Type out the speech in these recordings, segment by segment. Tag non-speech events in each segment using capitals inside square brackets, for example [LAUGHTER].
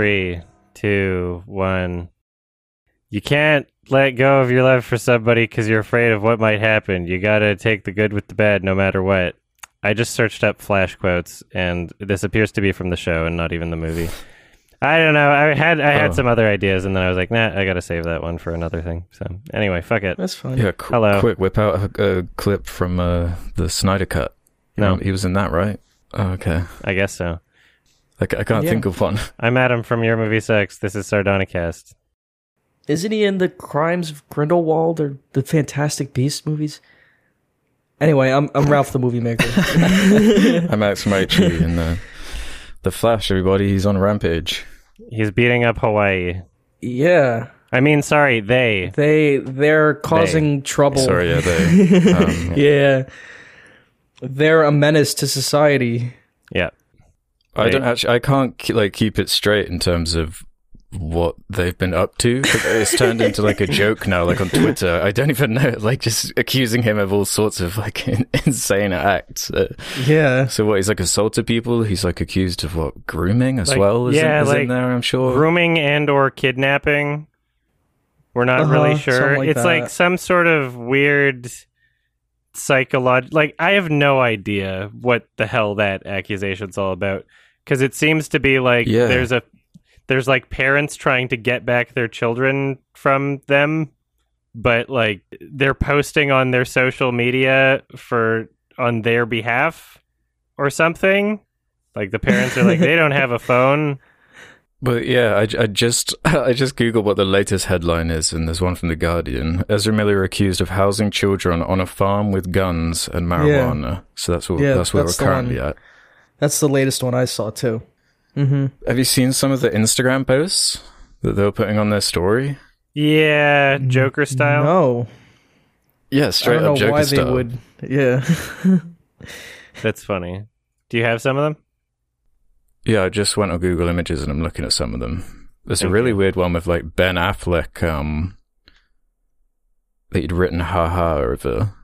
Three, two, one. You can't let go of your love for somebody because you're afraid of what might happen. You gotta take the good with the bad, no matter what. I just searched up flash quotes, and this appears to be from the show and not even the movie. I don't know. I had I had Oh. some other ideas, and then I was like, nah, I gotta save that one for another thing. So anyway, fuck it. That's fine. Yeah, qu- Hello. quick whip out a, a clip from uh, the Snyder Cut. No. he was in that, right? Oh, okay, I guess so. I, I can't Yeah. think of one. [LAUGHS] I'm Adam from Your Movie Sucks. This is Sardonicast. Isn't he in the Crimes of Grindelwald or the Fantastic Beast movies? Anyway, I'm I'm Ralph the Movie Maker. [LAUGHS] I'm Max Maichi [LAUGHS] in the the Flash. Everybody, he's on rampage. He's beating up Hawaii. yeah, I mean, sorry, they. they they're causing trouble. Sorry, yeah, they. Um, Yeah, they're a menace to society. Yeah. I don't actually. I can't ke- like keep it straight in terms of what they've been up to. It's turned into like a [LAUGHS] joke now, like on Twitter. I don't even know, like just accusing him of all sorts of like [LAUGHS] insane acts. Uh, Yeah, so what? He's like assaulted people. He's like accused of what grooming as Like, well. Is, yeah, in, is like, in there? I'm sure. Grooming and or kidnapping. We're not Uh-huh, really sure. like it's like some sort of weird psychological. Like I have no idea what the hell that accusation's all about. Because it seems to be like Yeah. there's a there's like parents trying to get back their children from them, but like they're posting on their social media for on their behalf or something. Like the parents are like they don't have a [LAUGHS] phone. But yeah, I, I just [LAUGHS] I just googled what the latest headline is, and there's one from the Guardian. Ezra Miller accused of housing children on a farm with guns and marijuana. So that's what Yeah, that's where that's we're currently one. at. That's the latest one I saw too. Mm-hmm. Have you seen some of the Instagram posts that they were putting on their story? Yeah, Joker style. No, Yeah, straight I straight don't know Joker why style. they would. Yeah, [LAUGHS] That's funny. Do you have some of them? Yeah, I just went on Google Images and I'm looking at some of them. There's Thank a really weird one with like Ben Affleck, um, that he'd written haha over.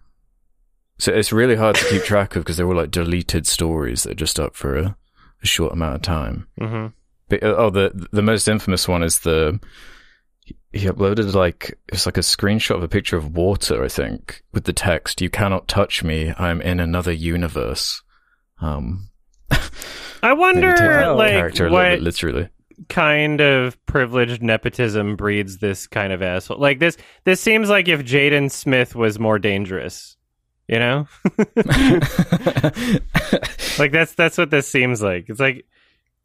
So it's really hard to keep track of because they're all like deleted stories that are just up for a, a short amount of time. Mm-hmm. But, uh, oh, the the most infamous one is the he- uploaded like it's like a screenshot of a picture of water, I think, with the text "You cannot touch me. I'm in another universe." Um, I [LAUGHS] wonder, like, character a little what literally. kind of privileged nepotism breeds this kind of asshole. Like this, this seems like if Jaden Smith was more dangerous. You know, [LAUGHS] like that's that's what this seems like. It's like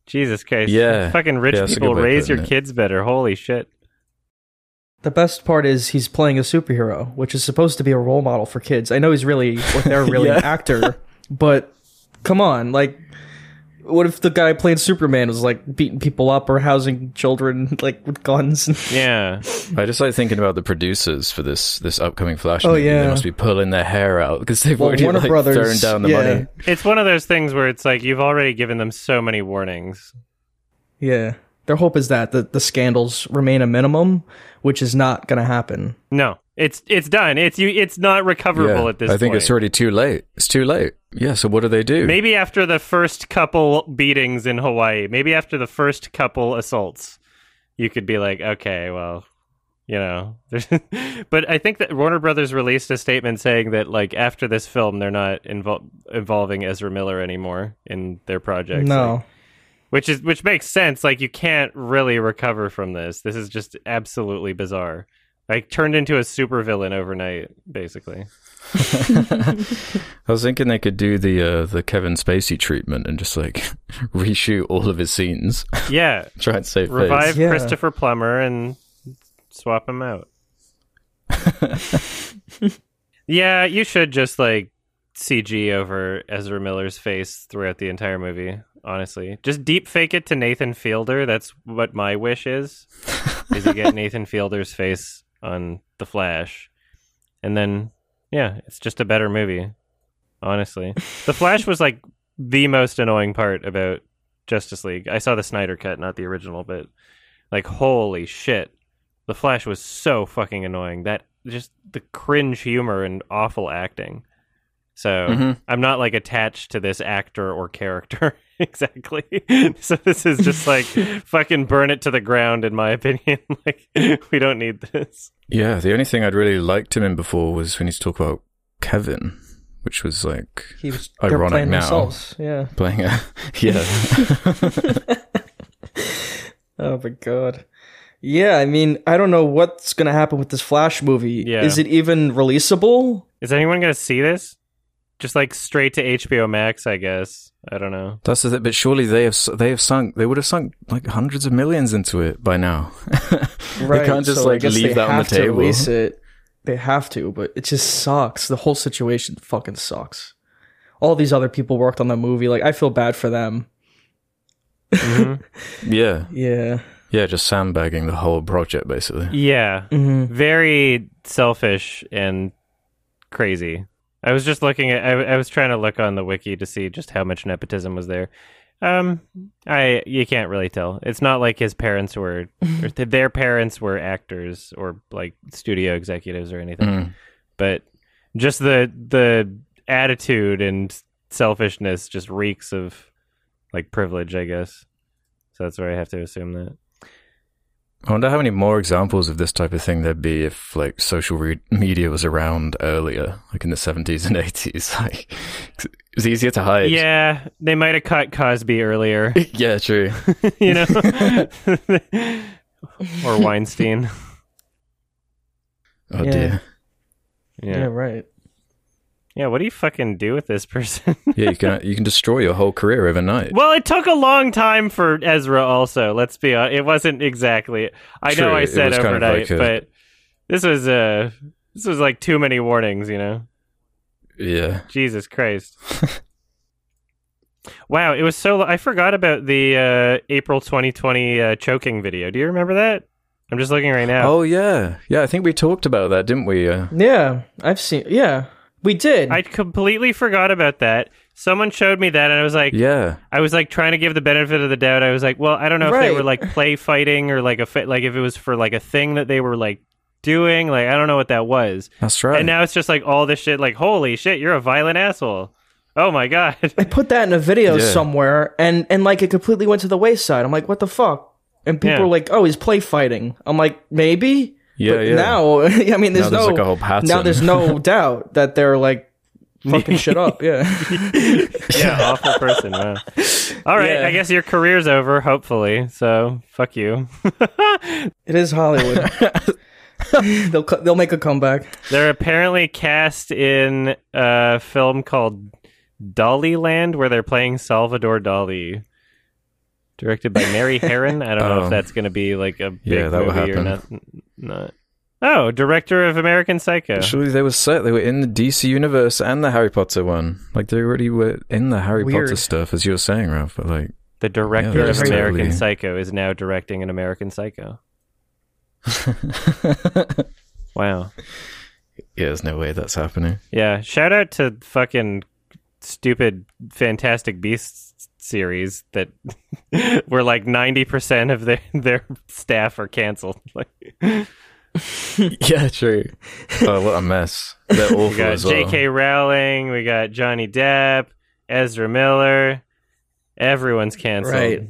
Jesus Christ, Yeah. fucking rich Yeah, people good way of raise your it. kids better. Holy shit! the best part is he's playing a superhero, which is supposed to be a role model for kids. I know he's really, what they're [LAUGHS] really an actor, but come on, like, what if the guy playing Superman was like beating people up or housing children [LAUGHS] like with guns? [LAUGHS] Yeah, I just like thinking about the producers for this this upcoming Flash. Oh, movie. yeah. they must be pulling their hair out because they've Well, already Warner like Brothers, thrown down the yeah. money. it's one of those things where it's like you've already given them so many warnings. yeah, their hope is that the the scandals remain a minimum, which is not going to happen. No, it's it's done. It's you. It's not recoverable Yeah, at this. Point. I think point. it's already too late. It's too late. Yeah. So what do they do? Maybe after the first couple beatings in Hawaii, maybe after the first couple assaults, you could be like, okay, well, you know. [LAUGHS] but I think that Warner Brothers released a statement saying that, like, after this film, they're not invol- involving Ezra Miller anymore in their projects. no, like- which is which makes sense. Like, you can't really recover from this. This is just absolutely bizarre. Like, turned into a supervillain overnight, basically. [LAUGHS] I was thinking they could do the uh, the Kevin Spacey treatment and just like [LAUGHS] reshoot all of his scenes, Yeah, [LAUGHS] try and save revive face. Yeah. Christopher Plummer and swap him out. yeah, you should just like CG over Ezra Miller's face throughout the entire movie. Honestly, just deep fake it to Nathan Fielder. That's what my wish is. is you get Nathan Fielder's face on the Flash, and then yeah, it's just a better movie. Honestly, [LAUGHS] the Flash was like the most annoying part about Justice League. I saw the Snyder cut, not the original, but like holy shit. The Flash was so fucking annoying. That just the cringe humor and awful acting. So Mhm. I'm not like attached to this actor or character [LAUGHS] [LAUGHS] exactly. [LAUGHS] So this is just like [LAUGHS] fucking burn it to the ground, in my opinion. like we don't need this. Yeah, the only thing I'd really liked him in before was when he's talk about Kevin, which was like He was Ironic playing now. themselves. Yeah. playing a yeah. Oh my god. Yeah, I mean, I don't know what's gonna happen with this Flash movie. Yeah. Is it even releasable? Is anyone gonna see this? Just like straight to HBO Max, I guess. I don't know. That's the thing, but surely they have they have sunk they would have sunk like hundreds of millions into it by now. Right. [LAUGHS] They can't just so like leave that on the have to table. Release it. They have to, but it just sucks. The whole situation fucking sucks. All these other people worked on the movie. Like, I feel bad for them. Mhm. [LAUGHS] Yeah, Yeah. yeah, just sandbagging the whole project basically. yeah, hmm very selfish and crazy. I was just looking at. I, I was trying to look on the wiki to see just how much nepotism was there. Um, I you can't really tell. It's not like his parents were, or [LAUGHS] th- their parents were actors or like studio executives or anything. Mm. But just the the attitude and selfishness just reeks of like privilege, I guess. So that's where I have to assume that. I wonder how many more examples of this type of thing there'd be if like social re- media was around earlier, like in the seventies and eighties. [LAUGHS] Like it was easier to hide. Yeah, they might have cut Cosby earlier, [LAUGHS] yeah, true. [LAUGHS] you know, or Weinstein. Oh Yeah. dear. Yeah. Yeah, right. Yeah. What do you fucking do with this [LAUGHS] person? Yeah, you can you can destroy your whole career overnight. well, it took a long time for Ezra. Also, let's be honest, it wasn't exactly. I know I said was kind of overnight, like a- but this was uh this was like too many warnings. You know. Yeah. Jesus Christ. [LAUGHS] wow, it was so. I forgot about the uh, April 2020 uh, choking video. Do you remember that? I'm just looking right now. Oh yeah, yeah. I think we talked about that, didn't we? Uh, Yeah. I've seen. Yeah. We did. I completely forgot about that. Someone showed me that, and I was like, yeah, I was like trying to give the benefit of the doubt. I was like, well, I don't know if they Right. were like play fighting or like a fi- like if it was for like a thing that they were like doing. Like I don't know what that was. that's right. And now it's just like all this shit. Like holy shit, you're a violent asshole. Oh my god. I put that in a video Yeah. somewhere, and and like it completely went to the wayside. I'm like, what the fuck? And people Yeah. were like, oh, he's play fighting. I'm like, maybe. Yeah, but yeah. now, [LAUGHS] I mean, there's Now there's, no like, a whole pattern. now there's no [LAUGHS] doubt that they're like fucking shit up. Yeah. [LAUGHS] yeah, awful person. Wow. All right, Yeah. I guess your career's over. Hopefully, so fuck you. It is Hollywood. they'll co- they'll make a comeback. They're apparently cast in a film called Daliland, where they're playing Salvador Dali, directed by Mary Harron. I don't know Oh. if that's going to be like a big Yeah, that movie or happen. not. Not. Oh, director of American Psycho. Surely they were set. They were in the DC universe and the Harry Potter one. Like they already were in the Harry Weird. Potter stuff, as you were saying, Ralph. But like, The director Yeah, of that's American totally- Psycho is now directing an American Psycho. [LAUGHS] Wow. yeah, there's no way that's happening. Yeah, shout out to fucking stupid Fantastic Beasts series that [LAUGHS] where like 90% of their their staff are canceled. [LAUGHS] Like yeah, true. oh, what a mess. They're awful we got as well. J.K. Rowling, we got Johnny Depp, Ezra Miller. Everyone's canceled. Right.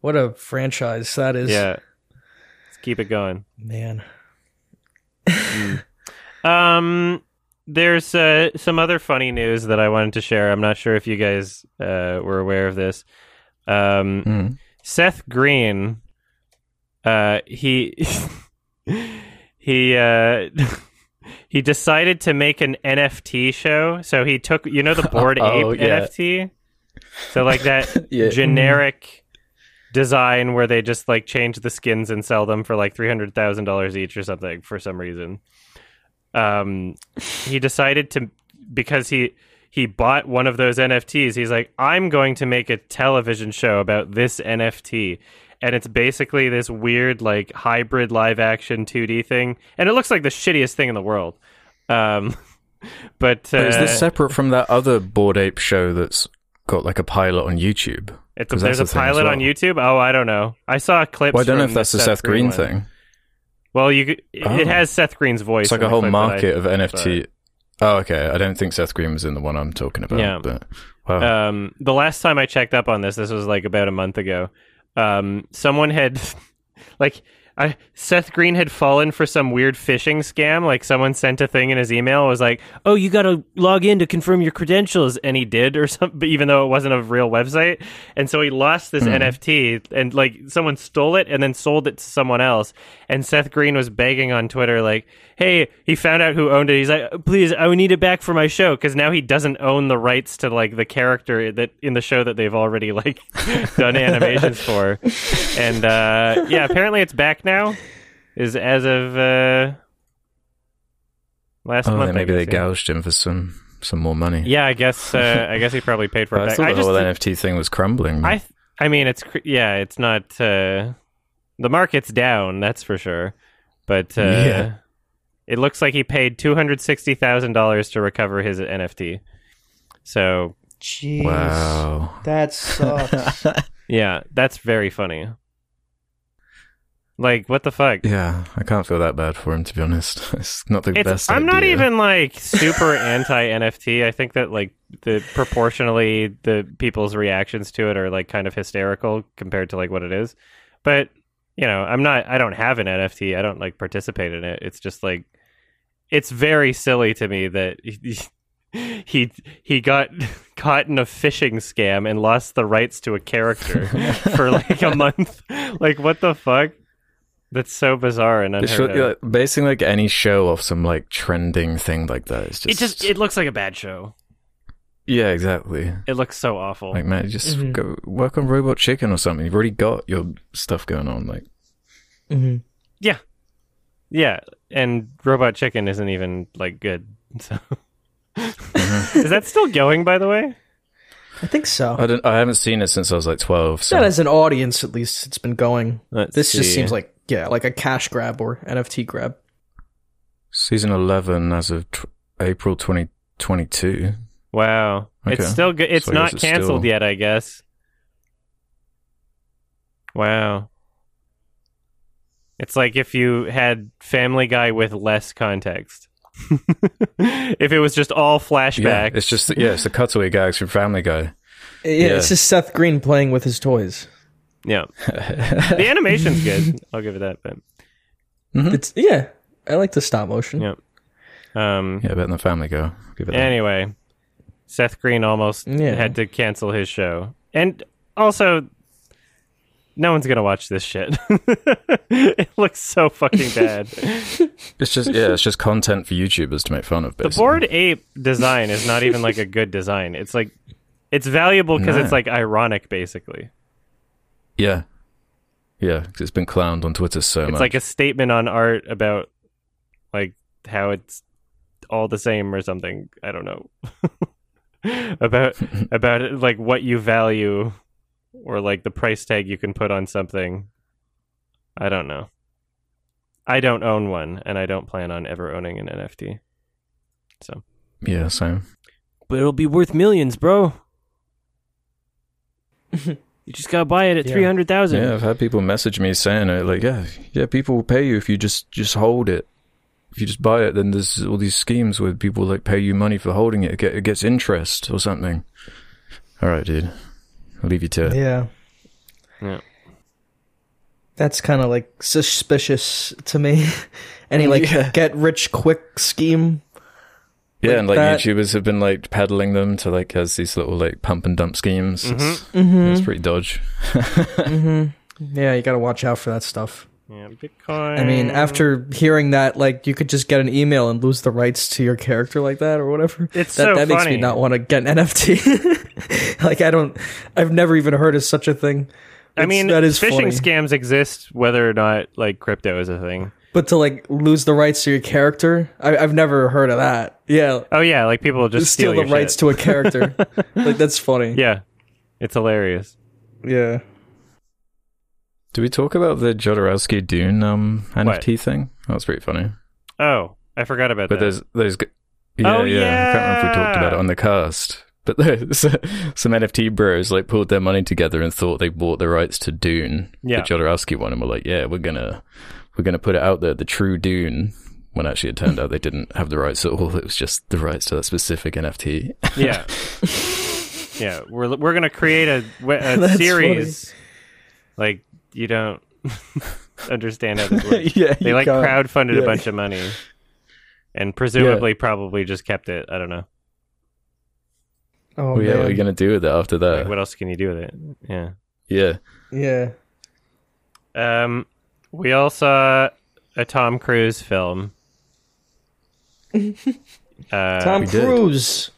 What a franchise that is. Yeah. Let's keep it going. Man. Um, there's uh, some other funny news that I wanted to share. I'm not sure if you guys uh, were aware of this. Um, Mm. Seth Green, uh, he [LAUGHS] he uh, [LAUGHS] he decided to make an NFT show. So he took you know the [LAUGHS] Bored Oh, ape yeah. NFT. So like that Yeah. generic design where they just like change the skins and sell them for like three hundred thousand dollars each or something for some reason. Um, he decided to because he he bought one of those NFTs. He's like, I'm going to make a television show about this NFT. And it's basically this weird, like hybrid live action 2D thing, and it looks like the shittiest thing in the world. Um, [LAUGHS] but, uh, But is this separate from that other Bored Ape show that's got like a pilot on YouTube? it's there's a that's the thing pilot on. YouTube. Oh, I don't know. I saw clips. Well, I don't know if that's the Seth Green one. thing. Well, you could- it Oh. has Seth Green's voice. It's like a whole that I- market of NFT. Oh, okay. I don't think Seth Green was in the one I'm talking about. Yeah. But Wow. Um, the last time I checked up on this, this was like about a month ago. Um, someone had, [LAUGHS] like, I, Seth Green had fallen for some weird phishing scam. Like, someone sent a thing in his email, was like, "Oh, you got to log in to confirm your credentials," and he did, or [LAUGHS] something. Even though it wasn't a real website, and so he lost this hmm. NFT, and like someone stole it and then sold it to someone else. And Seth Green was begging on Twitter, like, "Hey, he found out who owned it. He's like, please, I need it back for my show because now he doesn't own the rights to like the character that in the show that they've already like [LAUGHS] done animations for." And uh, yeah, apparently it's back now. Is as of uh, last oh, month. Maybe they yeah. gouged him for some some more money. Yeah, I guess. Uh, I guess he probably paid for it I back. thought I the just, whole NFT thing was crumbling. I, th- I mean, it's cr- yeah, it's not. Uh, the market's down, that's for sure. But uh, Yeah. It looks like he paid two hundred sixty thousand dollars to recover his NFT. So Jeez. wow. That sucks. [LAUGHS] yeah, that's very funny. Like, what the fuck? Yeah, I can't feel that bad for him to be honest. [LAUGHS] It's not the It's, best. I'm not even like [LAUGHS] super anti NFT. I think that like the proportionally the people's reactions to it are like kind of hysterical compared to like what it is. But you know, I'm not. I don't have an NFT. I don't like participate in it. It's just like it's very silly to me that he [LAUGHS] he, he got [LAUGHS] caught in a phishing scam and lost the rights to a character [LAUGHS] for like a month. Like what the fuck? That's so bizarre and It unheard should, of. like, basing like any show off some like trending thing like that is just. it just it looks like a bad show. yeah, exactly. It looks so awful. Like man, just Mhm. go work on Robot Chicken or something. You've already got your stuff going on. Like hmm yeah, and Robot Chicken isn't even like good. [LAUGHS] So mm-hmm. is that still going? By the way, I think so. I don't. I haven't seen it since I was like twelve. So Not as an audience, at least it's been going. Let's this just seems like yeah, like a cash grab or NFT grab. season eleven as of tw- April twenty twenty two. wow. It's still good. It's So not guess it's canceled still- yet. I guess. Wow. It's like if you had Family Guy with less context. [LAUGHS] if it was just all Yeah, flashback. it's just yeah, it's the cutaway gags from Family Guy. Yeah, Yeah. it's just Seth Green playing with his toys. yeah. [LAUGHS] The animation's good. I'll give it that. But It's yeah, I like the stop motion. Yeah. um, Yeah, better than Family Guy. I'll Give it that. Anyway, Seth Green almost Yeah. had to cancel his show. And also, no one's going to watch this shit. [LAUGHS] it looks so fucking bad. [LAUGHS] It's just yeah, it's just content for YouTubers to make fun of. the Bored Ape design is not even like a good design. It's like, it's valuable because No. it's like ironic, basically. Yeah, yeah, 'cause it's been clowned on Twitter so It's much. like a statement on art about like how it's all the same or something. I don't know. [LAUGHS] about about it, like what you value or like the price tag you can put on something. I don't know. I don't own one and I don't plan on ever owning an NFT. So, yeah, same. but it'll be worth millions, bro. [LAUGHS] you just got to buy it at Yeah. 300,000. Yeah, I've had people message me saying it like, yeah, yeah, people will pay you if you just just hold it. If you just buy it, then there's all these schemes where people like pay you money for holding it. It, it gets interest or something. All right, dude, I'll leave you to it. Yeah. Yeah. That's kind of like suspicious to me. [LAUGHS] Any like Yeah. get rich quick scheme. Yeah, Like and like that- YouTubers have been like peddling them to like as these little like pump and dump schemes. It's, Mm-hmm. it's pretty dodge. [LAUGHS] mm-hmm. Yeah, you got to watch out for that stuff. Yeah, Bitcoin. I mean, after hearing that, like you could just get an email and lose the rights to your character like that or whatever. It's that, so that makes me not want to get an NFT. [LAUGHS] like I don't, I've never even heard of such a thing. I mean, that is phishing funny. scams exist whether or not like crypto is a thing. But to like lose the rights to your character, I, I've never heard of that. Yeah, Oh yeah, like people just steal, steal, the rights to a character. [LAUGHS] like that's funny. Yeah, it's hilarious. Yeah. Do we talk about the Jodorowsky Dune um, NFT thing? That was pretty funny. Oh, I forgot about But that. But there's those. Yeah, Oh, yeah. I can't remember if we talked about it on the cast. But [LAUGHS] there's some NFT bros like pulled their money together and thought they bought the rights to Dune, Yeah. the Jodorowsky one, and were like, "Yeah, we're gonna we're gonna put it out there, the true Dune." When actually it turned out they didn't have the rights at all. It was just the rights to that specific NFT. yeah, [LAUGHS] yeah, we're we're gonna create a, a [LAUGHS] That's series. Like you don't [LAUGHS] understand how this works. yeah, They like can't- crowdfunded yeah. a bunch of money, and presumably probably just kept it. I don't know. Oh Well, yeah, what are you gonna do with it after that? Like, what else can you do with it? Yeah. yeah, Yeah. Um, we all saw a Tom Cruise film. [LAUGHS] uh, Tom we did. Cruise.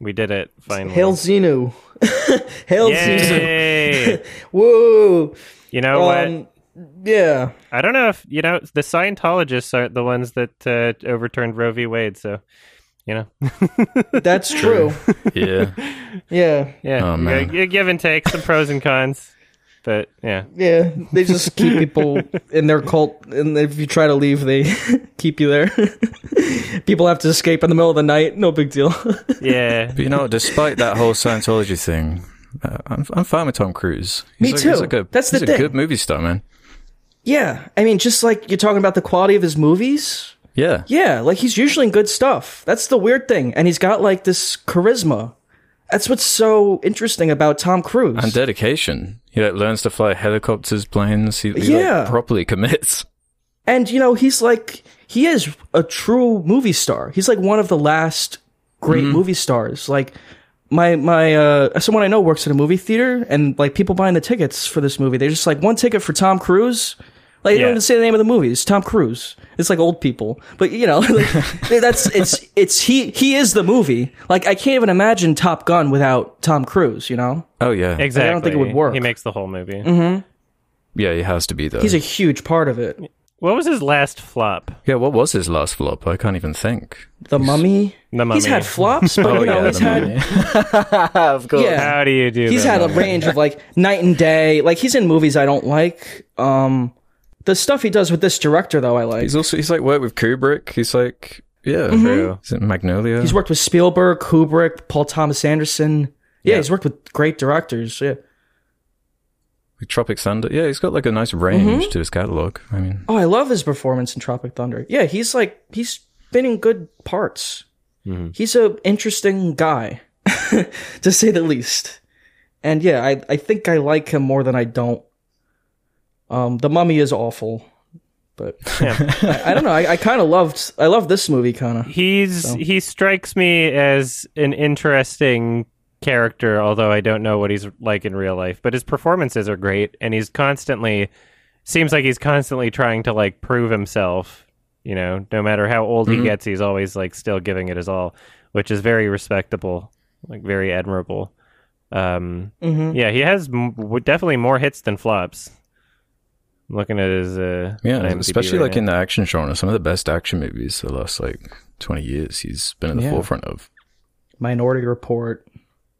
We did it finally. Hail Xenu. [LAUGHS] Hail Xenu. Yay! [LAUGHS] Woo. you know what? Um, yeah. I don't know if you know the Scientologists aren't the ones that uh, overturned Roe v. Wade. So, you know, [LAUGHS] That's true. yeah. yeah. yeah, Oh, man. gotta- you give and take, some pros and cons. But yeah, Yeah. They just keep people in their cult, and if you try to leave, they [LAUGHS] keep you there. [LAUGHS] people have to escape in the middle of the night. No big deal. [LAUGHS] yeah, But you know, despite that whole Scientology thing, uh, I'm I'm fine with Tom Cruise. He's Me like, too. He's like a, That's the he's a thing. good movie star, man. yeah. I mean, just like you're talking about the quality of his movies. Yeah, Yeah, like he's usually in good stuff. That's the weird thing. And he's got like this charisma. That's what's so interesting about Tom Cruise. and dedication. He like learns to fly helicopters, planes. He, he Yeah. like, properly commits. And you know, he's like he is a true movie star. He's like one of the last great movie stars. Like my my uh someone I know works at a movie theater and like people buying the tickets for this movie, they're just like one ticket for Tom Cruise. Like they Yeah. don't even say the name of the movie. It's Tom Cruise. It's like old people. But you know, [LAUGHS] like, [LAUGHS] that's it's it's he he is the movie. Like I can't even imagine Top Gun without Tom Cruise, you know? Oh yeah, exactly. Like, I don't think it would work. He makes the whole movie. yeah. He has to be though. He's a huge part of it. What was his last flop? yeah. What was his last flop? I can't even think. The Mummy. The Mummy. He's had flops, but [LAUGHS] Oh you know, yeah, he's the had of course. Yeah. How do you do? he's The had a range of like night and day. Like he's in movies I don't like. Um, the stuff he does with this director though, I like. He's also he's like worked with Kubrick. He's like yeah, mm-hmm. True. He's in Magnolia. He's worked with Spielberg, Kubrick, Paul Thomas Anderson. Yeah, Yeah. he's worked with great directors. Yeah. Like Tropic Thunder. Yeah, he's got like a nice range mm-hmm. to his catalog. I mean, Oh, I love his performance in Tropic Thunder. Yeah, he's like he's been in good parts. Mm-hmm. He's a interesting guy, [LAUGHS] to say the least. And yeah, I I think I like him more than I don't. Um, the Mummy is awful, but I, I don't know. I, I kind of loved. I love this movie, kind of. He's he strikes me as an interesting character, although I don't know what he's like in real life. But his performances are great, and he's constantly seems like he's constantly trying to like prove himself. You know, no matter how old he gets, he's always like still giving it his all, which is very respectable, like very admirable. Um, Yeah, he has m- w- definitely more hits than flops. I'm looking at his uh, yeah, IMDb especially right like now. in the action genre, some of the best action movies the last like twenty years. He's been at the Yeah. forefront of Minority Report.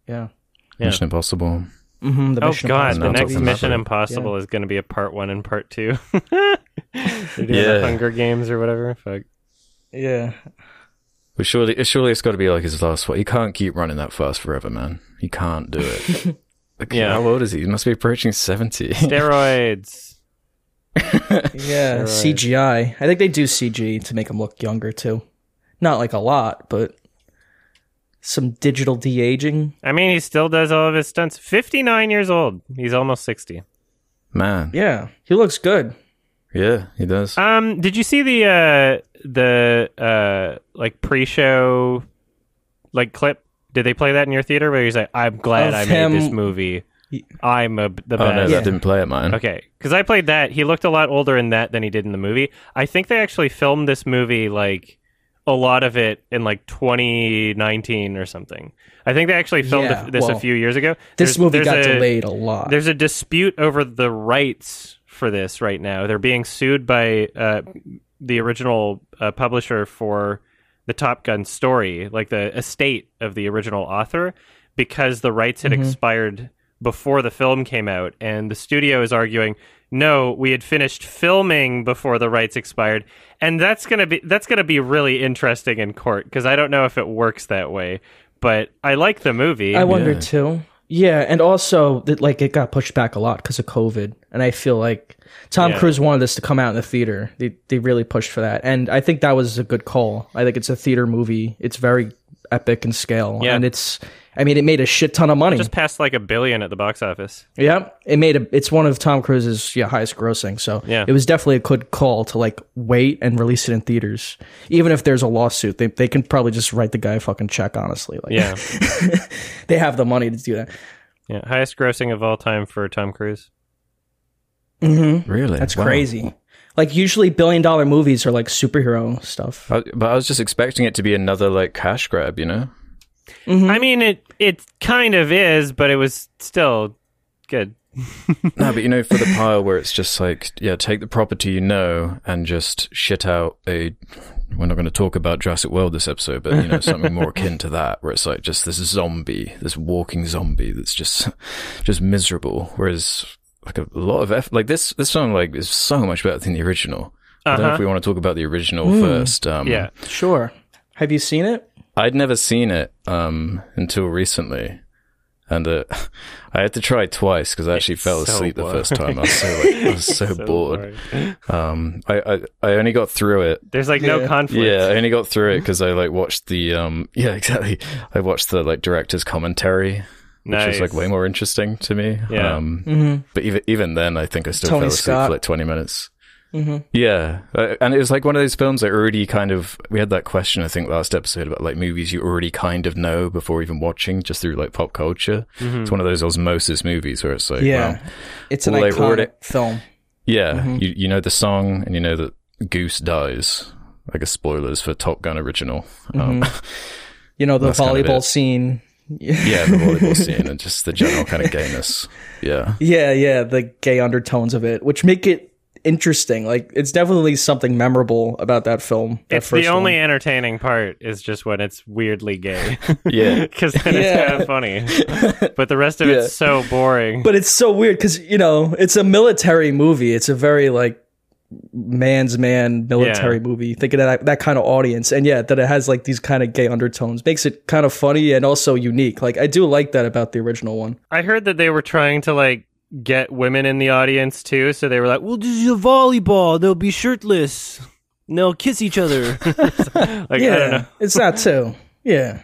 Yeah. Yeah. Mission Impossible. hmm the Oh Mission god, Impossible the next Mission about it. Impossible is going to be a part one and part two. [LAUGHS] They're doing Yeah. the Hunger Games or whatever. Fuck. Yeah. But surely, surely it's got to be like his last one. He can't keep running that fast forever, man. He can't do it. [LAUGHS] Like, Yeah. How old is he? He must be approaching 70. [LAUGHS] Steroids. Yeah. CGI. I think they do CG to make him look younger too. Not like a lot, but some digital de aging. I mean, he still does all of his stunts. Fifty nine years old. He's almost sixty. man. Yeah. He looks good. Yeah, he does. Um, did you see the uh the uh like pre show like clip? Did they play that in your theater? Where he's like, "I'm glad Of I made this movie. I'm a, the oh, no, best." Yeah. that didn't play it, mine. Okay, because I played that. He looked a lot older in that than he did in the movie. I think they actually filmed this movie like a lot of it in like 2019 or something. I think they actually filmed Yeah, it- this a few years ago. This There's- movie there's got a- delayed a lot. There's a dispute over the rights for this right now. They're being sued by uh, the original uh, publisher for the Top Gun story, like the estate of the original author, because the rights had expired before the film came out. And the studio is arguing, no, we had finished filming before the rights expired. And that's gonna be that's gonna be really interesting in court because I don't know if it works that way. But I like the movie. I wonder Yeah. too. Yeah, and also that like it got pushed back a lot because of COVID, and I feel like Tom Yeah. Cruise wanted this to come out in the theater. They they really pushed for that, and I think that was a good call. I think it's a theater movie. It's very epic in scale, Yeah. and it's. I mean, it made a shit ton of money. Just passed like a billion at the box office. Yeah, it made a. It's one of Tom Cruise's yeah highest grossing. So Yeah. it was definitely a good call to like wait and release it in theaters, even if there's a lawsuit. They they can probably just write the guy a fucking check. Honestly, like Yeah. [LAUGHS] they have the money to do that. yeah. Highest grossing of all time for Tom Cruise. Mm-hmm. Really? That's Wow. crazy. Like usually billion dollar movies are like superhero stuff. I, but I was just expecting it to be another like cash grab, you know? Mm-hmm. I mean, it it kind of is, but it was still good. [LAUGHS] No, but you know, for the [LAUGHS] pile where it's just like, yeah, take the property you know and just shit out a. We're not going to talk about Jurassic World this episode, but you know, something more akin to that, where it's like just this zombie, this walking zombie that's just, [LAUGHS] just miserable. Whereas, like a lot of effort, like this, this song, like is so much better than the original. I don't know if Uh-huh. we want to talk about the original first. Um, Yeah. Sure. Have you seen it? I'd never seen it um, until recently, and uh, [LAUGHS] I had to try twice because I actually It's fell so asleep the first time. I was so like, I was [LAUGHS] so, bored. Um, I, I I only got through it. There's like no conflict. Yeah, I only got through it because I like watched the um [LAUGHS] yeah exactly. I watched the like director's commentary, which nice. was like way more interesting to me. Yeah. Um, Mm-hmm. but even even then, I think I still Tony fell asleep Scott. for like twenty minutes. Mm-hmm. Yeah, uh, and it was like one of those films that already kind of we had that question I think last episode about like movies you already kind of know before even watching just through like pop culture. Mm-hmm. It's one of those osmosis movies where it's like, Yeah. well, It's an Well, they've iconic already- film. yeah, Mm-hmm. you you know the song and you know that Goose dies. I guess spoilers for Top Gun original. Um, You know the That's kind of volleyball scene. Yeah, the volleyball [LAUGHS] scene and just the general kind of gayness. Yeah, Yeah, yeah, the gay undertones of it, which make it interesting. Like it's definitely something memorable about that film. that It's the only one. entertaining part is just when it's weirdly gay. [LAUGHS] [LAUGHS] yeah. Because then Yeah. it's kind of funny. But the rest of Yeah. it's so boring. But it's so weird because you know it's a military movie. It's a very like man's man military Yeah. movie. Thinking of that that kind of audience, and yeah, that it has like these kind of gay undertones makes it kind of funny and also unique. Like I do like that about the original one. I heard that they were trying to like get women in the audience too, so they were like, "Well, this is a volleyball. They'll be shirtless. And they'll kiss each other." [LAUGHS] like Yeah, I don't know. it's that too. Yeah.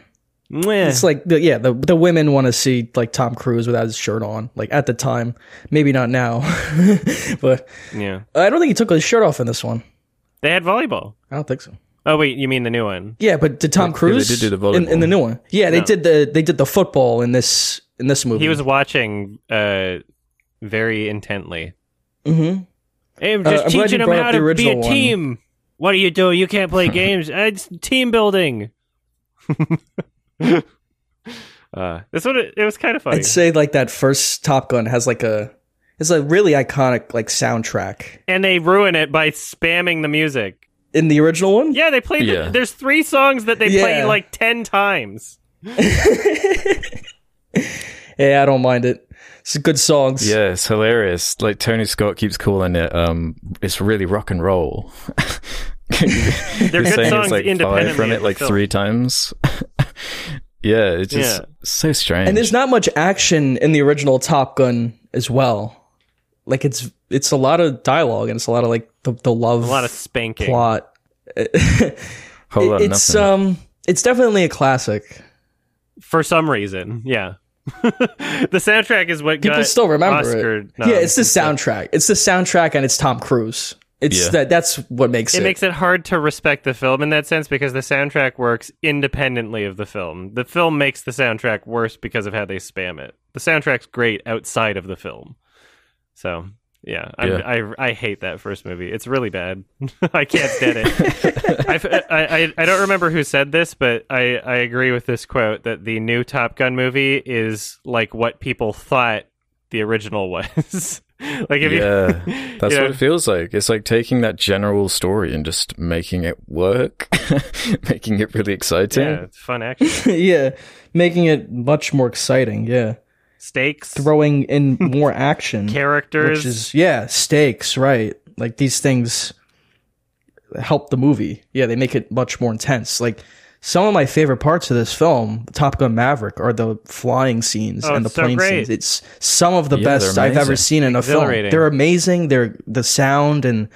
Mwah. It's like the yeah the the women want to see like Tom Cruise without his shirt on like at the time maybe not now [LAUGHS] but yeah, I don't think he took his shirt off in this one they had volleyball. I don't think so Oh wait, you mean the new one? yeah but did Tom they Cruise did do the in, in the new one yeah they No. did the they did the football in this in this movie He was watching uh very intently. hmm Hey, I'm Uh, just I'm teaching him how to be a original one. team. What are you doing? You can't play [LAUGHS] games. Uh, It's team building. [LAUGHS] [LAUGHS] uh, this one, it was kind of funny. I'd say like that first Top Gun has like a it's a really iconic like soundtrack and they ruin it by spamming the music. in the original one Yeah, they played. Yeah. The, there's three songs that they played Yeah. like ten times. [LAUGHS] yeah I don't mind it it's good songs Yeah, it's hilarious. Like Tony Scott keeps calling it, um, it's really rock and roll. [LAUGHS] They're good songs it's like independently from it like three times. [LAUGHS] yeah, it's just Yeah. so strange. And there's not much action in the original Top Gun as well. Like it's it's a lot of dialogue and it's a lot of like the, the love A lot of spanking. plot. Whole lot of it's nothing. um it's definitely a classic. for some reason. Yeah, [LAUGHS] the soundtrack is what People got still remember Oscar it. noms yeah, it's the soundtrack. It's the soundtrack and it's Tom Cruise. It's Yeah. that that's what makes it. It makes it hard to respect the film in that sense because the soundtrack works independently of the film. The film makes the soundtrack worse because of how they spam it. The soundtrack's great outside of the film. So yeah, I'm, Yeah. I I hate that first movie. It's really bad. [LAUGHS] I can't stand it. [LAUGHS] I've, I, I I don't remember who said this, but I I agree with this quote that the new Top Gun movie is like what people thought the original [LAUGHS] was. [LAUGHS] like if yeah, you, [LAUGHS] that's you know, what it feels like. It's like taking that general story and just making it work, [LAUGHS] making it really exciting. yeah, it's fun action. yeah, making it much more exciting. Yeah, Stakes, throwing in more action. characters. which is yeah stakes right like these things help the movie yeah they make it much more intense like some of my favorite parts of this film top gun maverick are the flying scenes Oh, and the it's so plane great. scenes it's some of the Yeah, best i've ever seen in a film they're amazing they're the sound and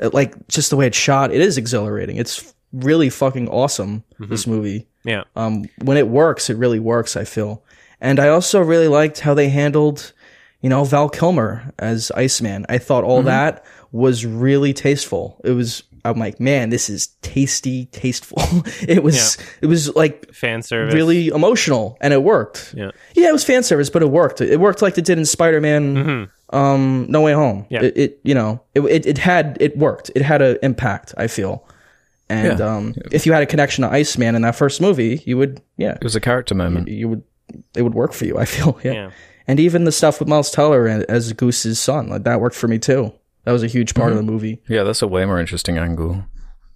uh, like just the way it's shot it is exhilarating it's really fucking awesome Mm-hmm. this movie Yeah. Um, when it works, it really works. I feel, and I also really liked how they handled, you know, Val Kilmer as Iceman. I thought all that was really tasteful. It was. I'm like, man, this is tasty, tasteful. [LAUGHS] it was. It was like Fan service. really emotional, and it worked. Yeah. Yeah, it was fan service, but it worked. It worked like it did in Spider-Man, um, No Way Home. Yeah. It, it you know, it, it it had it worked. It had an impact. I feel, and Yeah. um, if you had a connection to Iceman in that first movie, you would, yeah, It was a character moment. you would, it would work for you. I feel, [LAUGHS] yeah. Yeah. And even the stuff with Miles Teller as Goose's son, like that worked for me too. That was a huge part of the movie. Yeah, that's a way more interesting angle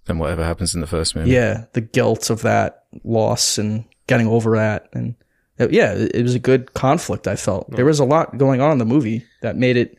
than whatever happens in the first movie. Yeah, the guilt of that loss and getting over that, and uh, yeah, it, it was a good conflict. I felt there was a lot going on in the movie that made it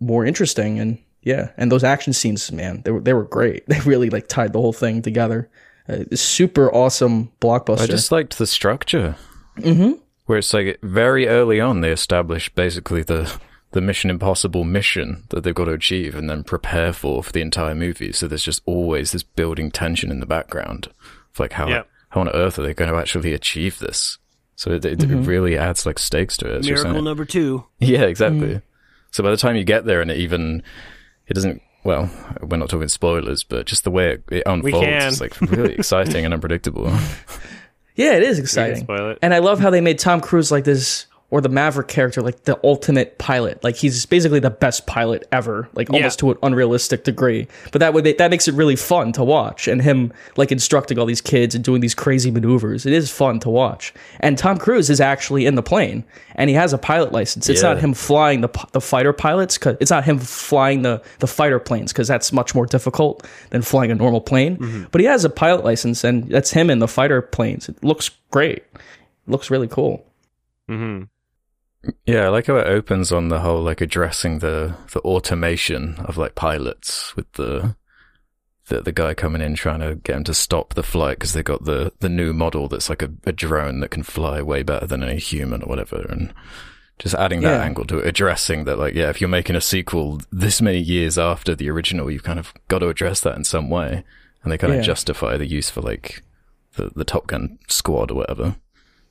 more interesting, and yeah, and those action scenes, man, they were they were great. [LAUGHS] They really like tied the whole thing together. Uh, super awesome blockbuster. I just liked the structure. Mm-hmm. Where it's like very early on they establish basically the the Mission Impossible mission that they've got to achieve and then prepare for for the entire movie. So there's just always this building tension in the background of like how Yeah. how on earth are they going to actually achieve this? So it, it, it really adds like stakes to it. as you're Miracle number two. Yeah, exactly. Mm. So by the time you get there, and it even it doesn't. Well, we're not talking spoilers, but just the way it, it unfolds can. is like really [LAUGHS] exciting and unpredictable. yeah, it is exciting. spoil it. And I love how they made Tom Cruise like this, or the Maverick character, like the ultimate pilot. Like he's basically the best pilot ever, like almost to an unrealistic degree. But that would that makes it really fun to watch, and him like instructing all these kids and doing these crazy maneuvers. It is fun to watch. And Tom Cruise is actually in the plane, and he has a pilot license. It's not him flying the the fighter pilots, cause it's not him flying the the fighter planes, because that's much more difficult than flying a normal plane. But he has a pilot license, and that's him in the fighter planes. It looks great. It looks really cool. hmm Yeah, I like how it opens on the whole like addressing the the automation of like pilots with the the, the guy coming in trying to get him to stop the flight because they got the the new model that's like a, a drone that can fly way better than a human or whatever and just adding that Yeah. angle to it, addressing that like yeah if you're making a sequel this many years after the original you've kind of got to address that in some way and they kind Yeah. of justify the use for like the the Top Gun squad or whatever.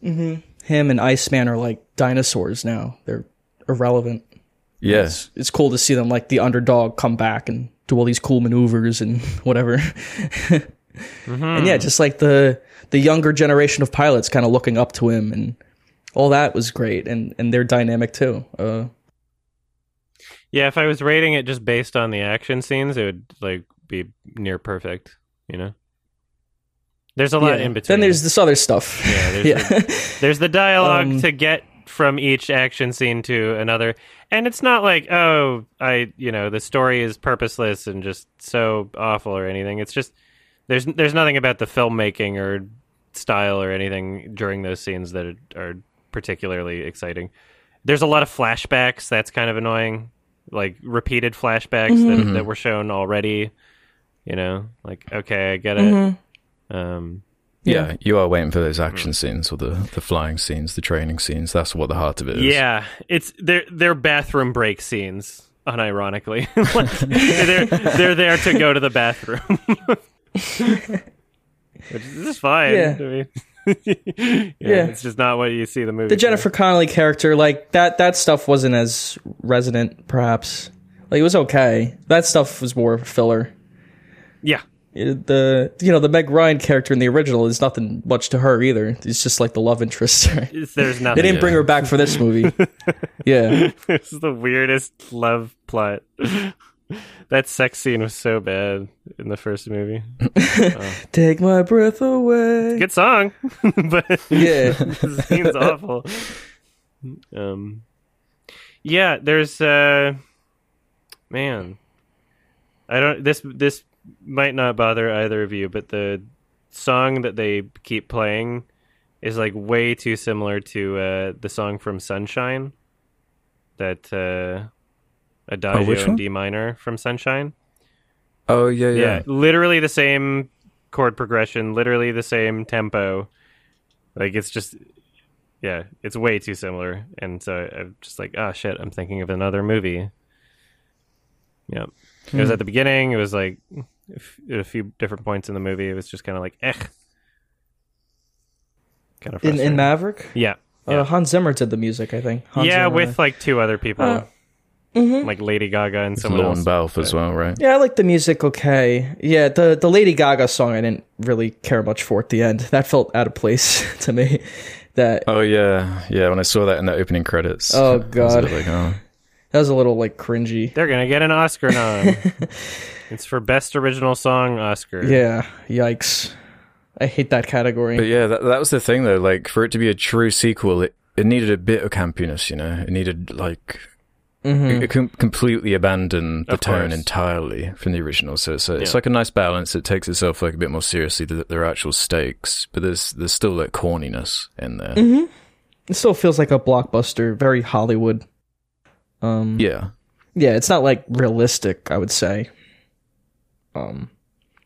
Mm-hmm. Him and Iceman are like dinosaurs now. They're irrelevant. Yes. It's, it's cool to see them like the underdog come back and do all these cool maneuvers and [LAUGHS] whatever. And yeah, just like the the younger generation of pilots kind of looking up to him and all that was great and and they're dynamic too. Uh Yeah, if I was rating it just based on the action scenes, it would like be near perfect. You know, there's a lot yeah. in between. Then there's this other stuff. Yeah, there's [LAUGHS] yeah. there's the dialogue Um, to get from each action scene to another, and it's not like oh, I you know the story is purposeless and just so awful or anything. It's just there's there's nothing about the filmmaking or style or anything during those scenes that are particularly exciting. There's a lot of flashbacks. That's kind of annoying. Like repeated flashbacks that, that were shown already. You know, like okay, I get it. Um, Yeah, you are waiting for those action scenes or the, the flying scenes, the training scenes. That's what the heart of it is. Yeah, it's they're they're bathroom break scenes. Unironically, [LAUGHS] Like, they're they're there to go to the bathroom. [LAUGHS] Which is fine. Yeah. I mean, [LAUGHS] yeah, Yeah. it's just not what you see the movie. the for. Jennifer Connelly character, like that that stuff wasn't as resonant, perhaps. Like it was okay. That stuff was more filler. Yeah, It- the you know the Meg Ryan character in the original is nothing much to her either. It's just like the love interest. [LAUGHS] it's, there's nothing. They didn't bring her back for this movie. [LAUGHS] yeah, [LAUGHS] this is the weirdest love plot. that sex scene was so bad in the first movie. take my breath away. Good song, but Yeah, the scene's awful. Um, yeah, there's uh, man, I don't. This this might not bother either of you, but the song that they keep playing is like way too similar to uh, the song from Sunshine. That uh, Adagio which in? D minor from Sunshine. Oh, yeah, yeah. Yeah, literally the same chord progression, literally the same tempo. Like it's just, yeah, it's way too similar, and so I'm just like, oh shit, I'm thinking of another movie. Yeah, it was at the beginning. It was like at a few different points in the movie. It was just kind of like, eh. Kind of in in Maverick. yeah, Uh, Hans Zimmer did the music, I think. Hans yeah, Zimmer. with like two other people, Uh, mhm. like Lady Gaga and someone Lorne else. Balfe as well, right? Yeah, I like the music. Okay, yeah, the the Lady Gaga song I didn't really care much for at the end. That felt out of place [LAUGHS] to me. That Oh yeah, yeah. When I saw that in the opening credits, Oh, I was God. like, oh. that was a little like cringy. They're gonna get an Oscar nom. [LAUGHS] it's for best original song Oscar. Yeah, yikes. I hate that category. But yeah, that, that was the thing though. Like for it to be a true sequel, it, it needed a bit of campiness. You know, it needed like Mhm. it com- completely abandon the Of tone course. entirely from the original. So it's a, it's like a nice balance. It takes itself like a bit more seriously. There there are actual stakes, but there's there's still that corniness in there. Mhm. It still feels like a blockbuster, very Hollywood. Um, Yeah, yeah, it's not like realistic. I would say. Um,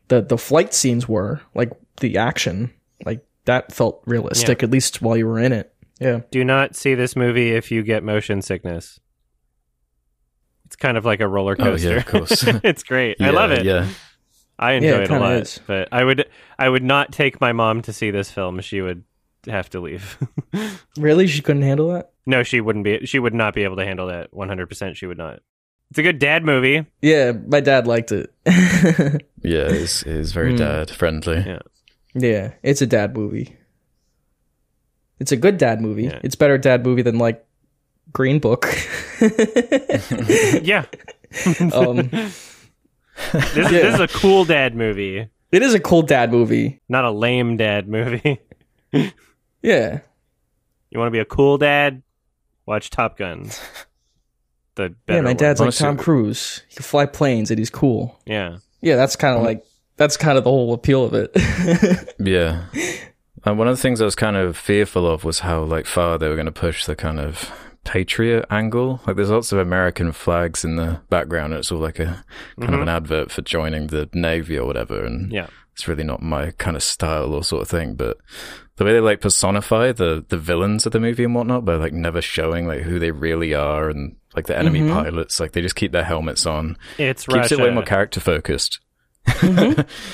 the the flight scenes were like the action, like that felt realistic at least while you were in it. Yeah. Do not see this movie if you get motion sickness. It's kind of like a roller coaster. Oh, coaster. yeah, of course. [LAUGHS] it's great. I love it. Yeah, I Yeah, enjoy it it a lot. is. But I would I would not take my mom to see this film. She would have to leave. [LAUGHS] Really, she couldn't handle that. no, she wouldn't be she would not be able to handle that. 100% she would not. It's a good dad movie. Yeah, my dad liked it. [LAUGHS] yeah. It's it's very Mm. dad friendly. Yeah. yeah, it's a dad movie. It's a good dad movie. Yeah. It's better dad movie than like Green Book. [LAUGHS] Yeah. [LAUGHS] um, This, is, this is a cool dad movie, it is a cool dad movie. not a lame dad movie. Yeah, You want to be a cool dad? Watch Top Gun. The better yeah. My one. dad's like Tom Cruise. He can fly planes and he's cool. Yeah. Yeah, that's kind of like that's kind of the whole appeal of it. [LAUGHS] Yeah. And one of the things I was kind of fearful of was how like far they were going to push the kind of patriot angle. Like there's lots of American flags in the background. And it's all like a kind of Mhm. an advert for joining the navy or whatever. And Yeah. it's really not my kind of style or sort of thing. But the way they like personify the the villains of the movie and whatnot by like never showing like who they really are and like the enemy Mhm. pilots, like they just keep their helmets on. It's right. Keeps Russia. it way more character focused. [LAUGHS]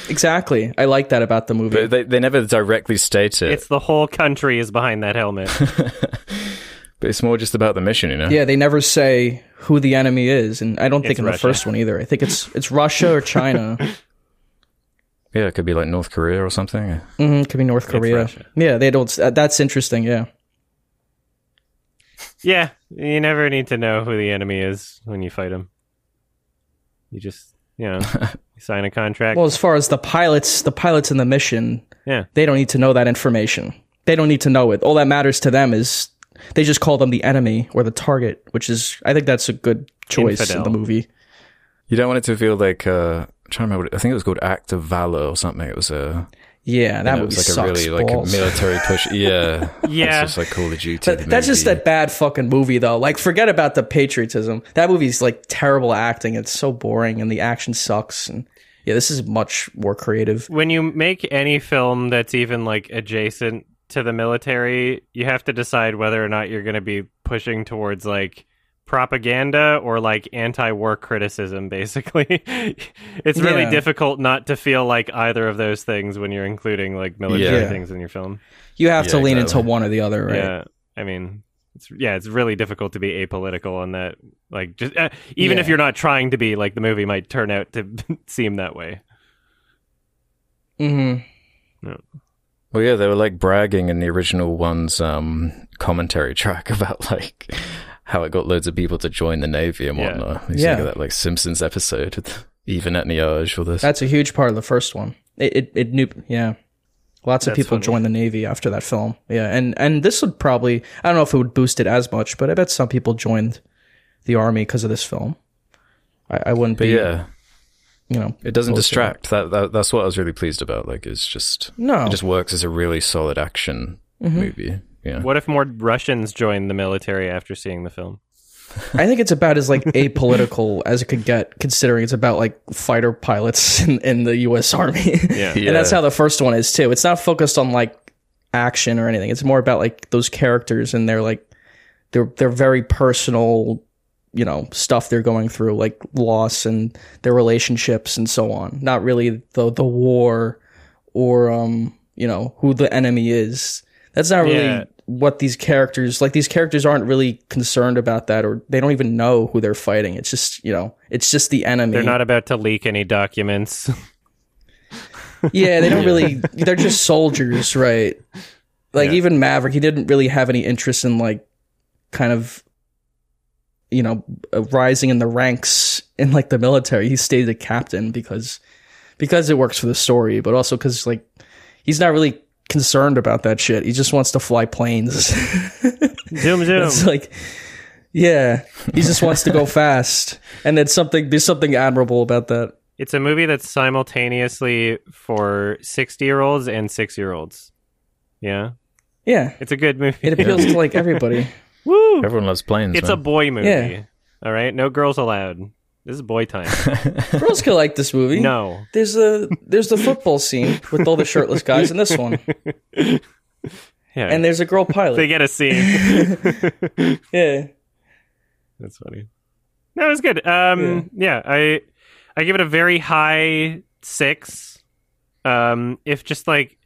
exactly. I like that about the movie. But they they never directly state it. It's the whole country is behind that helmet. [LAUGHS] but it's more just about the mission, you know. yeah, they never say who the enemy is, and I don't think It's in the first one either. I think it's it's Russia or China. [LAUGHS] Yeah, it could be like North Korea or something. hmm could be North Korea. Yeah, they don't. Uh, that's interesting. Yeah. yeah, you never need to know who the enemy is when you fight him. You just, you know, [LAUGHS] you sign a contract. Well, as far as the pilots, the pilots in the mission, yeah. they don't need to know that information. They don't need to know it. All that matters to them is they just call them the enemy or the target, which is I think that's a good choice in the movie. You don't want it to feel like uh, I'm trying to remember. I think it was called Act of Valor or something. It was a Yeah, that you know, it was like sucks a really balls. like a military push. [LAUGHS] Yeah, Yeah. It's just like Call of Duty. That- that's just movie. a bad fucking movie, though. Like, forget about the patriotism. That movie's like terrible acting. It's so boring, and the action sucks. And yeah, this is much more creative. When you make any film that's even like adjacent to the military, you have to decide whether or not you're going to be pushing towards like propaganda or like anti-war criticism basically [LAUGHS] it's really Yeah. difficult not to feel like either of those things when you're including like military Yeah. things in your film You have to lean exactly. into one or the other, right? Yeah, I mean, it's yeah, it's really difficult to be apolitical on that. Like, just uh, even if you're not trying to be, like the movie might turn out to [LAUGHS] seem that way. mm-hmm Well, yeah, they were like bragging in the original one's um, commentary track [LAUGHS] about like how it got loads of people to join the navy and Yeah. whatnot. You Yeah. of that like Simpsons episode with Even Etniage or this. That's a huge part of the first one. It it, it knew, yeah. Lots of That's people funny. joined the Navy after that film. Yeah, and and this would probably I don't know if it would boost it as much, but I bet some people joined the army because of this film. I, I wouldn't but be, yeah, you know, it doesn't opposed distract. That, that that's what I was really pleased about. Like, it's just No, it just works as a really solid action Mhm. movie. Yeah. What if more Russians joined the military after seeing the film? [LAUGHS] I think it's about as like apolitical as it could get, considering it's about like fighter pilots [LAUGHS] in, in the U.S. Army. Yeah, [LAUGHS] Yeah. and that's how the first one is too. It's not focused on like action or anything. It's more about like those characters and their like they're they're very personal, you know, stuff they're going through, like loss and their relationships and so on. Not really the the war or um you know who the enemy is. That's not really Yeah. What these characters like. These characters aren't really concerned about that, or they don't even know who they're fighting. It's just you know, it's just the enemy. They're not about to leak any documents. [LAUGHS] yeah, they don't really. [LAUGHS] They're just soldiers, right? Like Yeah. even Maverick, he didn't really have any interest in like, kind of, you know, uh, rising in the ranks in like the military. He stayed a captain because, because it works for the story, but also because like, he's not really concerned about that shit. He just wants to fly planes. [LAUGHS] zoom, zoom. it's like, yeah, he just wants to go [LAUGHS] fast, and then something. There's something admirable about that. It's a movie that's simultaneously for 60 year olds and six year olds. Yeah. Yeah, It's a good movie. it appeals to like everybody. [LAUGHS] Woo! Everyone loves planes. It's a boy movie. Yeah. All right. No girls allowed. This is boy time. [LAUGHS] Girls could like this movie. no. There's a there's the football scene with all the shirtless guys in this one, [LAUGHS] Yeah. and there's a girl pilot. they get a scene. [LAUGHS] Yeah, That's funny. No, it was good. Um, yeah. I I give it a very high six. Um, if just like,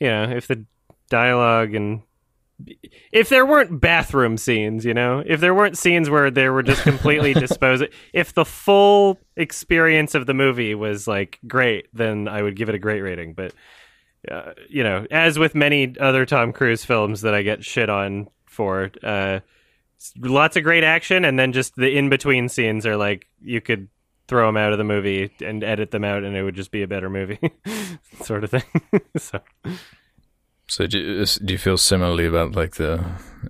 you know, if the dialogue and if there weren't bathroom scenes, you know, if there weren't scenes where they were just completely [LAUGHS] disposed, if the full experience of the movie was like great, then I would give it a great rating. But uh, you know, as with many other Tom Cruise films that I get shit on for, uh, lots of great action, and then just the in between scenes are like you could throw them out of the movie and edit them out, and it would just be a better movie, [LAUGHS] sort of thing. [LAUGHS] so So do you, do you feel similarly about like the?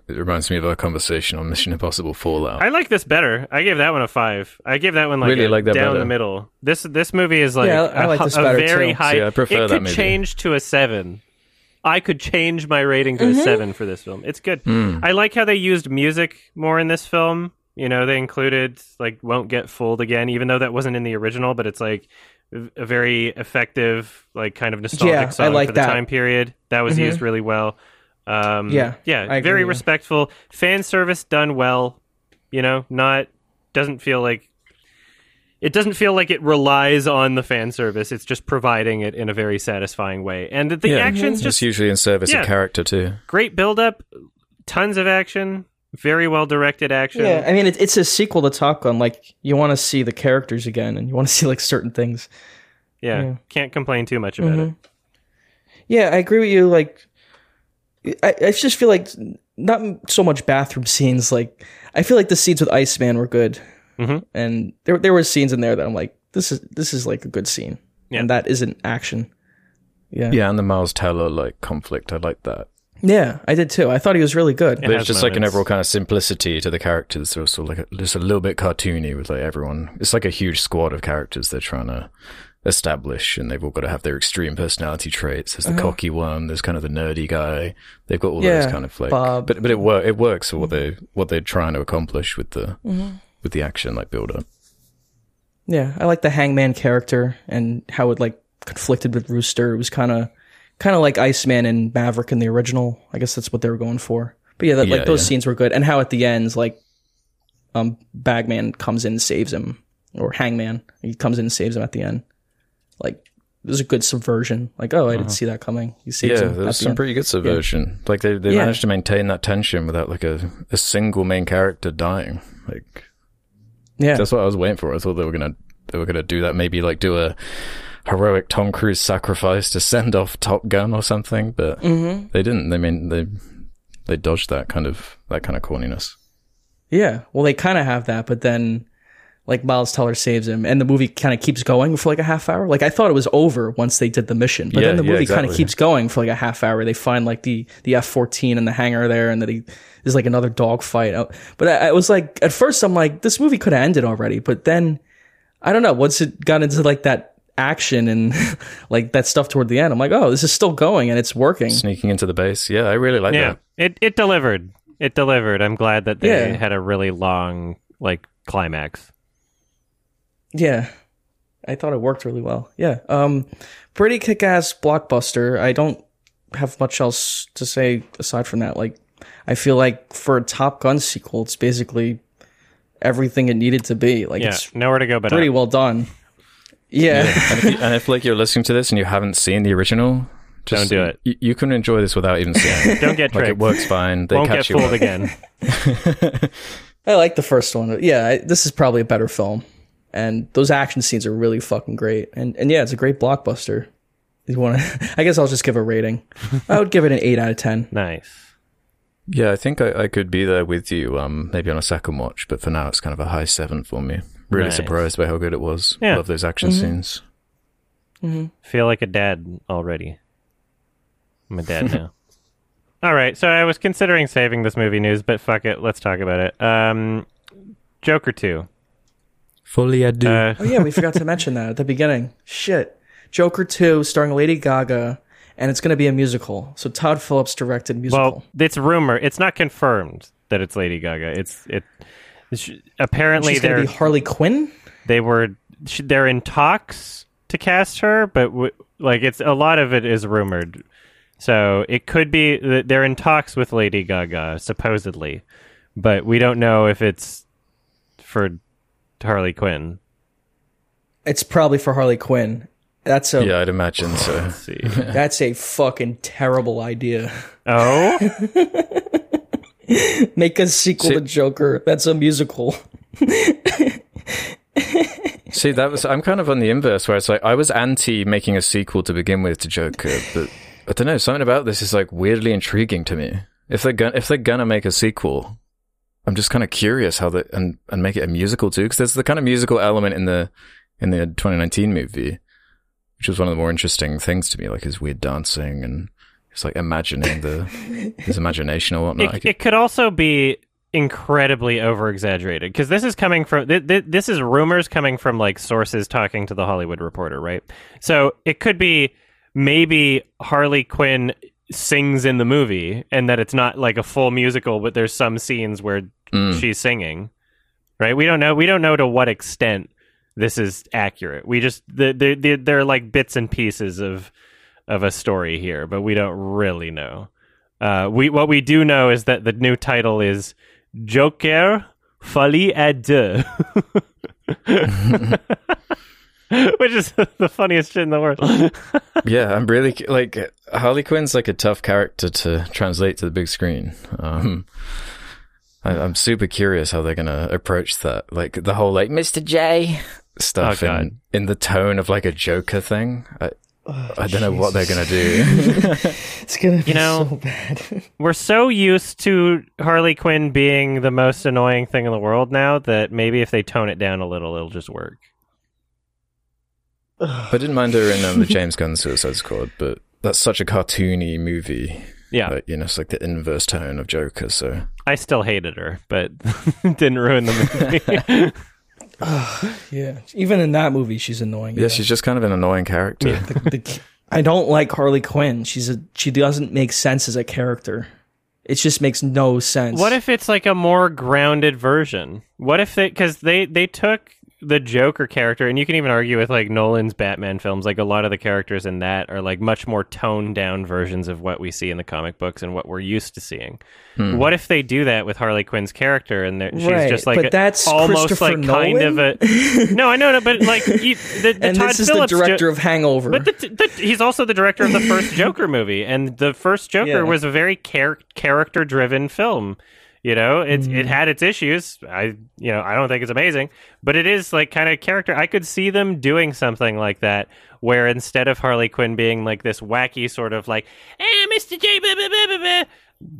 It reminds me of our conversation on Mission Impossible Fallout. I like this better. I gave that one a five. I gave that one like Really a like that down better. the middle. This this movie is like Yeah, I a, like hu- this a very too. high. See, I prefer it that could maybe. change to a seven. I could change my rating to a seven for this film. It's good. Hmm. I like how they used music more in this film. You know, they included like "Won't Get Fooled Again," even though that wasn't in the original, but it's like a very effective, like kind of nostalgic Yeah, I song like for the that. time period. That was Mhm. used really well. Um, Yeah, yeah, I very agree. respectful fan service done well. You know, not doesn't feel like it doesn't feel like it relies on the fan service. It's just providing it in a very satisfying way, and the Yeah. action's It's just usually in service Yeah. of character too. great build up, tons of action, very well directed action. yeah. I mean, it, it's a sequel to Top Gun. Like you want to see the characters again, and you want to [LAUGHS] see like certain things. Yeah, Yeah. can't complain too much about it. Mhm. Yeah, I agree with you. Like, I, I just feel like not so much bathroom scenes. Like, I feel like the scenes with Iceman were good, Mhm. and there there were scenes in there that I'm like, this is this is like a good scene, Yeah. and that isn't action. Yeah. Yeah, and the Miles Teller like conflict. I like that. Yeah, I did too. I thought he was really good. It There's has just like an overall kind of simplicity to the characters. So it's sort of like a, just a little bit cartoony with like everyone. It's like a huge squad of characters they're trying to establish, and they've all got to have their extreme personality traits. There's the cocky one. There's kind of the nerdy guy. They've got all Uh-huh. Yeah, those kind of like. Bob. But but it work it works for what they what they're trying to accomplish with the Mm-hmm. with the action like build up. Yeah, I like the Hangman character and how it like conflicted with Rooster. It was kind of kind of like Iceman and Maverick in the original. I guess that's what they were going for. But yeah, that, Yeah, like those yeah. scenes were good. And how at the end, like, um, Bagman comes in and saves him, or Hangman, he comes in and saves him at the end. Like, there's a good subversion. Like, oh, I didn't see that coming. He saves Uh-huh. Yeah, him. there's some pretty good subversion. Like they they Yeah. managed to maintain that tension without like a a single main character dying. Like yeah, That's what I was waiting for. I thought they were gonna they were gonna do that. Maybe like do a heroic Tom Cruise sacrifice to send off Top Gun or something, but mm-hmm. they didn't. They mean they they dodged that kind of that kind of corniness. yeah. Well, they kind of have that, but then. Like Miles Teller saves him, and the movie kind of keeps going for like a half hour. Like I thought it was over once they did the mission, but Yeah, then the yeah, movie kind of keeps going for like a half hour. They find like the the F fourteen in the hangar there, and then he, there's like another dogfight. out. But I, I was like, at first, I'm like, this movie could have ended already. But then, I don't know. Once it got into like that action and [LAUGHS] like that stuff toward the end, I'm like, oh, this is still going and it's working. Sneaking into the base. Yeah, I really like yeah, that. it it delivered. It delivered. I'm glad that they Yeah. had a really long like climax. Yeah. I thought it worked really well. Yeah. Um pretty kick ass blockbuster. I don't have much else to say aside from that. Like I feel like for a Top Gun sequel, it's basically everything it needed to be. Like Yeah, it's nowhere to go but pretty up. well done. Yeah. and, if you, and if like you're listening to this and you haven't seen the original, just, Don't do it. You, you can enjoy this without even seeing it. [LAUGHS] Don't get like tricked. it works fine. They Won't catch get you fooled up. again. [LAUGHS] I like the first one. Yeah, I, this is probably a better film, and those action scenes are really fucking great. And and yeah, it's a great blockbuster. You want to? [LAUGHS] I guess I'll just give a rating. I would give it an eight out of ten. Nice. Yeah, I think I, I could be there with you, um, maybe on a second watch, but for now it's kind of a high seven for me. Really Nice. surprised by how good it was. Yeah. Love those action scenes. Feel like a dad already. I'm a dad now. [LAUGHS] All right, so I was considering saving this movie news, but fuck it, let's talk about it. Um, Joker two. Fully I do. Uh, Oh yeah, we forgot to mention that at the beginning. Shit, Joker two starring Lady Gaga, and it's going to be a musical. So Todd Phillips directed musical. well, it's rumor. It's not confirmed that it's Lady Gaga. It's it. It's- apparently, She's they're to be Harley Quinn. they were sh- they're in talks to cast her, but w- like it's a lot of it is rumored. So it could be that they're in talks with Lady Gaga supposedly, but we don't know if it's for Harley Quinn. It's probably for Harley Quinn. That's a yeah, I'd imagine so. Let's see. [LAUGHS] that's a fucking terrible idea. oh, [LAUGHS] [LAUGHS] Make a sequel See- to Joker. That's a musical. [LAUGHS] See, that was I'm kind of on the inverse where it's like I was anti making a sequel to begin with to Joker, but I don't know, something about this is like weirdly intriguing to me. If they're gonna if they're gonna make a sequel, I'm just kind of curious how they and and make it a musical too, because there's the kind of musical element in the in the 2019 movie, which was one of the more interesting things to me, like his weird dancing and it's like imagining the his imagination or whatnot. It, could- it could also be incredibly over exaggerated because this is coming from th- th- this is rumors coming from like sources talking to the Hollywood Reporter, right? So it could be maybe Harley Quinn sings in the movie and that it's not like a full musical, but there's some scenes where Mm. she's singing, right? We don't know. We don't know to what extent this is accurate. We just the the the they're like bits and pieces of of a story here, but we don't really know. Uh, we what we do know is that the new title is Joker Folie à deux, [LAUGHS] which is [LAUGHS] the funniest shit in the world. [LAUGHS] Yeah, I'm really like Harley Quinn's like a tough character to translate to the big screen. Um, I, I'm super curious how they're gonna approach that, like the whole like Mr. J stuff Oh, in in the tone of like a Joker thing. I, I don't know what they're gonna do. [LAUGHS] It's gonna be You know- so bad. [LAUGHS] We're so used to Harley Quinn being the most annoying thing in the world now that maybe if they tone it down a little, it'll just work. I didn't mind her in um, the James Gunn Suicide Squad, but that's such a cartoony movie. Yeah, Like, you know, it's like the inverse tone of Joker. So I still hated her, but [LAUGHS] didn't ruin the movie. [SIGHS] Yeah, even in that movie, she's annoying. yeah, she's just kind of an annoying character. The- the- I don't like Harley Quinn. She's a she doesn't make sense as a character. It just makes no sense. What if it's like a more grounded version? What if it because they they took the Joker character, and you can even argue with like Nolan's Batman films, like a lot of the characters in that are like much more toned down versions of what we see in the comic books and what we're used to seeing. Hmm. What if they do that with Harley Quinn's character, and she's Right, just like but a- that's almost Christopher like kind of a [LAUGHS] no, I know, no, but like you, the, the [LAUGHS] and Todd this is Phillips the jo- director of Hangover. but the, the, he's also the director of the first Joker movie, and the first Joker Yeah. was a very char- character-driven film. You know, it Mm-hmm. it had its issues. I you know I don't think it's amazing, but it is like kind of character. I could see them doing something like that, where instead of Harley Quinn being like this wacky sort of like, eh, Mister J, blah, blah, blah, blah, blah,"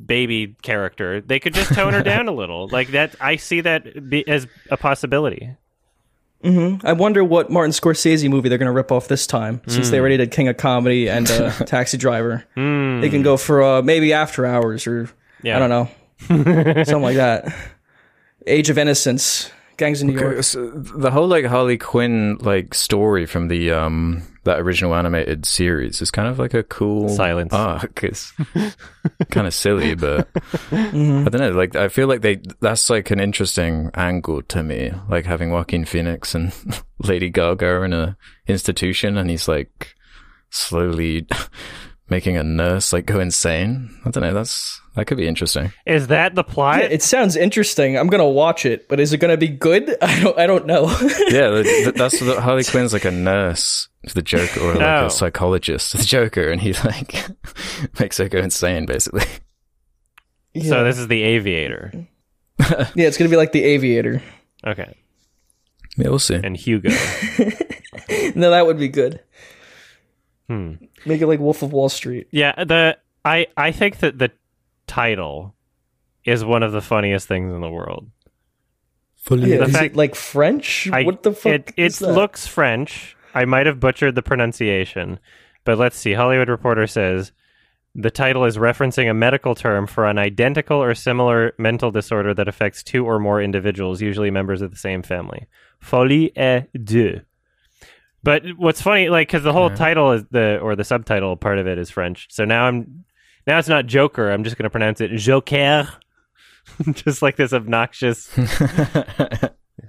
baby character, they could just tone her down a little. [LAUGHS] Like that, I see that be, as a possibility. I wonder what Martin Scorsese movie they're going to rip off this time, since they already did King of Comedy and uh, [LAUGHS] Taxi Driver. They can go for uh, maybe After Hours or Yeah. I don't know, something like that. Age of Innocence, Gangs of New York. So the whole like Harley Quinn like story from the um that original animated series is kind of like a cool Silence. arc. It's kind of silly, but I don't know. Like I feel like they that's like an interesting angle to me. Like having Joaquin Phoenix and [LAUGHS] Lady Gaga in a institution, and he's like slowly [LAUGHS] making a nurse like go insane. I don't know. That's that could be interesting. Is that the plot? Yeah, it sounds interesting. I'm gonna watch it, but is it gonna be good? [LAUGHS] I don't. I don't know. [LAUGHS] Yeah, th- th- that's the, Harley Quinn's like a nurse to the Joker, or like Oh. a psychologist to the Joker, and he like [LAUGHS] makes her go insane, basically. yeah. So this is the Aviator. yeah, it's gonna be like the Aviator. Okay, Yeah, we'll see. and Hugo. No, that would be good. Hmm. Make it like Wolf of Wall Street. Yeah, the I I think that the title is one of the funniest things in the world. Yeah, The is fact- it like French? I, what the fuck? It, it is that? looks French. I might have butchered the pronunciation, but let's see. Hollywood Reporter says the title is referencing a medical term for an identical or similar mental disorder that affects two or more individuals, usually members of the same family. Folie et deux. But what's funny, like, because the whole Yeah. title is the or the subtitle part of it is French. So now I'm now it's not Joker. I'm just going to pronounce it Joker, [LAUGHS] just like this obnoxious. [LAUGHS]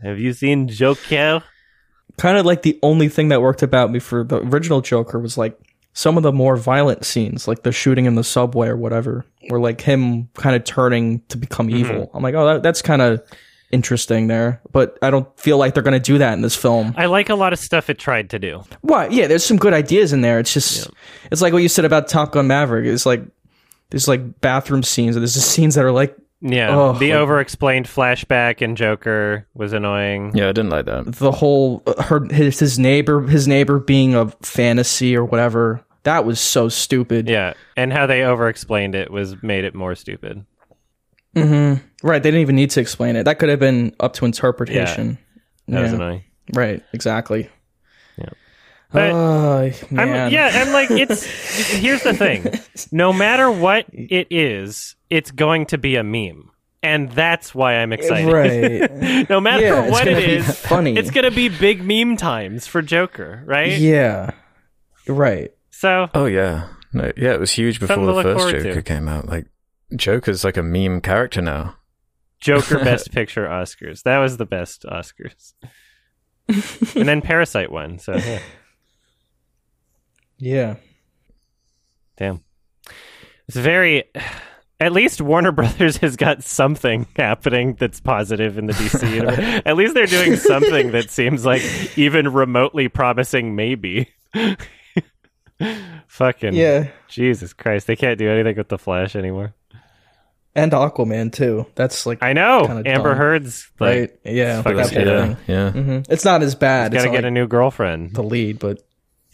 Have you seen Joker? kind of like the only thing that worked about me for the original Joker was like some of the more violent scenes, like the shooting in the subway or whatever, or like him kind of turning to become Mm-hmm. evil. I'm like, oh, that, that's kind of interesting there, but I don't feel like they're gonna do that in this film. I like a lot of stuff it tried to do. Why? Yeah, there's some good ideas in there. It's just, it's like what you said about Top Gun Maverick. It's like there's like bathroom scenes, and there's just scenes that are like Yeah, Oh, the like- over-explained flashback in Joker was annoying. yeah, I didn't like that. the whole uh, her his, his neighbor his neighbor being a fantasy or whatever. That was so stupid. Yeah, and how they over-explained it was made it more stupid. hmm Right. They didn't even need to explain it. That could have been up to interpretation. That was annoying. Right. Exactly. Yeah. But Oh, I'm, man. yeah, and like it's [LAUGHS] here's the thing: no matter what it is, it's going going to be a meme, and that's why I'm excited. Right. [LAUGHS] no matter Yeah, it's what gonna it be is, [LAUGHS] funny. it's gonna be big meme times for Joker, right? Yeah. Right. So Oh yeah, no, yeah, it was huge before the first Joker to. came out. Like Joker's like a meme character now. Joker Best Picture Oscars. That was the best Oscars. and then Parasite won. So yeah, Yeah. damn. It's very. At least Warner [LAUGHS] Brothers has got something happening that's positive in the DC [LAUGHS] universe. At least they're doing something that seems like even remotely promising. Maybe. [LAUGHS] Fucking Yeah. Jesus Christ! They can't do anything with the Flash anymore. And Aquaman too. That's like I know Amber dumb. Heard's like right. Yeah. fucking that whole yeah. thing. Yeah, Mhm. It's not as bad. gotta get like a new girlfriend. the lead, but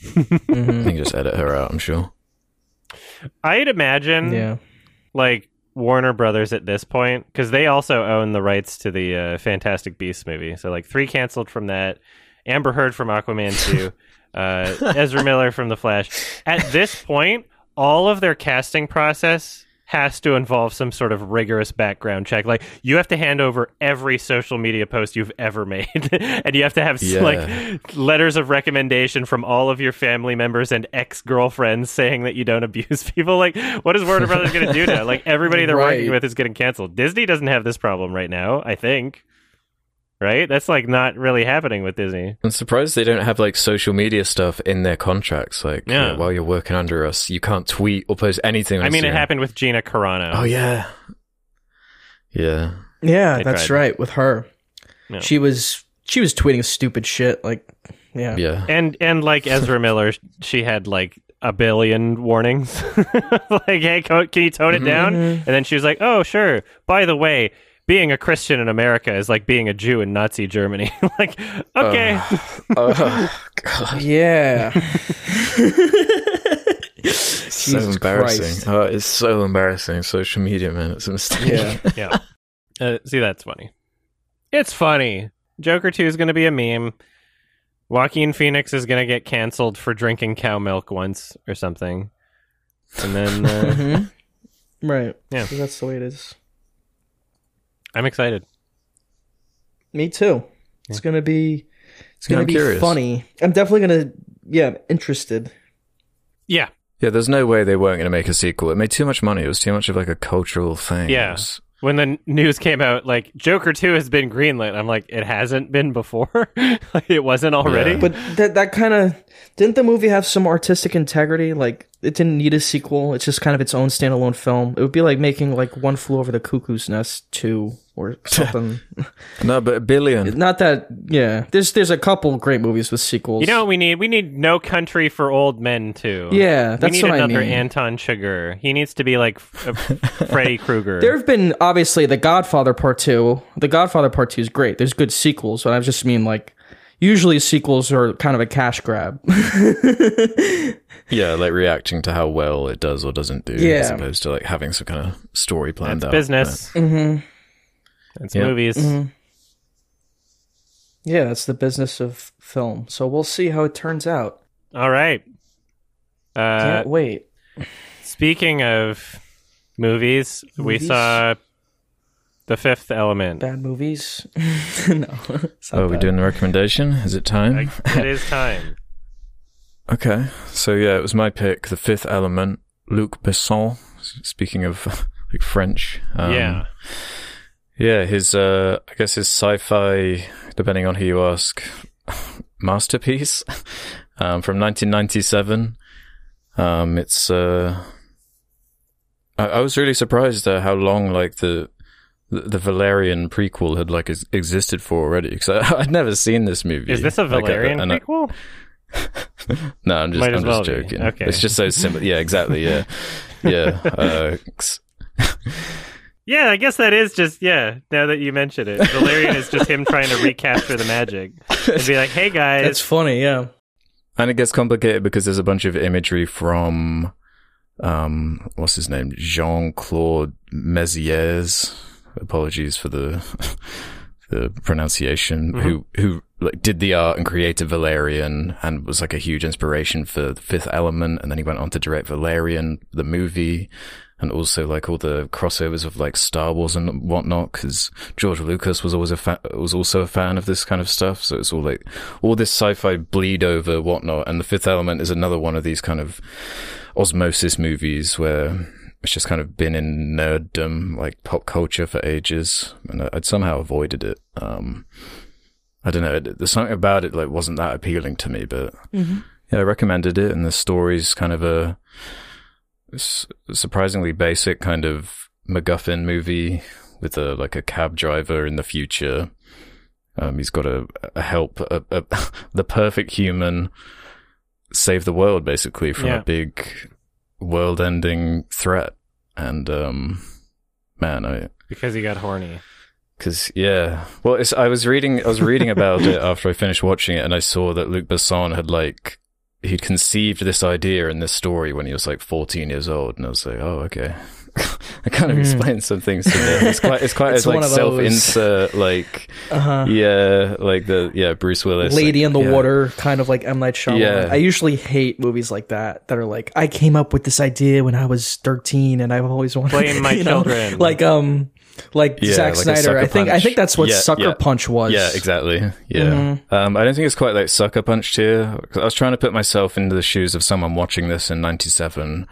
I think just edit her out. I'm sure. I'd imagine yeah. like Warner Brothers at this point because they also own the rights to the uh, Fantastic Beasts movie. So like three canceled from that, Amber Heard from Aquaman two, [LAUGHS] uh, Ezra Miller from The Flash. At this point, all of their casting process has to involve some sort of rigorous background check. Like you have to hand over every social media post you've ever made, [LAUGHS] and you have to have Yeah. like letters of recommendation from all of your family members and ex girlfriends saying that you don't abuse [LAUGHS] people. Like, what is Warner Brothers going to do now? Like everybody they're working with is getting canceled. Disney doesn't have this problem right now. I think. Right? That's like not really happening with Disney. I'm surprised they don't have like social media stuff in their contracts. Like, Yeah. while you're working under us, you can't tweet or post anything. On I mean, it happened with Gina Carano. Oh yeah, yeah. Yeah, They that's tried. right. With her, No. she was she was tweeting stupid shit. Like, yeah, Yeah. And and like Ezra [LAUGHS] Miller, she had like a billion warnings. [LAUGHS] like, hey, can you tone it mm-hmm. down? Mm-hmm. And then she was like, oh, sure. By the way, being a Christian in America is like being a Jew in Nazi Germany. [LAUGHS] like, okay. oh [LAUGHS] god, yeah. [LAUGHS] so Jesus embarrassing. Christ. Oh, it's so embarrassing. Social media, man, it's a mistake. Yeah. yeah. Uh, see, that's funny. It's funny. Joker 2 is going to be a meme. Joaquin Phoenix is going to get canceled for drinking cow milk once or something. And then uh, hmm Right. Yeah. So that's the way it is. I'm excited. Me too. It's gonna be. It's gonna I'm be curious. funny. I'm definitely gonna. Yeah, I'm interested. Yeah. Yeah, there's no way they weren't going to make a sequel. It made too much money. It was too much of like a cultural thing. Yeah. Was- When the news came out, like Joker 2 has been greenlit, I'm like, it hasn't been before? [LAUGHS] like, it wasn't already? Yeah. But that that kind of Didn't the movie have some artistic integrity? Like it didn't need a sequel. It's just kind of its own standalone film. It would be like making like One Flew Over the Cuckoo's Nest two or [LAUGHS] something. No, but a billion. Not that. Yeah, there's there's a couple great movies with sequels. You know what we need? We need No Country for Old Men too. Yeah, we that's need what I another mean. Anton Chigurh. He needs to be like F- [LAUGHS] Freddy Krueger. There have been obviously The Godfather Part Two. The Godfather Part Two is great. There's good sequels, but I just mean like usually sequels are kind of a cash grab. Yeah, like reacting to how well it does or doesn't do, Yeah. as opposed to like having some kind of story planned That's out. business. mm-hmm. It's Yeah. movies. Yeah, that's the business of film. So we'll see how it turns out. All right. Uh, Can't wait. speaking of movies, we saw The Fifth Element. Bad movies? [LAUGHS] no. it's not Oh, are we bad. doing the recommendation? Is it time? Like, it is [LAUGHS] time. Okay, so yeah, it was my pick, The Fifth Element, Luc Besson. Speaking of [LAUGHS] like French, um, yeah. yeah, his uh, I guess his sci-fi, depending on who you ask, masterpiece um, from 1997. Um, it's uh, I, I was really surprised at how long like the the, the Valerian prequel had like ex- existed for already because [LAUGHS] I'd never seen this movie. Is this a Valerian and I- prequel? [LAUGHS] no, I'm just Might I'm well just be. joking. Okay. It's just so simple. Yeah, exactly. Yeah, [LAUGHS] yeah. Uh, Yeah, I guess that is just yeah. Now that you mention it, Valerian is just him trying to recapture the magic and be like, "Hey guys, it's funny, yeah. and it gets complicated because there's a bunch of imagery from, um, what's his name, Jean Claude Mézières. Apologies for the [LAUGHS] the pronunciation. Mhm. Who who like did the art and created Valerian and was like a huge inspiration for the Fifth Element, and then he went on to direct Valerian, the movie. And also like all the crossovers of like Star Wars and whatnot, because George Lucas was always a fa- was also a fan of this kind of stuff. So it's all like all this sci-fi bleed over whatnot. And the Fifth Element is another one of these kind of osmosis movies where it's just kind of been in nerddom, like pop culture for ages, and I'd somehow avoided it. Um, I don't know. There's something about it like wasn't that appealing to me, but yeah, I recommended it. And the story's kind of a surprisingly basic kind of MacGuffin movie with a like a cab driver in the future. Um, he's got a, a help a, [LAUGHS] a, the perfect human save the world basically from Yeah. a big world-ending threat. And um, man, I because he got horny." because yeah, well, it's, I was reading I was reading about it after I finished watching it, and I saw that Luc Besson had like he'd conceived this idea in this story when he was like 14 years old, and I was like, oh, okay. [LAUGHS] that kind of Hmm. explains some things to me. It's quite, it's quite [LAUGHS] It's a, like one of self-insert, like Uh huh. yeah, like the yeah Bruce Willis, Lady like, in the yeah. Water, kind of like M Night Shyamalan. Yeah. I usually hate movies like that that are like I came up with this idea when I was thirteen and I've always wanted Blame [LAUGHS] my you know? children. Like um, like Yeah, Zack like Snyder. I think I think that's what Yeah, Sucker yeah. Punch was. Yeah, exactly. Yeah. Mhm. Um, I don't think it's quite like Sucker Punched here. 'Cause I was trying to put myself into the shoes of someone watching this in 97.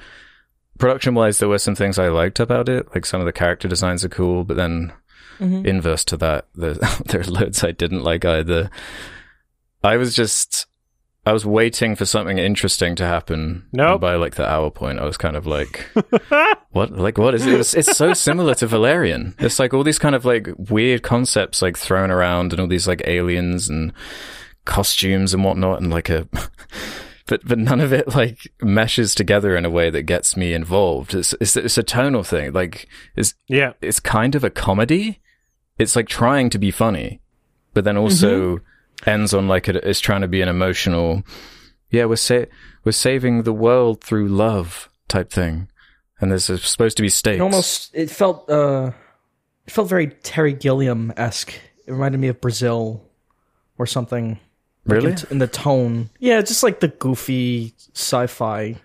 Production wise, there were some things I liked about it. Like some of the character designs are cool, but then Mhm. inverse to that, there, [LAUGHS] there are loads I didn't like either. I was just, I was waiting for something interesting to happen. Nope. By like the hour point, I was kind of like, [LAUGHS] what? Like, what is it? It's, it's so similar to Valerian. It's like all these kind of like weird concepts like thrown around and all these like aliens and costumes and whatnot and like a, but, but none of it like meshes together in a way that gets me involved. It's, it's, it's a tonal thing. Like, it's, Yeah, it's kind of a comedy. It's like trying to be funny, but then also ends on like a, it's trying to be an emotional. Yeah, we're sa- we're saving the world through love type thing, and there's supposed to be stakes. It almost it felt uh, it felt very Terry Gilliam esque. It reminded me of Brazil or something. Like, Really? in, in the tone. Yeah, just like the goofy sci-fi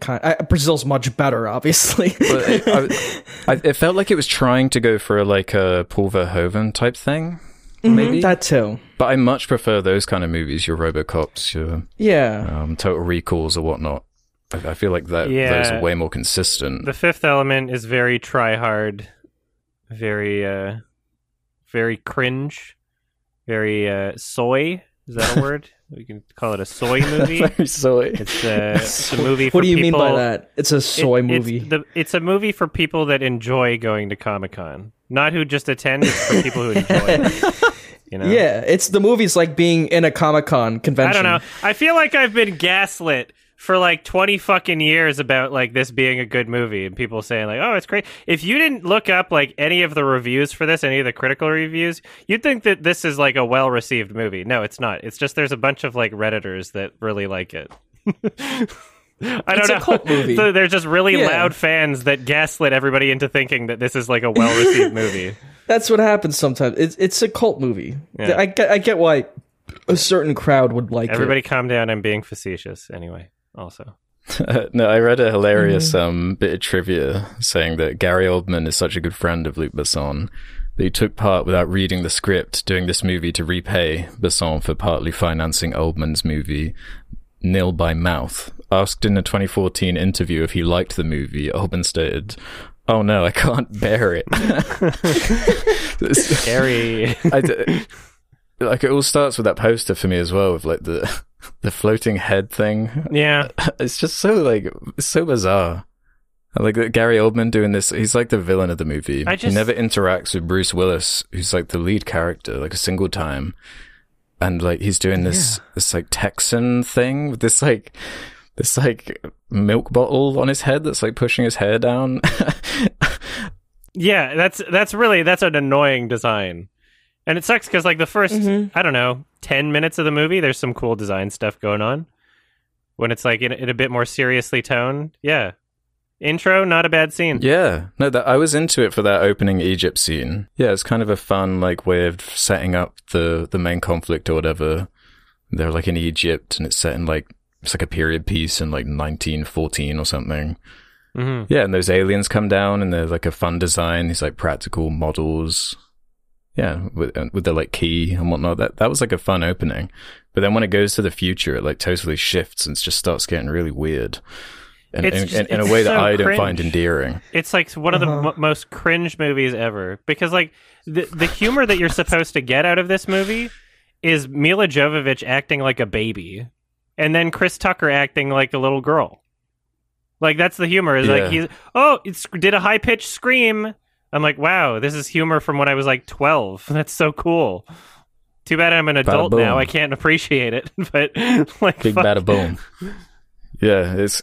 kind. Uh, Brazil's much better, obviously. But it, I, [LAUGHS] I, it felt like it was trying to go for like a Paul Verhoeven type thing, maybe. Mm-hmm, that too. but I much prefer those kind of movies. Your RoboCops, your Yeah. um, Total Recalls, or whatnot. I, I feel like that those are way more consistent. The Fifth Element is very try hard, very uh, very cringe, very uh, soy. Is that a [LAUGHS] word? We can call it a soy movie. [LAUGHS] Soy. It's a, it's a [LAUGHS] movie. For What do you mean by that? It's a it- soy it's movie. the- It's, a movie for people that enjoy going to Comic Con, not who just attend. It's for people who enjoy. it. You know? Yeah, it's the movie's like being in a Comic Con convention. I don't know. I feel like I've been gaslit for like 20 fucking years about like this being a good movie and people saying like, "Oh, it's great." If you didn't look up like any of the reviews for this, any of the critical reviews, you'd think that this is like a well-received movie. No, it's not. It's just there's a bunch of like redditors that really like it. [LAUGHS] I don't It's a know. cult movie. so they're just really Yeah. loud fans that gaslit everybody into thinking that this is like a well-received movie. [LAUGHS] That's what happens sometimes. It's it's a cult movie. Yeah. I, get, I get why a certain crowd would like it. Everybody it. calm down. I'm being facetious anyway. Also. [LAUGHS] no, I read a hilarious um, bit of trivia saying that Gary Oldman is such a good friend of Luc Besson that he took part without reading the script doing this movie to repay Besson for partly financing Oldman's movie Nil by Mouth. Asked in a 2014 interview if he liked the movie, Oldman stated, "Oh no, I can't bear it." [LAUGHS] It's- Gary. [LAUGHS] I d- like it all starts with that poster for me as well, with like the [LAUGHS] the floating head thing. yeah. [LAUGHS] It's just so like so bizarre. Like uh, Gary Oldman doing this, he's like the villain of the movie. I He never interacts with Bruce Willis, who's like the lead character, like a single time. And like he's doing this this like Texan thing with this like this like milk bottle on his head that's like pushing his hair down. [LAUGHS] Yeah, that's that's really that's an annoying design, and it sucks because like the 1st mm-hmm. I don't know ten minutes of the movie, there's some cool design stuff going on. When it's like in, in a bit more seriously toned, yeah. Intro, not a bad scene. Yeah, no, that I was into it for that opening Egypt scene. Yeah, it's kind of a fun like way of setting up the the main conflict or whatever. They're like in Egypt, and it's set in like it's like a period piece in like 1914 or something. hmm Yeah, and those aliens come down, and they're like a fun design. These like practical models. Yeah, with with the like key and whatnot. That that was like a fun opening. But then when it goes to the future, it like totally shifts and it just starts getting really weird. In, It's in, just- in, in a it's way that so I don't find endearing. It's like one of the Uh-huh. m- most cringe movies ever because like the the humor that you're supposed to get out of this movie is Milla Jovovich acting like a baby, and then Chris Tucker acting like a little girl. Like that's the humor. Is Yeah. like he's oh, it's did a high pitched scream. I'm like, wow, this is humor from when I was like 12. [LAUGHS] That's so cool. Too bad I'm an adult now. I can't appreciate it. [LAUGHS] But like, Big fuck. bada boom. Yeah, it's.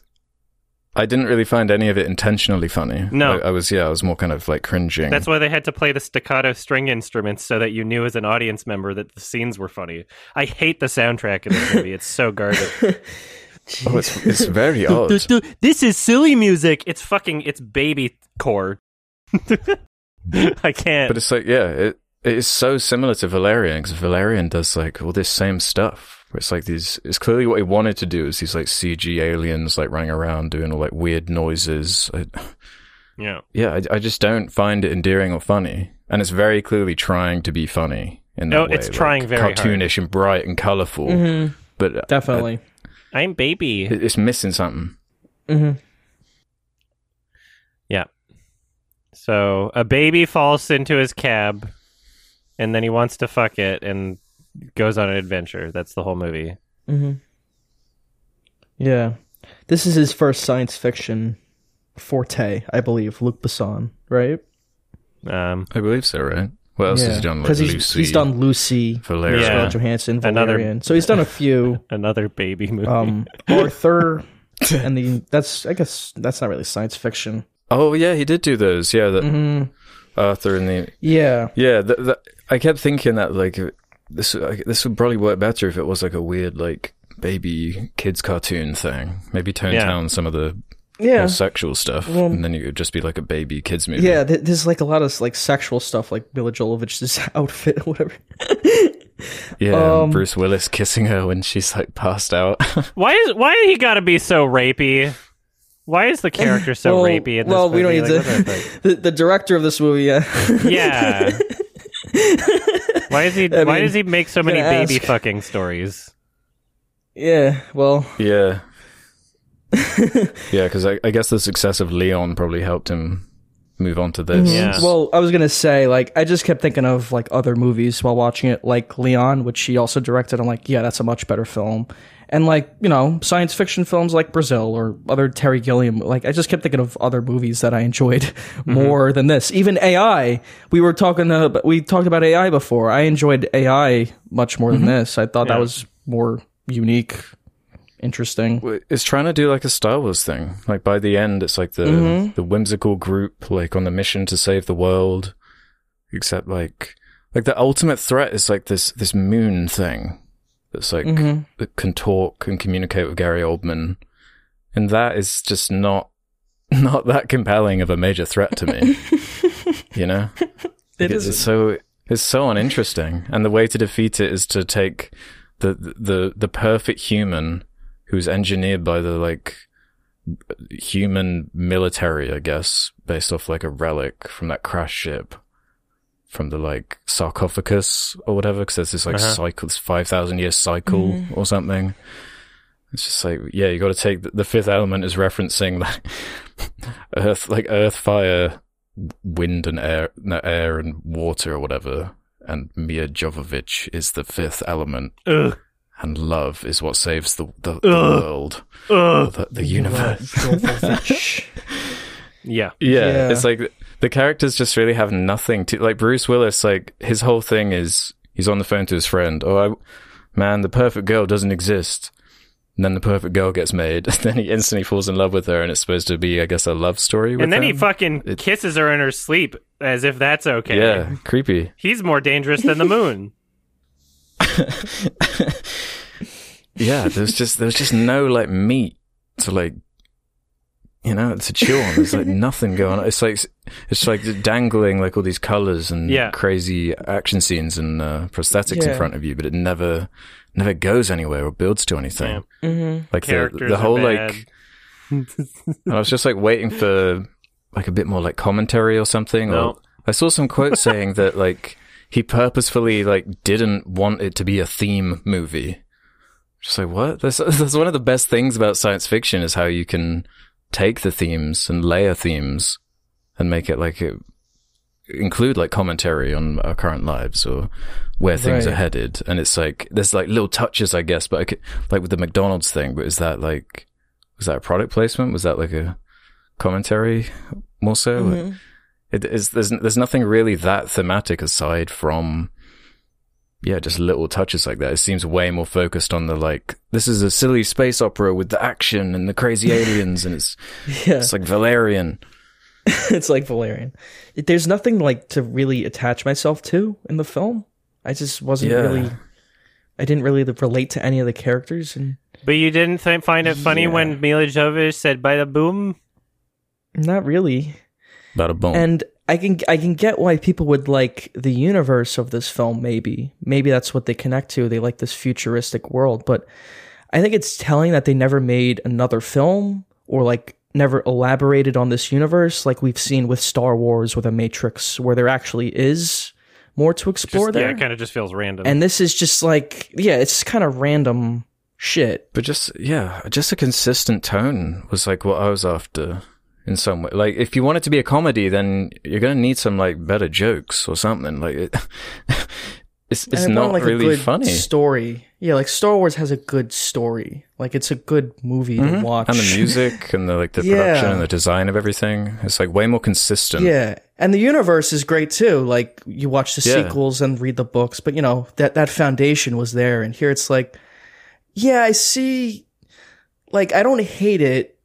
I didn't really find any of it intentionally funny. No. I, I was yeah, I was more kind of like cringing. That's why they had to play the staccato string instruments so that you knew as an audience member that the scenes were funny. I hate the soundtrack in this [LAUGHS] movie. It's so garbage. oh, it's, it's very odd. this is silly music. It's fucking it's baby core. [LAUGHS] I can't. But it's like yeah, it it is so similar to Valerian because Valerian does like all this same stuff. It's like these. It's clearly what he wanted to do is these like CG aliens like running around doing all like weird noises. I, [LAUGHS] yeah. yeah, I, I just don't find it endearing or funny, and it's very clearly trying to be funny. In that No, way, it's like, trying very hard. cartoonish and bright and colorful. Mhm. But uh, Definitely. I'm baby. it- it's missing something. hmm Yeah. So a baby falls into his cab, and then he wants to fuck it and goes on an adventure. That's the whole movie. hmm Yeah. This is his first science fiction forte, I believe. Luc Besson, right? Um, I believe so, right? What else has he done? Like Because he's, he's done Lucy, Valerian. Yeah. Scarlett Johansson, Another- So he's done a few. [LAUGHS] another baby movie. Um, Arthur, and the that's I guess that's not really science fiction. Oh yeah, he did do those. Yeah, the hmm Arthur and the Yeah. yeah. The, the, I kept thinking that like this like, this would probably work better if it was like a weird like baby kids cartoon thing. Maybe tone Yeah. down some of the Yeah. more sexual stuff, Well- and then it would just be like a baby kids movie. Yeah, th- there's like a lot of like sexual stuff, like Milla Jovovich's [LAUGHS] outfit or [LAUGHS] whatever. yeah. Um, and Bruce Willis kissing her when she's like passed out. [LAUGHS] Why is why he got to be so rapey? Why is the character so well, rapey in this well, we don't movie? need Like, the [LAUGHS] to. the, the director of this movie, yeah, Yeah. Why is he? [LAUGHS] I why mean, does he make so many baby ask. fucking stories? yeah. Well, yeah. [LAUGHS] yeah, because I, I guess the success of Leon probably helped him move on to this. Mm-hmm. Yeah. Well, I was gonna say, like, I just kept thinking of like other movies while watching it, like Leon, which he also directed. I'm like, yeah, that's a much better film. And like, you know, science fiction films like Brazil or other Terry Gilliam. Like, I just kept thinking of other movies that I enjoyed [LAUGHS] more than this. Even AI. We were talking, uh, we talked about AI before. I enjoyed AI much more than this. I thought Yeah. that was more unique, interesting. It's trying to do like a Star Wars thing. Like by the end, it's like the Mhm. the whimsical group like on the mission to save the world. Except like like the ultimate threat is like this this moon thing that's like Mhm. that can talk and communicate with Gary Oldman, and that is just not [LAUGHS] not that compelling of a major threat to me. [LAUGHS] you know, it's, it's so it's so uninteresting, and the way to defeat it is to take the the the perfect human who's engineered by the like human military, I guess, based off like a relic from that crash ship, from the like sarcophagus or whatever, because there's this like Uh-huh. cycle, this five thousand year cycle or something. It's just like, yeah, you got to take the, the fifth element is referencing like [LAUGHS] earth, like earth, fire, wind, and air, no, air and water or whatever. And Milla Jovovich is the fifth element, Ugh. and love is what saves the the, the world, Ugh. the, the universe. [LAUGHS] Yeah. Yeah, Yeah. it's like the characters just really have nothing to like. Bruce Willis, like his whole thing is he's on the phone to his friend. Oh, I, man, the perfect girl doesn't exist. And then the perfect girl gets made. [LAUGHS] then he instantly falls in love with her, and it's supposed to be, I guess, a love story. With And then he fucking It- kisses her in her sleep as if that's okay. yeah, creepy. He's more dangerous than the [LAUGHS] moon. [LAUGHS] Yeah, there's just there's just no like meat to like you know to chew on. There's like [LAUGHS] nothing going on. It's like it's like dangling like all these colors and Yeah. crazy action scenes and uh, prosthetics in front of you, but it never never goes anywhere or builds to anything. Yeah. hmm Like the Characters the whole like [LAUGHS] I was just like waiting for like a bit more like commentary or something. No. Or I saw some quote [LAUGHS] saying that like he purposefully like didn't want it to be a theme movie. Just like what? That's that's one of the best things about science fiction is how you can take the themes and layer themes and make it like it include like commentary on our current lives or where things Right. are headed. And it's like there's like little touches, I guess, but I could, like with the McDonald's thing. But is that like was that a product placement? Was that like a commentary more so? Mm-hmm. It is there's there's nothing really that thematic aside from yeah, just little touches like that. It seems way more focused on the like this is a silly space opera with the action and the crazy aliens and it's [LAUGHS] Yeah, it's like Valerian. [LAUGHS] it's like Valerian. There's nothing like to really attach myself to in the film. I just wasn't Yeah. really. I didn't really relate to any of the characters, and But you didn't th- find it funny Yeah. when Milla Jovovich said the boom"? not really. About a boom. And I can I can get why people would like the universe of this film. Maybe maybe that's what they connect to. They like this futuristic world, but I think it's telling that they never made another film or like never elaborated on this universe like we've seen with Star Wars with a Matrix, where there actually is more to explore Just, there. yeah, it kind of just feels random. and this is just like yeah, it's kind of random shit. But just yeah, just a consistent tone was like what I was after in some way. Like if you want it to be a comedy, then you're gonna need some like better jokes or something. Like it, [LAUGHS] it's it's not like really funny. story. Yeah, like Star Wars has a good story. Like it's a good movie to watch. And the [LAUGHS] music and the like the Yeah. production and the design of everything. It's like way more consistent. Yeah, and the universe is great too. Like you watch the Yeah. sequels and read the books, but you know that that foundation was there. And here it's like, yeah, I see. Like I don't hate it,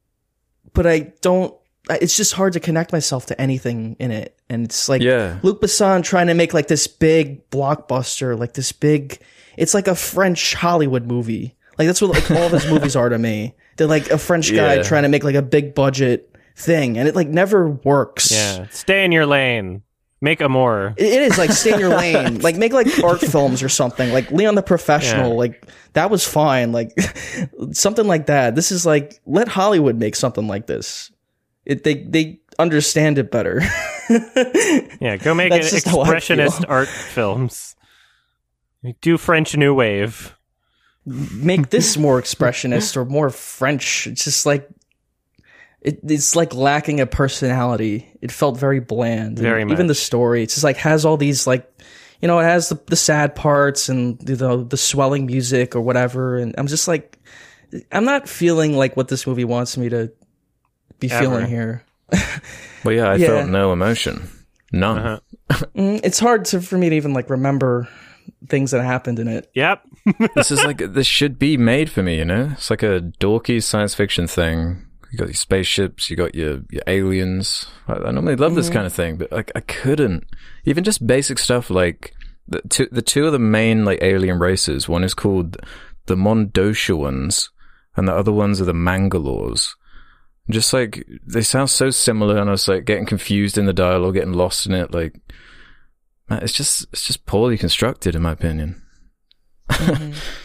but I don't. I- It's just hard to connect myself to anything in it, and it's like Yeah. Luc Besson trying to make like this big blockbuster, like this big. It's like a French Hollywood movie. Like that's what like all of his movies are to me. They're like a French guy Yeah. trying to make like a big budget thing, and it like never works. yeah, stay in your lane. Make a more. It it is like stay in your [LAUGHS] lane. Like make like art [LAUGHS] films or something. Like Leon the Professional. Yeah. Like that was fine. Like [LAUGHS] something like that. This is like let Hollywood make something like this. It they they understand it better. [LAUGHS] Yeah, go make That's an just how I feel. expressionist art films. Do French New Wave. make this [LAUGHS] more expressionist or more French. It's just like it, it's like lacking a personality. It felt very bland. Very Even the story, it's just like has all these like, you know, it has the, the sad parts and you know the swelling music or whatever. And I'm just like, I'm not feeling like what this movie wants me to be Ever. feeling here. Well, yeah, I [LAUGHS] Yeah. felt no emotion, none. Uh-huh. [LAUGHS] Mm, It's hard to for me to even like remember things that happened in it. Yep. [LAUGHS] this is like this should be made for me, you know. It's like a dorky science fiction thing. You got your spaceships, you got your your aliens. I, I normally love this kind of thing, but like I couldn't. Even just basic stuff like the two the two of the main like alien races. One is called the Mondoshawans, and the other ones are the Mangalores. Just like they sound so similar, and I was like getting confused in the dialogue, getting lost in it. Like, man, it's just it's just poorly constructed, in my opinion. Mm-hmm. [LAUGHS]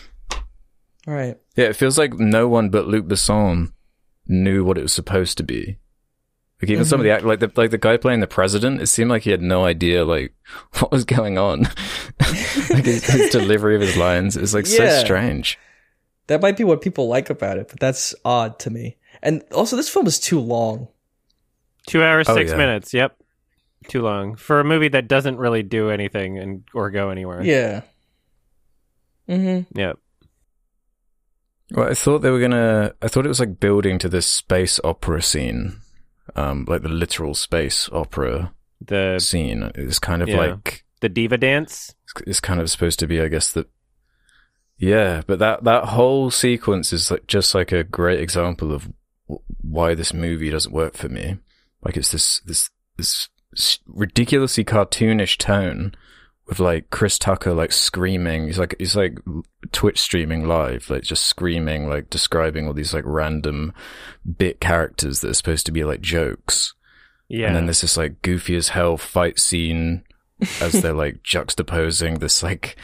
Right? Yeah, it feels like no one but Luc Besson knew what it was supposed to be. Like even some of the mm-hmm. act, like the like the guy playing the president, it seemed like he had no idea like [LAUGHS] what was going on. [LAUGHS] like his, his delivery of his lines is like so strange. That might be what people like about it, but that's odd to me. And also, this film is too long. Two hours, Oh, six yeah. minutes. Yep. Too long for a movie that doesn't really do anything and or go anywhere. Yeah. Mm-hmm. Yep. Well, I thought they were gonna. I thought it was like building to this space opera scene, um, like the literal space opera The scene. It's kind of Yeah. like the diva dance. it's- it's kind of supposed to be, I guess, that. Yeah, but that that whole sequence is like just like a great example of w- why this movie doesn't work for me. Like it's this this this ridiculously cartoonish tone with like Chris Tucker like screaming. He's like he's like Twitch streaming live, like just screaming, like describing all these like random bit characters that are supposed to be like jokes. Yeah. And then there's this like goofy as hell fight scene as they're [LAUGHS] like juxtaposing this like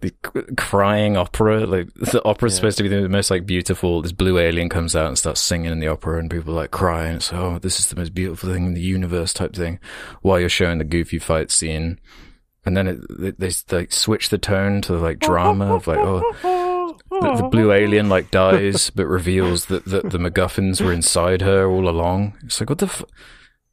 the crying opera. Like the opera's Yeah. supposed to be the most like beautiful. This blue alien comes out and starts singing in the opera, and people like cry. And it's oh, this is the most beautiful thing in the universe type thing. While you're showing the goofy fight scene, and then it, they, they like switch the tone to like drama of like oh. The, the blue alien like dies, but reveals that, that the MacGuffins were inside her all along. It's like, what the? F-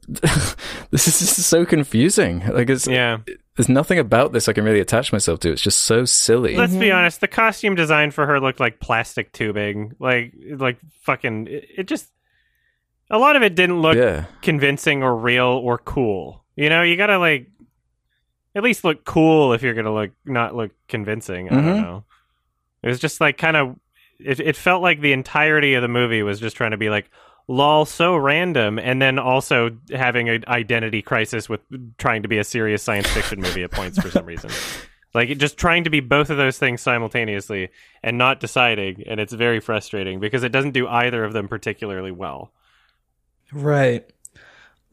[LAUGHS] this is just so confusing. Like, it's yeah. there's nothing about this I can really attach myself to. It's just so silly. Let's be honest. The costume design for her looked like plastic tubing. Like like fucking. It, it just. A lot of it didn't look yeah, convincing or real or cool. You know, you gotta like at least look cool if you're gonna look not look convincing. I don't Mhm. know. It was just like kind of it it felt like the entirety of the movie was just trying to be like lol so random and then also having an identity crisis with trying to be a serious science fiction movie at points for some reason. [LAUGHS] Like just trying to be both of those things simultaneously and not deciding and it's very frustrating because it doesn't do either of them particularly well. Right.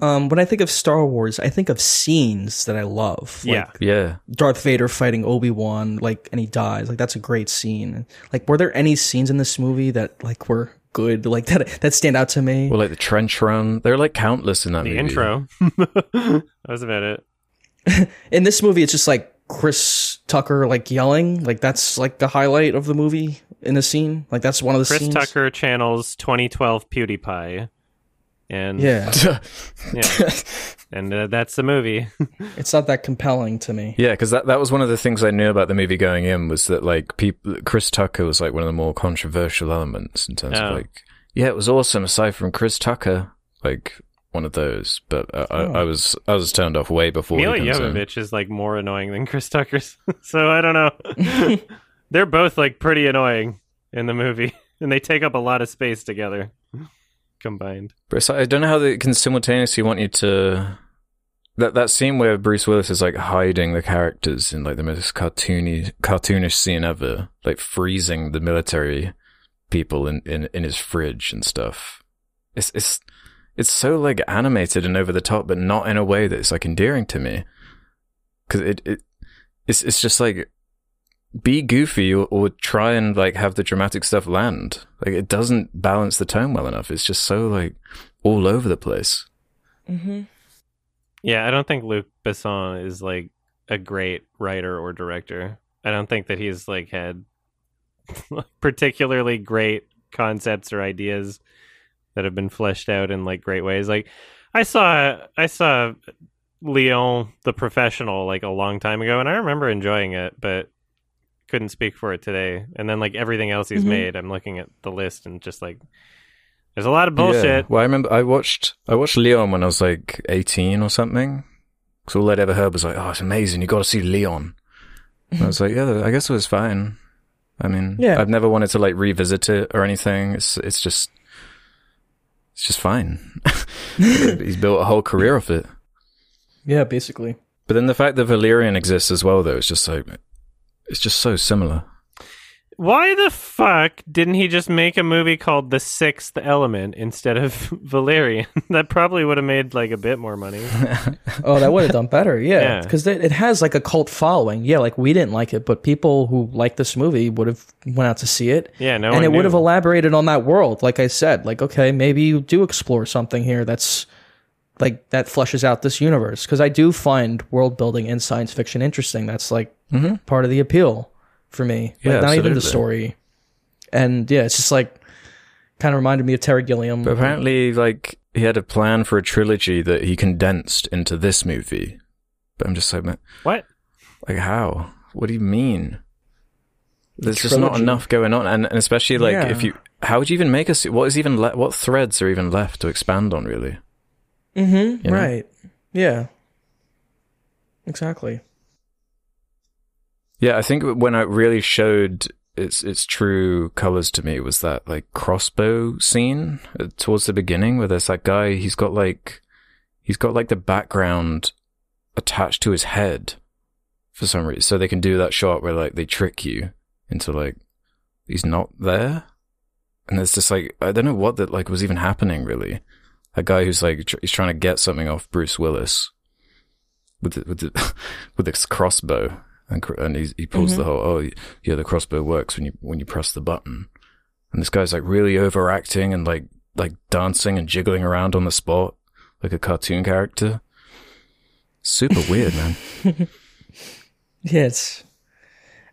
Um, when I think of Star Wars, I think of scenes that I love. Like Yeah. yeah. Darth Vader fighting Obi Wan, like, and he dies. Like, that's a great scene. Like, were there any scenes in this movie that like were good, like that that stand out to me? Well, like the trench run, they're like countless in that The movie. intro. [LAUGHS] that was about it. [LAUGHS] in this movie, it's just like Chris Tucker like yelling. Like, that's like the highlight of the movie in a scene. Like, that's one of the Chris scenes. Tucker channels 2012 PewDiePie, and Yeah, [LAUGHS] yeah, and uh, that's the movie. [LAUGHS] it's not that compelling to me. Yeah, because that, that was one of the things I knew about the movie going in was that like people, Chris Tucker was like one of the more controversial elements in terms Oh. of like, yeah, it was awesome aside from Chris Tucker, like one of those. But uh, Oh. I, I was I was turned off way before. Milla comes in. Is like more annoying than Chris Tucker's, [LAUGHS] so I don't know. They're both like pretty annoying in the movie, and they take up a lot of space together combined. Like, I don't know how they can simultaneously want you to. That that scene where Bruce Willis is like hiding the characters in like the most cartoony cartoonish scene ever, like freezing the military people in, in, in his fridge and stuff. It's it's it's so like animated and over the top, but not in a way that's like endearing to me. Because it, it it's it's just like be goofy or, or try and like have the dramatic stuff land. Like it doesn't balance the tone well enough. It's just so like all over the place. Mm-hmm. Yeah, I don't think Luc Besson is like a great writer or director. I don't think that he's like had [LAUGHS] particularly great concepts or ideas that have been fleshed out in like great ways. Like I saw I saw Leon the professional like a long time ago and I remember enjoying it, but couldn't speak for it today. And then like everything else he's Mhm. made, I'm looking at the list and just like there's a lot of bullshit. Yeah. Well, I remember I watched I watched Leon when I was like eighteen or something. Because all I'd ever heard was like, "Oh, it's amazing! You got to see Leon." And I was like, "Yeah, I guess it was fine." I mean, Yeah. I've never wanted to like revisit it or anything. It's it's just it's just fine. [LAUGHS] He's built a whole career off it. Yeah, basically. But then the fact that Valerian exists as well, though, is just so it's just so similar. Why the fuck didn't he just make a movie called The Sixth Element instead of [LAUGHS] Valerian? [LAUGHS] that probably would have made like a bit more money. [LAUGHS] Oh, that would have done better. Yeah. Yeah, because it has like a cult following. Yeah, like we didn't like it, but people who like this movie would have went out to see it. Yeah, no and one it would have elaborated on that world. Like I said, like okay, maybe you do explore something here that's like that flushes out this universe. Because I do find world building in science fiction interesting. That's like part of the appeal for me. Yeah, like, not even the story. And yeah, it's just like kind of reminded me of Terry Gilliam. But apparently, like he had a plan for a trilogy that he condensed into this movie. But I'm just like, man, What? like how? What do you mean? There's just not enough going on, and, and especially like Yeah. if you, how would you even make a? What is even le- what threads are even left to expand on? Really? Mm-hmm. You know? Right. Yeah. Exactly. Yeah, I think when it really showed its its true colors to me was that like crossbow scene uh, towards the beginning, where there's that guy. He's got like he's got like the background attached to his head for some reason, so they can do that shot where like they trick you into like he's not there, and it's just like I don't know what that like was even happening really. A guy who's like tr- he's trying to get something off Bruce Willis with the, with the, [LAUGHS] with this crossbow, and and he's, he pulls the whole oh yeah the crossbow works when you when you press the button, and this guy's like really overacting and like like dancing and jiggling around on the spot like a cartoon character. Super weird, man. [LAUGHS] yes.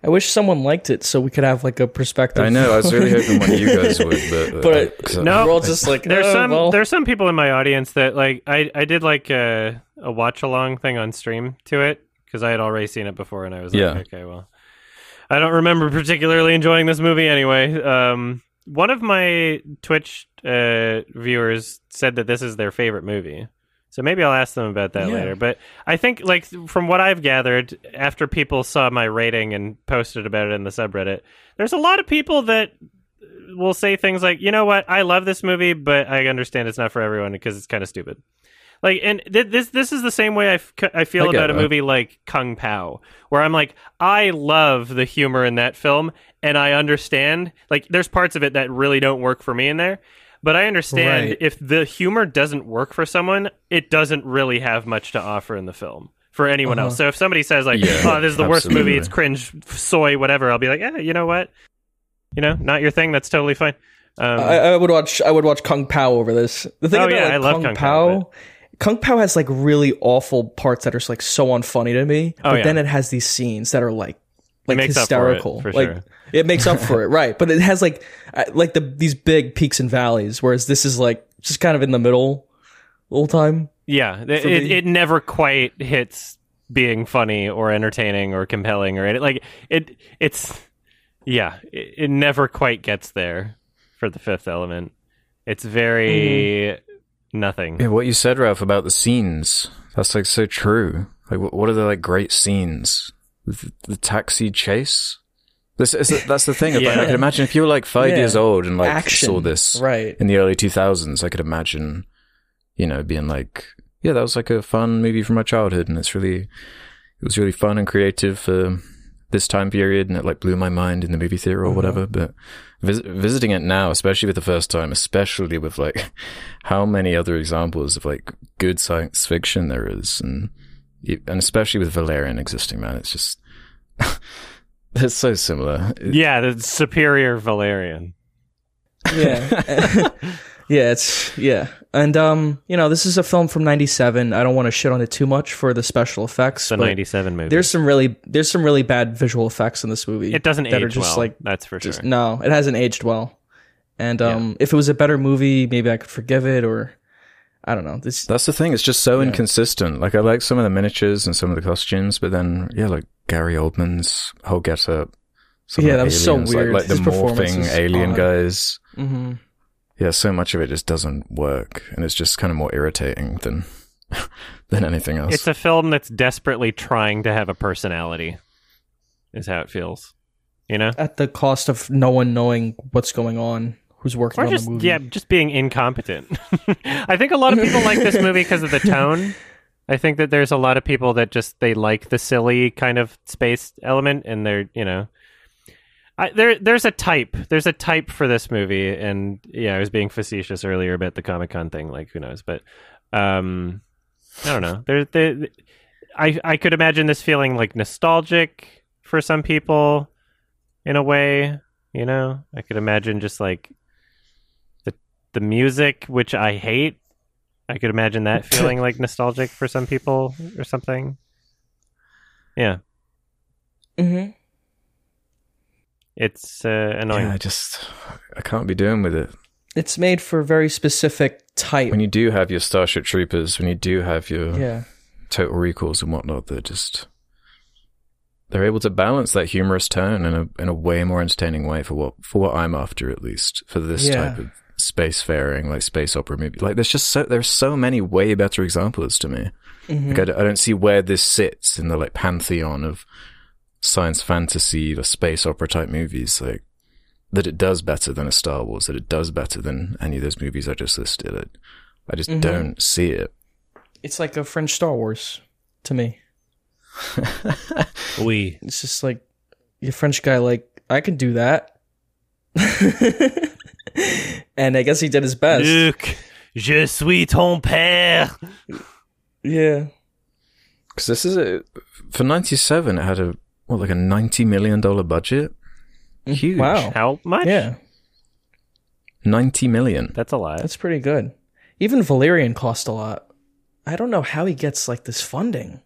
I wish someone liked it so we could have like a perspective. I know. I was really [LAUGHS] hoping one of you guys would, but, uh, But- 'cause I- No. We're all just like There's "Oh, some well." there's some people in my audience that like I I did like a, a watch along thing on stream to it because I had already seen it before and I was like Yeah. okay well I don't remember particularly enjoying this movie anyway. Um, one of my Twitch uh, viewers said that this is their favorite movie. So maybe I'll ask them about that Yeah. later. But I think, like, from what I've gathered, after people saw my rating and posted about it in the subreddit, there's a lot of people that will say things like, you know what, I love this movie, but I understand it's not for everyone because it's kind of stupid. Like, and th- this this is the same way I, f- I feel I get about a movie like Kung Pao, where I'm like, I love the humor in that film, and I understand. Like, there's parts of it that really don't work for me in there, but I understand Right. if the humor doesn't work for someone, it doesn't really have much to offer in the film for anyone Uh-huh. else. So if somebody says like, Yeah, "Oh, this is the worst movie. It's cringe, soy, whatever," I'll be like, "Yeah, you know what? You know, not your thing. That's totally fine." Um, I, I would watch. I would watch Kung Pao over this. The thing Oh, about yeah, like, I love Kung, Kung Pao, Pao, Kung Pao has like really awful parts that are like so unfunny to me. Oh, but yeah. then it has these scenes that are like like makes up for it, hysterical. for like sure. it makes up for it, [LAUGHS] right? But it has like uh, like the these big peaks and valleys, whereas this is like just kind of in the middle all the whole time. yeah, it, it, the- it never quite hits being funny or entertaining or compelling or any, like it. It's yeah, it, it never quite gets there for the Fifth Element. It's very nothing. Yeah, what you said, Ralph, about the scenes, that's like so true. Like, what, what are the like great scenes? The, the taxi chase? This is, that's the thing. Like, Yeah. I can imagine if you were like five Yeah. years old and like Action, saw this right? in the early 2000s, I could imagine, you know, being like, yeah, that was like a fun movie from my childhood. And it's really, it was really fun and creative for this time period. And it like blew my mind in the movie theater or Uh-huh. whatever. But vis- visiting it now, especially with the first time, especially with like [LAUGHS] how many other examples of like good science fiction there is. And, and especially with Valerian existing, man, it's just, [LAUGHS] it's so similar. Yeah, the superior Valerian. Yeah. [LAUGHS] yeah, it's yeah. And um, you know, this is a film from 97. I don't want to shit on it too much for the special effects, The '97 movie. there's some really there's some really bad visual effects in this movie. it doesn't that age are just well. like that's for sure. no, it hasn't aged well. And um, if it was a better movie, maybe I could forgive it, or I don't know. This That's the thing. It's just so inconsistent. Like I like some of the miniatures and some of the costumes, but then yeah, like Gary Oldman's whole get up. Yeah, that was so weird. Like, the His morphing alien odd. guys. Mhm. Yeah, so much of it just doesn't work, and it's just kind of more irritating than [LAUGHS] than anything else. It's a film that's desperately trying to have a personality. Is how it feels. You know? at the cost of no one knowing what's going on, who's working Or on just the movie. yeah, just being incompetent. [LAUGHS] I think a lot of people like this movie because of the tone. I think that there's a lot of people that just they like the silly kind of space element, and they're you know, I, there there's a type there's a type for this movie, and yeah, I was being facetious earlier about the Comic Con thing, like who knows, but um, I don't know. There, there, I I could imagine this feeling like nostalgic for some people, in a way. You know, I could imagine just like the the music, which I hate. I could imagine that [LAUGHS] feeling like nostalgic for some people or something. Yeah, hmm it's uh, annoying. yeah, I just I can't be doing with it. It's made for a very specific type. When you do have your Starship Troopers, when you do have your yeah. Total Recalls and whatnot, they're just they're able to balance that humorous tone in a in a way more entertaining way for what for what I'm after at least for this Yeah. type of spacefaring like space opera movie. Like there's just so there's so many way better examples to me. Mhm. Like I, d- I don't see where this sits in the like pantheon of science fantasy or space opera type movies. Like that it does better than a Star Wars. That it does better than any of those movies I just listed. It, I just Mhm. don't see it. It's like a French Star Wars to me. [LAUGHS] We It's just like your French guy, like I can do that, [LAUGHS] and I guess he did his best. Luc, je suis ton père. Yeah, Because this is a for '97. It had a what like a ninety million dollar budget. Mm, Huge. wow, How much? yeah, Ninety million. that's a lot. that's pretty good. Even Valerian cost a lot. I don't know how he gets like this funding.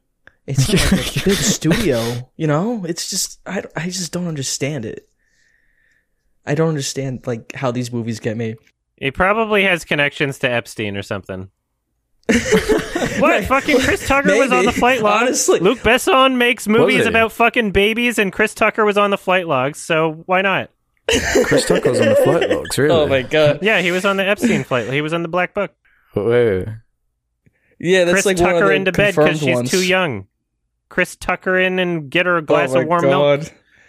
It's not like a [LAUGHS] big studio, you know. It's just I I just don't understand it. I don't understand like how these movies get made. He probably has connections to Epstein or something. What? Fucking Chris Tucker was on the flight logs. Honestly. Luc Besson makes movies about fucking babies, and Chris Tucker was on the flight logs. So why not? Chris Tucker was on the flight logs. Really? Oh my god! Yeah, he was on the Epstein flight. He was on the Black Book. Wait, wait, wait. Yeah, that's Chris like Tucker into bed because she's ones. too young. Chris Tucker in and get her a oh glass oh of warm milk.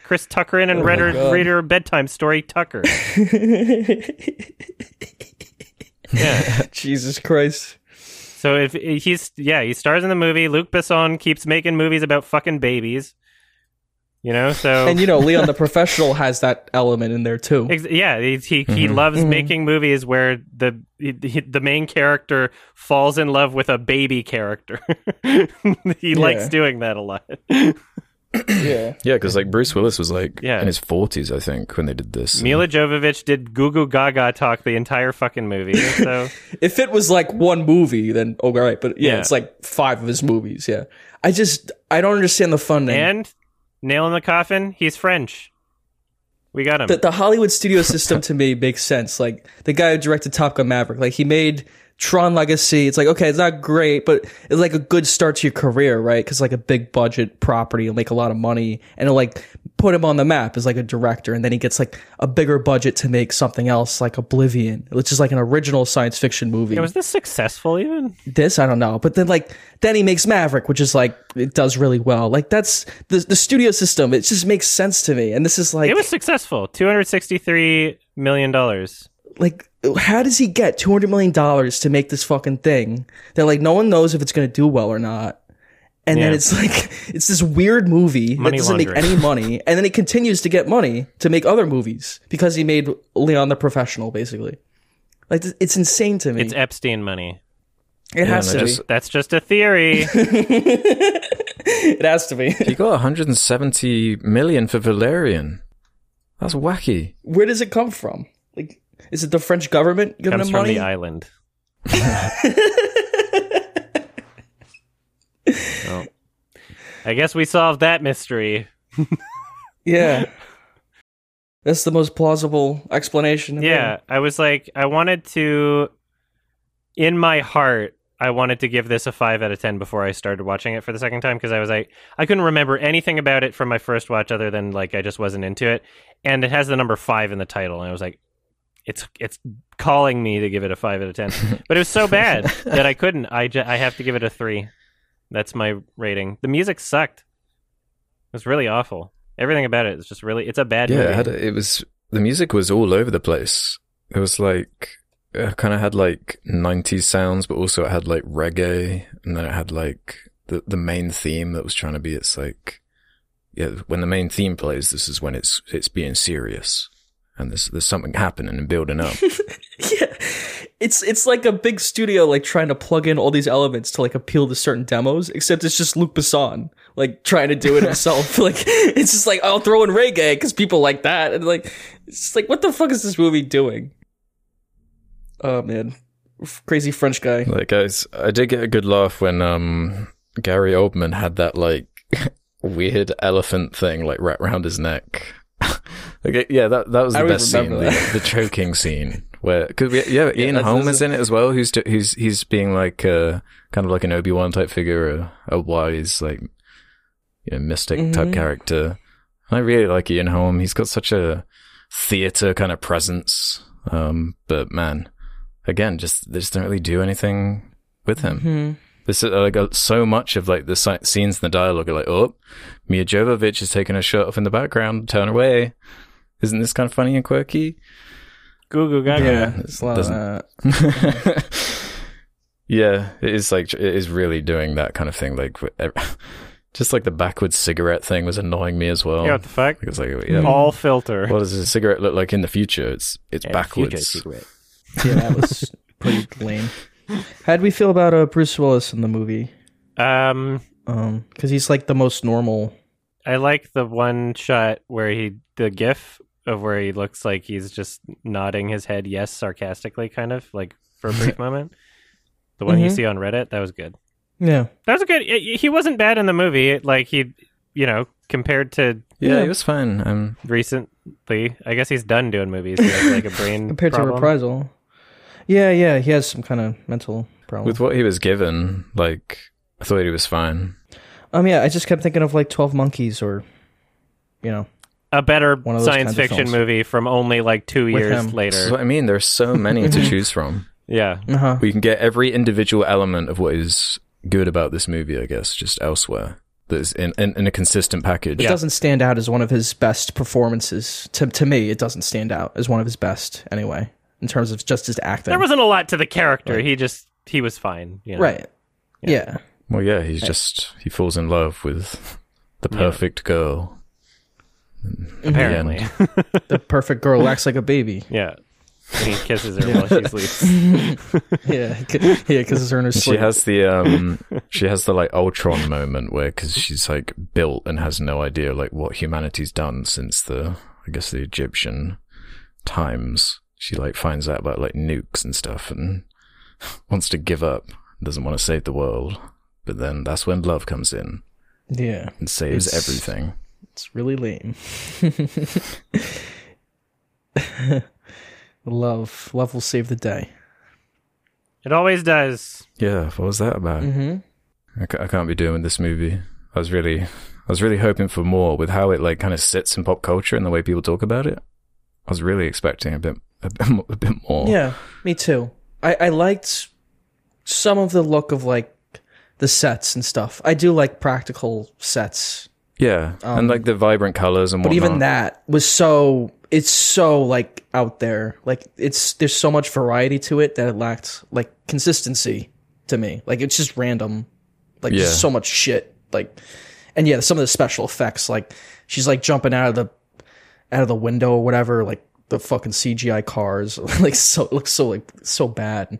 Chris Tucker in and Oh read her God. read her bedtime story. Tucker. [LAUGHS] yeah. Jesus Christ. So if he's yeah, he stars in the movie. Luc Besson keeps making movies about fucking babies. You know, so [LAUGHS] And you know, Leon the Professional has that element in there too. Ex- yeah, he he, he Mhm. loves Mhm. making movies where the he, the main character falls in love with a baby character. [LAUGHS] he likes doing that a lot. [LAUGHS] Yeah. Yeah, because like Bruce Willis was like Yeah. in his forties, I think, when they did this. Milla Jovovich did Goo Goo Gaga talk the entire fucking movie. So [LAUGHS] If it was like one movie, then oh, all right. But yeah, Yeah. it's like five of his movies. Yeah. I just I don't understand the funding. and nail in the coffin, he's French. We got him. the, the Hollywood studio system to me makes sense. Like the guy who directed Top Gun Maverick, like he made Tron Legacy. It's like okay, it's not great, but it's like a good start to your career, right? Because like a big budget property will make a lot of money, and it'll like put him on the map as like a director. And then he gets like a bigger budget to make something else, like Oblivion, which is like an original science fiction movie. Yeah, was this successful even? this I don't know, but then like then he makes Maverick, which is like it does really well. Like that's the the studio system. It just makes sense to me, and this is like It was successful. Two hundred sixty-three million dollars. Like how does he get 200 million dollars to make this fucking thing that like no one knows if it's going to do well or not and then it's [LAUGHS] like it's this weird movie Money that doesn't make any [LAUGHS] money and then he continues to get money to make other movies because he made leon the professional basically like it's insane to me It's Epstein money. it has and to I just- be That's just a theory. [LAUGHS] it has to be He got 170 million for Valerian. That's wacky. where does it come from like is it the french government giving Comes him from money the island. [LAUGHS] Well, I guess we solved that mystery. [LAUGHS] yeah That's the most plausible explanation. Yeah, I was like, I wanted to, in my heart, I wanted to give this a five out of ten before I started watching it for the second time because I was like, I couldn't remember anything about it from my first watch other than like I just wasn't into it, and it has the number five in the title, and I was like, it's it's calling me to give it a five out of ten, [LAUGHS] but it was so bad that I couldn't. I ju- I have to give it a three. That's my rating. The music sucked. It was really awful. Everything about it is just really. It's a bad yeah, movie. it, had a, it was the music was all over the place. It was like it kind of had like 90s sounds, but also it had like reggae, and then it had like the the main theme that was trying to be. It's like yeah, when the main theme plays, this is when it's it's being serious, and there's there's something happening and building up. [LAUGHS] yeah. It's it's like a big studio like trying to plug in all these elements to like appeal to certain demos, except it's just Luc Besson like trying to do it himself. [LAUGHS] like it's just like I'll throw in reggae because people like that, and like it's just like what the fuck is this movie doing? Oh man, crazy French guy. like guys, I did get a good laugh when um Gary Oldman had that like [LAUGHS] weird elephant thing like wrapped around his neck. Okay, yeah, that that was the don't best scene, the, the choking scene [LAUGHS] where because yeah, Ian Holm is in it as well. Who's who's he's being like uh kind of like an Obi Wan type figure, a, a wise like you know mystic type Mhm. character. I really like Ian Holm. He's got such a theater kind of presence. Um, but man, again, just they just don't really do anything with him. Hmm. This is like uh, so much of like the scenes and the dialogue are like, oh, Milla Jovovich is taking her shirt off in the background. Turn away. Isn't this kind of funny and quirky? Goo goo gaga. Yeah, it's a lot of Doesn't- that. [LAUGHS] yeah, it is like it is really doing that kind of thing. Like [LAUGHS] just like the backwards cigarette thing was annoying me as well. Yeah, what the fuck? Like, it's like, yeah, All filter. what does a cigarette look like in the future? It's it's Yeah, backwards. future secret. yeah, that was [LAUGHS] pretty lame. How'd we feel about uh, Bruce Willis in the movie? Um, Um, because he's like the most normal. I like the one shot where he the gif of where he looks like he's just nodding his head yes sarcastically, kind of like for a brief [LAUGHS] moment. The one you Mhm. see on Reddit, that was good. Yeah, That was a good. He he wasn't bad in the movie. Like he, you know, compared to Yeah, Yeah. it was fine. Um, recently. I guess he's done doing movies. He has like a [LAUGHS] brain compared problem. to Reprisal. Yeah, yeah, he has some kind of mental problem. with what he was given, like I thought he was fine. um, yeah, I just kept thinking of like Twelve Monkeys or, you know, A better One science fiction movie from only like two With years him. later. This what I mean. There's so many to [LAUGHS] choose from. yeah, uh huh. We can get every individual element of what is good about this movie, I guess, just elsewhere. That's in, in, in a consistent package. It Yeah. doesn't stand out as one of his best performances. To to me, it doesn't stand out as one of his best anyway, in terms of just his acting. there wasn't a lot to the character. He just he was fine. You know? right. Yeah. Yeah. Well, yeah, he's just he falls in love with the Yeah. perfect girl. Apparently, [LAUGHS] The perfect girl acts like a baby. yeah. And he kisses her [LAUGHS] while she sleeps. [LAUGHS] Yeah, yeah, kisses her in her She has the um, she has the like Ultron moment where because she's like built and has no idea like what humanity's done since the I guess the Egyptian times. She like finds out about like nukes and stuff and wants to give up. Doesn't want to save the world, but then that's when love comes in yeah, and saves It's- everything. It's really lame. [LAUGHS] love, love will save the day. It always does. Yeah, what was that about? Mm-hmm. I, can't be doing with this movie. I was really, I was really hoping for more with how it like kind of sits in pop culture and the way people talk about it. I was really expecting a bit, a bit, a bit more. Yeah, me too. I, I liked some of the look of like the sets and stuff. I do like practical sets, yeah, Um, and like the vibrant colors and but whatnot. even that was so. It's so like out there. Like it's there's so much variety to it that it lacked like consistency to me. Like it's just random. Like Yeah. so much shit. Like and yeah, some of the special effects. Like she's like jumping out of the out of the window or whatever. Like the fucking CGI cars. [LAUGHS] like so it looks so like so bad.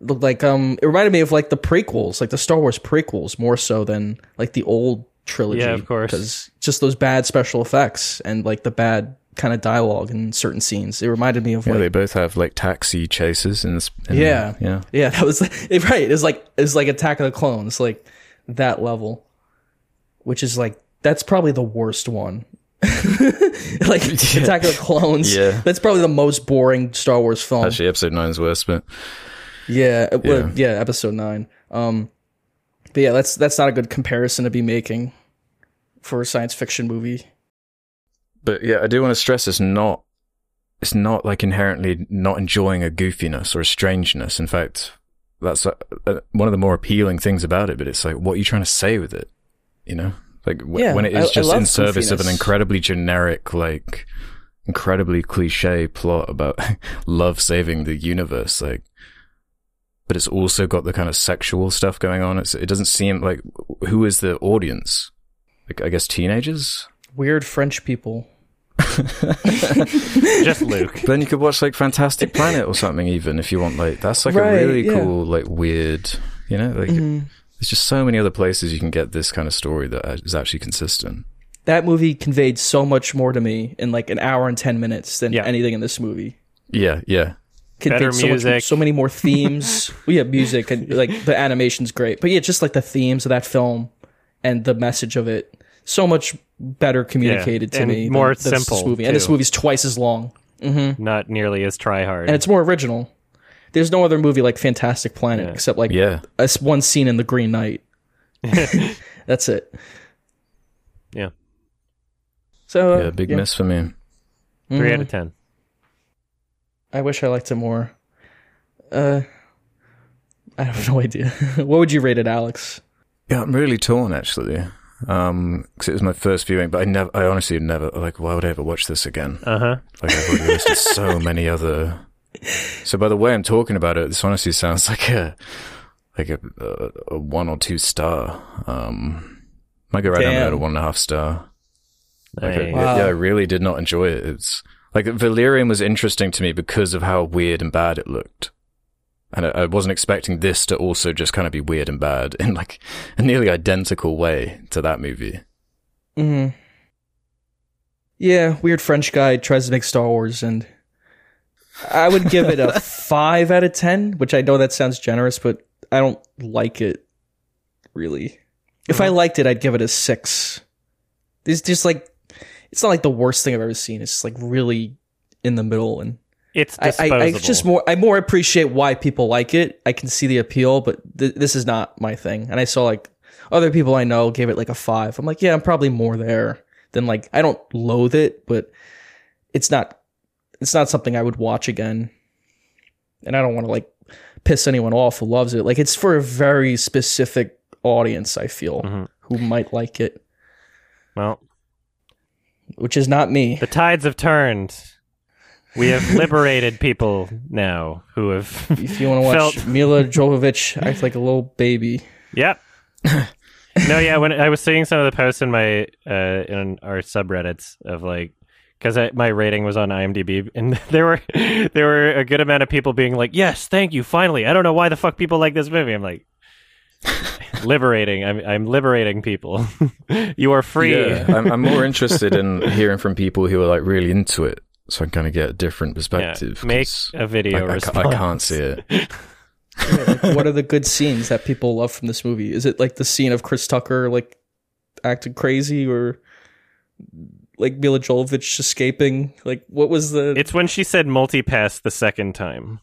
Looked like um it reminded me of like the prequels, like the Star Wars prequels, more so than like the old trilogy. Yeah, of course. Because just those bad special effects and like the bad kind of dialogue in certain scenes. It reminded me of yeah, like they both have like taxi chases in this. In Yeah. yeah. yeah, that was [LAUGHS] it, right. It's like it's like Attack of the Clones, like that level, which is like that's probably the worst one. [LAUGHS] like [LAUGHS] Attack of the Clones. Yeah. That's probably the most boring Star Wars film. Actually, episode nine is worse, but Yeah, uh, well, Yeah. yeah, episode nine. Um, but yeah, that's that's not a good comparison to be making for a science fiction movie. but yeah, I do want to stress it's not it's not like inherently not enjoying a goofiness or a strangeness. In fact, that's uh, uh, one of the more appealing things about it. But it's like, what are you trying to say with it? You know, like w- Yeah, when it is I- I just love in service of an incredibly generic, like incredibly cliche plot about [LAUGHS] love saving the universe, like. But it's also got the kind of sexual stuff going on. It's, it doesn't seem like who is the audience? Like, I guess teenagers. Weird French people. [LAUGHS] Just Luc. But then you could watch like Fantastic Planet or something, even if you want. Like that's like Right, a really yeah. Mm-hmm. cool, like weird. You know, like there's just so many other places you can get this kind of story that is actually consistent. That movie conveyed so much more to me in like an hour and ten minutes than Yeah. anything in this movie. Yeah, yeah, Conveyed Better so music. much, so many more [LAUGHS] themes. well, yeah, music and like [LAUGHS] the animation's great, but yeah, just like the themes of that film and the message of it, so much better communicated to and me. more than this simple, movie, and this movie's twice as long. Not nearly as try hard. and it's more original. There's no other movie like Fantastic Planet Yeah. except like yeah. a s- one scene in The Green Knight. [LAUGHS] That's it. Yeah. So Yeah, big yeah. miss for me. 3 Mhm. out of ten. I wish I liked it more. Uh, I have no idea. [LAUGHS] what would you rate it, Alex? Yeah, I'm really torn actually. Um, because it was my first viewing, but I never, I honestly never like. Why would I ever watch this again? Uh huh. Like I've already listed so [LAUGHS] many other. So by the way I'm talking about it, this honestly sounds [LAUGHS] like a like a, a, a one or two star. Um, might go right down Damn. to a one and a half star. Like, I, Wow. yeah, I really did not enjoy it. It's like Valerian was interesting to me because of how weird and bad it looked. And I, I wasn't expecting this to also just kind of be weird and bad [LAUGHS] in like a nearly identical way to that movie. hmm Yeah, weird French guy tries to make Star Wars, and I would give it a [LAUGHS] five out of ten. Which I know that sounds generous, but I don't like it really. If I liked it, I'd give it a six. It's just like it's not like the worst thing I've ever seen. It's just like really in the middle, and It's I, disposable. I, I just more I more appreciate why people like it. I can see the appeal, but th- this is not my thing. And I saw like other people I know gave it like a five. I'm like, yeah, I'm probably more there than like I don't loathe it, but it's not it's not something I would watch again. And I don't want to like piss anyone off who loves it. Like it's for a very specific audience. I feel Mhm. who might like it, well, which is not me. the tides have turned. We have [LAUGHS] liberated people now who have. If you want to watch Felt- Milla Jovovich act like a little baby. Yep. [COUGHS] no, yeah. When I was seeing some of the posts in my uh, in our subreddits of like, because my rating was on IMDb, and [LAUGHS] there were there were a good amount of people being like, "Yes, thank you, finally." I don't know why the fuck people like this movie. I'm like, liberating. I'm I'm liberating people. [LAUGHS] you are free. Yeah, [LAUGHS] I'm, I'm more interested in hearing from people who are like really into it, so I can kind of get a different Yeah, perspective. Make 'cause a video I, I, response. I can't see it. [LAUGHS] what are the good scenes that people love from this movie? Is it like the scene of Chris Tucker like acting crazy or like Milla Jovovich escaping? Like what was the It's when she said multipass the second time.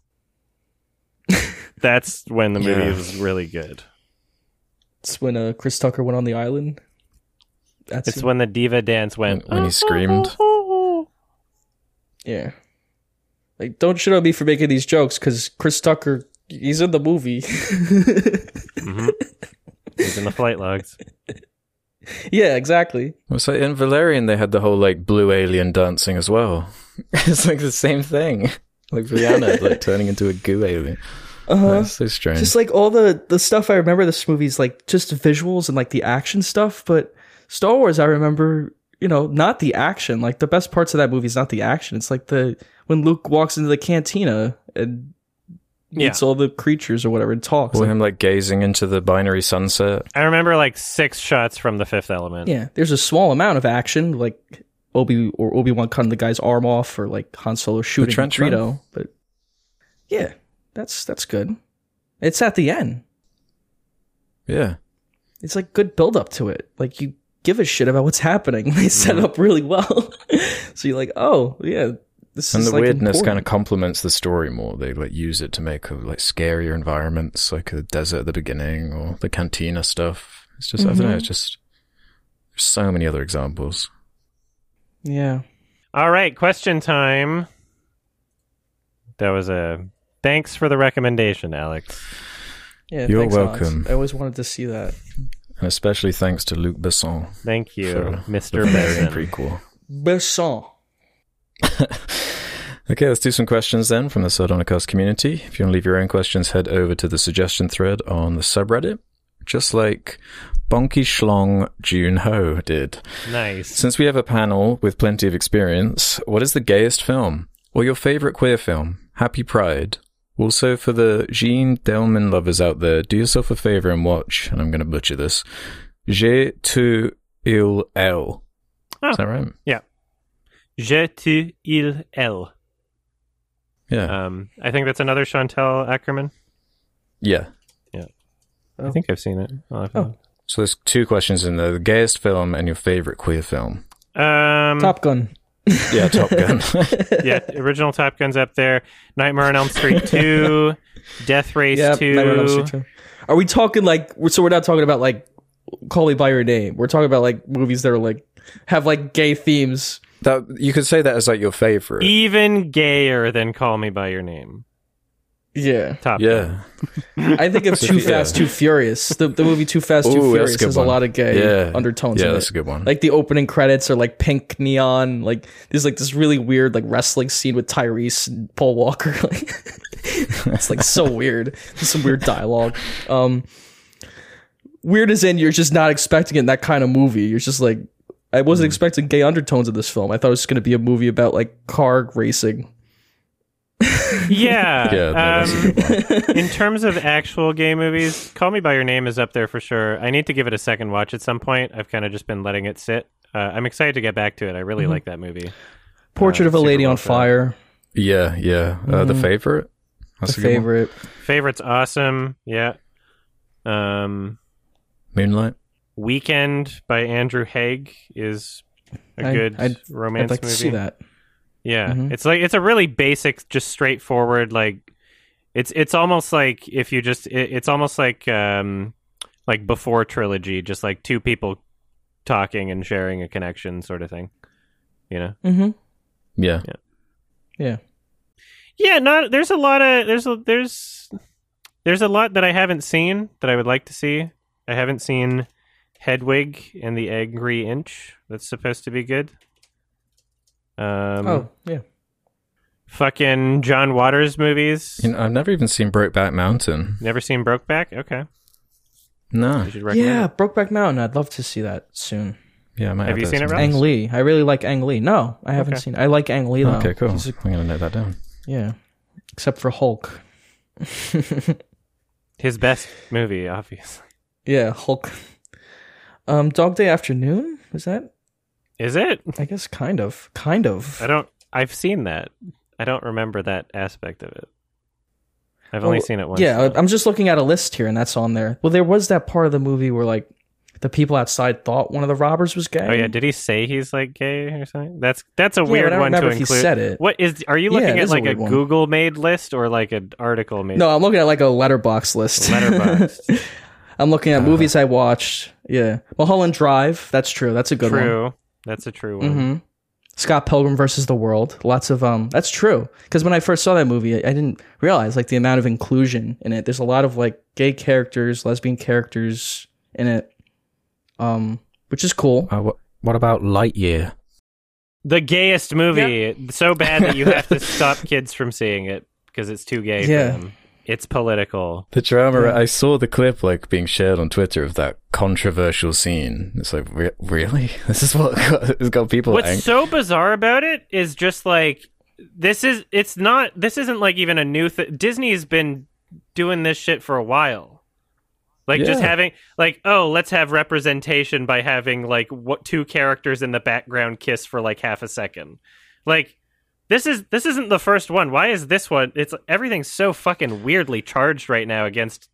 That's when the movie Yeah. is really good. It's when uh, Chris Tucker went on the island? That's It's when the diva dance went. When he screamed. yeah. Like don't shit on me for making these jokes cuz Chris Tucker he's in the movie. [LAUGHS] hmm He's in the flight logs. [LAUGHS] yeah, exactly. Well, so in Valerian, they had the whole like blue alien dancing as well. [LAUGHS] it's like the same thing. Like Rihanna, like turning into a goo alien. Uh-huh. That's so strange. just like all the the stuff I remember this movie's like just visuals and like the action stuff, but Star Wars I remember, you know, not the action. Like the best parts of that movie is not the action. It's like the when Luke walks into the cantina and meets all the creatures or whatever and talks. or Like, him like gazing into the binary sunset. I remember like six shots from the Fifth Element. yeah, there's a small amount of action, like Obi or Obi Wan cutting the guy's arm off, or like Han Solo shooting trench? Greedo. But yeah, that's that's good. It's at the end. Yeah. it's like good build up to it. Like you give a shit about what's happening. [LAUGHS] They set it up really well. [LAUGHS] so you're like, oh yeah, this and is the like weirdness important. kind of complements the story more. They like use it to make a, like scarier environments, like the desert at the beginning or the cantina stuff. It's just I don't know. Mm-hmm. It's just there's so many other examples. yeah. All right, question time. That was a thanks for the recommendation, Alex. Yeah, You're thanks, Alex. welcome. I always wanted to see that. And especially thanks to Luc Besson Thank you, Mr. the Besson. prequel. Besson. [LAUGHS] Okay, let's do some questions then from the Sardonicast community. If you want to leave your own questions, head over to the suggestion thread on the subreddit, just like Bonky Schlong June Ho did. Nice. Since we have a panel with plenty of experience, what is the gayest film? Or your favorite queer film? Happy Pride. Also, for the Jeanne Dielman lovers out there, do yourself a favor and watch, and I'm going to butcher this, J'ai tu il elle. Oh. Is that right? Yeah. Je tu il elle. Yeah. Um, I think that's another Chantal Akerman. yeah. Yeah. I think I've seen it. I'll Oh. So there's two questions in there. The gayest film and your favorite queer film. Um, Top Gun. Yeah, Top Gun. [LAUGHS] yeah, original Top Gun's up there. Nightmare on Elm Street [LAUGHS] 2, Death Race Yeah, 2. Nightmare on Elm Street too. Are we talking like? So we're not talking about like Call Me by Your Name. We're talking about like movies that are like have like gay themes. that you could say that as like your favorite. Even gayer than Call Me By Your Name. Yeah, Top yeah. I think of [LAUGHS] Too Fast, Too Furious. The, the movie Too Fast, Too Ooh, that's a Furious good has a one. lot of gay Yeah. undertones. Yeah, in that's it. a good one. Like the opening credits are like pink neon. Like there's like this really weird like wrestling scene with Tyrese and Paul Walker. Like [LAUGHS] it's like so weird. There's some weird dialogue. Um, weird as in you're just not expecting it in that kind of movie. You're just like I Hmm. wasn't expecting gay undertones in this film. I thought it was going to be a movie about like car racing. [LAUGHS] Yeah. yeah, no, um, in terms of actual gay movies, Call Me By Your Name is up there for sure. I need to give it a second watch at some point. I've kind of just been letting it sit. Uh, I'm excited to get back to it. I really Mm-hmm. like that movie. Portrait Uh, of a Lady on done. Fire. Yeah, yeah. Uh, the favorite. That's The a good one. favorite. Favorite's awesome. Yeah. Um, Moonlight. Weekend by Andrew Haigh is a I- good I'd- romance I'd like movie. to see that. Yeah, Mhm. it's like it's a really basic, just straightforward. Like it's it's almost like if you just it, it's almost like um like before trilogy, just like two people talking and sharing a connection, sort of thing. You know? Mm-hmm. Yeah. Yeah. Yeah, not there's a lot of there's a there's there's a lot that I haven't seen that I would like to see. I haven't seen Hedwig and the Angry Inch. That's supposed to be good. Um, oh yeah. fucking John Waters movies. You know, I've never even seen Brokeback Mountain. Never seen Brokeback? Okay, No. you should recommend. Yeah, it. Brokeback Mountain. I'd love to see that soon. Yeah, I might Have you seen it, some Ang. Lee. I really like Ang Lee. No, I haven't Okay. seen. I like Ang Lee though. Okay, cool. He's a- I'm gonna note that down. yeah, except for Hulk. [LAUGHS] His best movie, obviously. Yeah, Hulk. Um, Dog Day Afternoon. Was that? Is it? I guess kind of, kind of. I don't. I've seen that. I don't remember that aspect of it. I've only Oh, seen it once. Yeah, though. I'm just looking at a list here, and that's on there. Well, there was that part of the movie where like the people outside thought one of the robbers was gay. Oh yeah, did he say he's like gay or something? That's that's a Yeah, weird I don't one to remember if he include. said it. What is? Are you looking it at is a like a. Google made list or like an article made? No, I'm looking at like a letterbox list. Letterboxd. [LAUGHS] I'm looking at uh. movies I watched. Yeah, Mulholland Drive. That's true. That's a good one. true. That's a true one. hmm Scott Pilgrim versus the World. Lots of um. That's true. Because when I first saw that movie, I, I didn't realize like the amount of inclusion in it. There's a lot of like gay characters, lesbian characters in it. Um, which is cool. Uh, what, what about Lightyear? The gayest movie, so bad that you have to [LAUGHS] stop kids from seeing it because it's too gay Yeah. for them. It's political. The drama. Yeah. I saw the clip like being shared on Twitter of that controversial scene. It's like, re- really? [LAUGHS] This is what got, has got people What's angry. so bizarre about it is just like this is it's not this isn't like even a new thing. Disney's been doing this shit for a while. Like just having like oh let's have representation by having like what two characters in the background kiss for like half a second. Like this is this isn't the first one. Why is this one? It's everything's so fucking weirdly charged right now against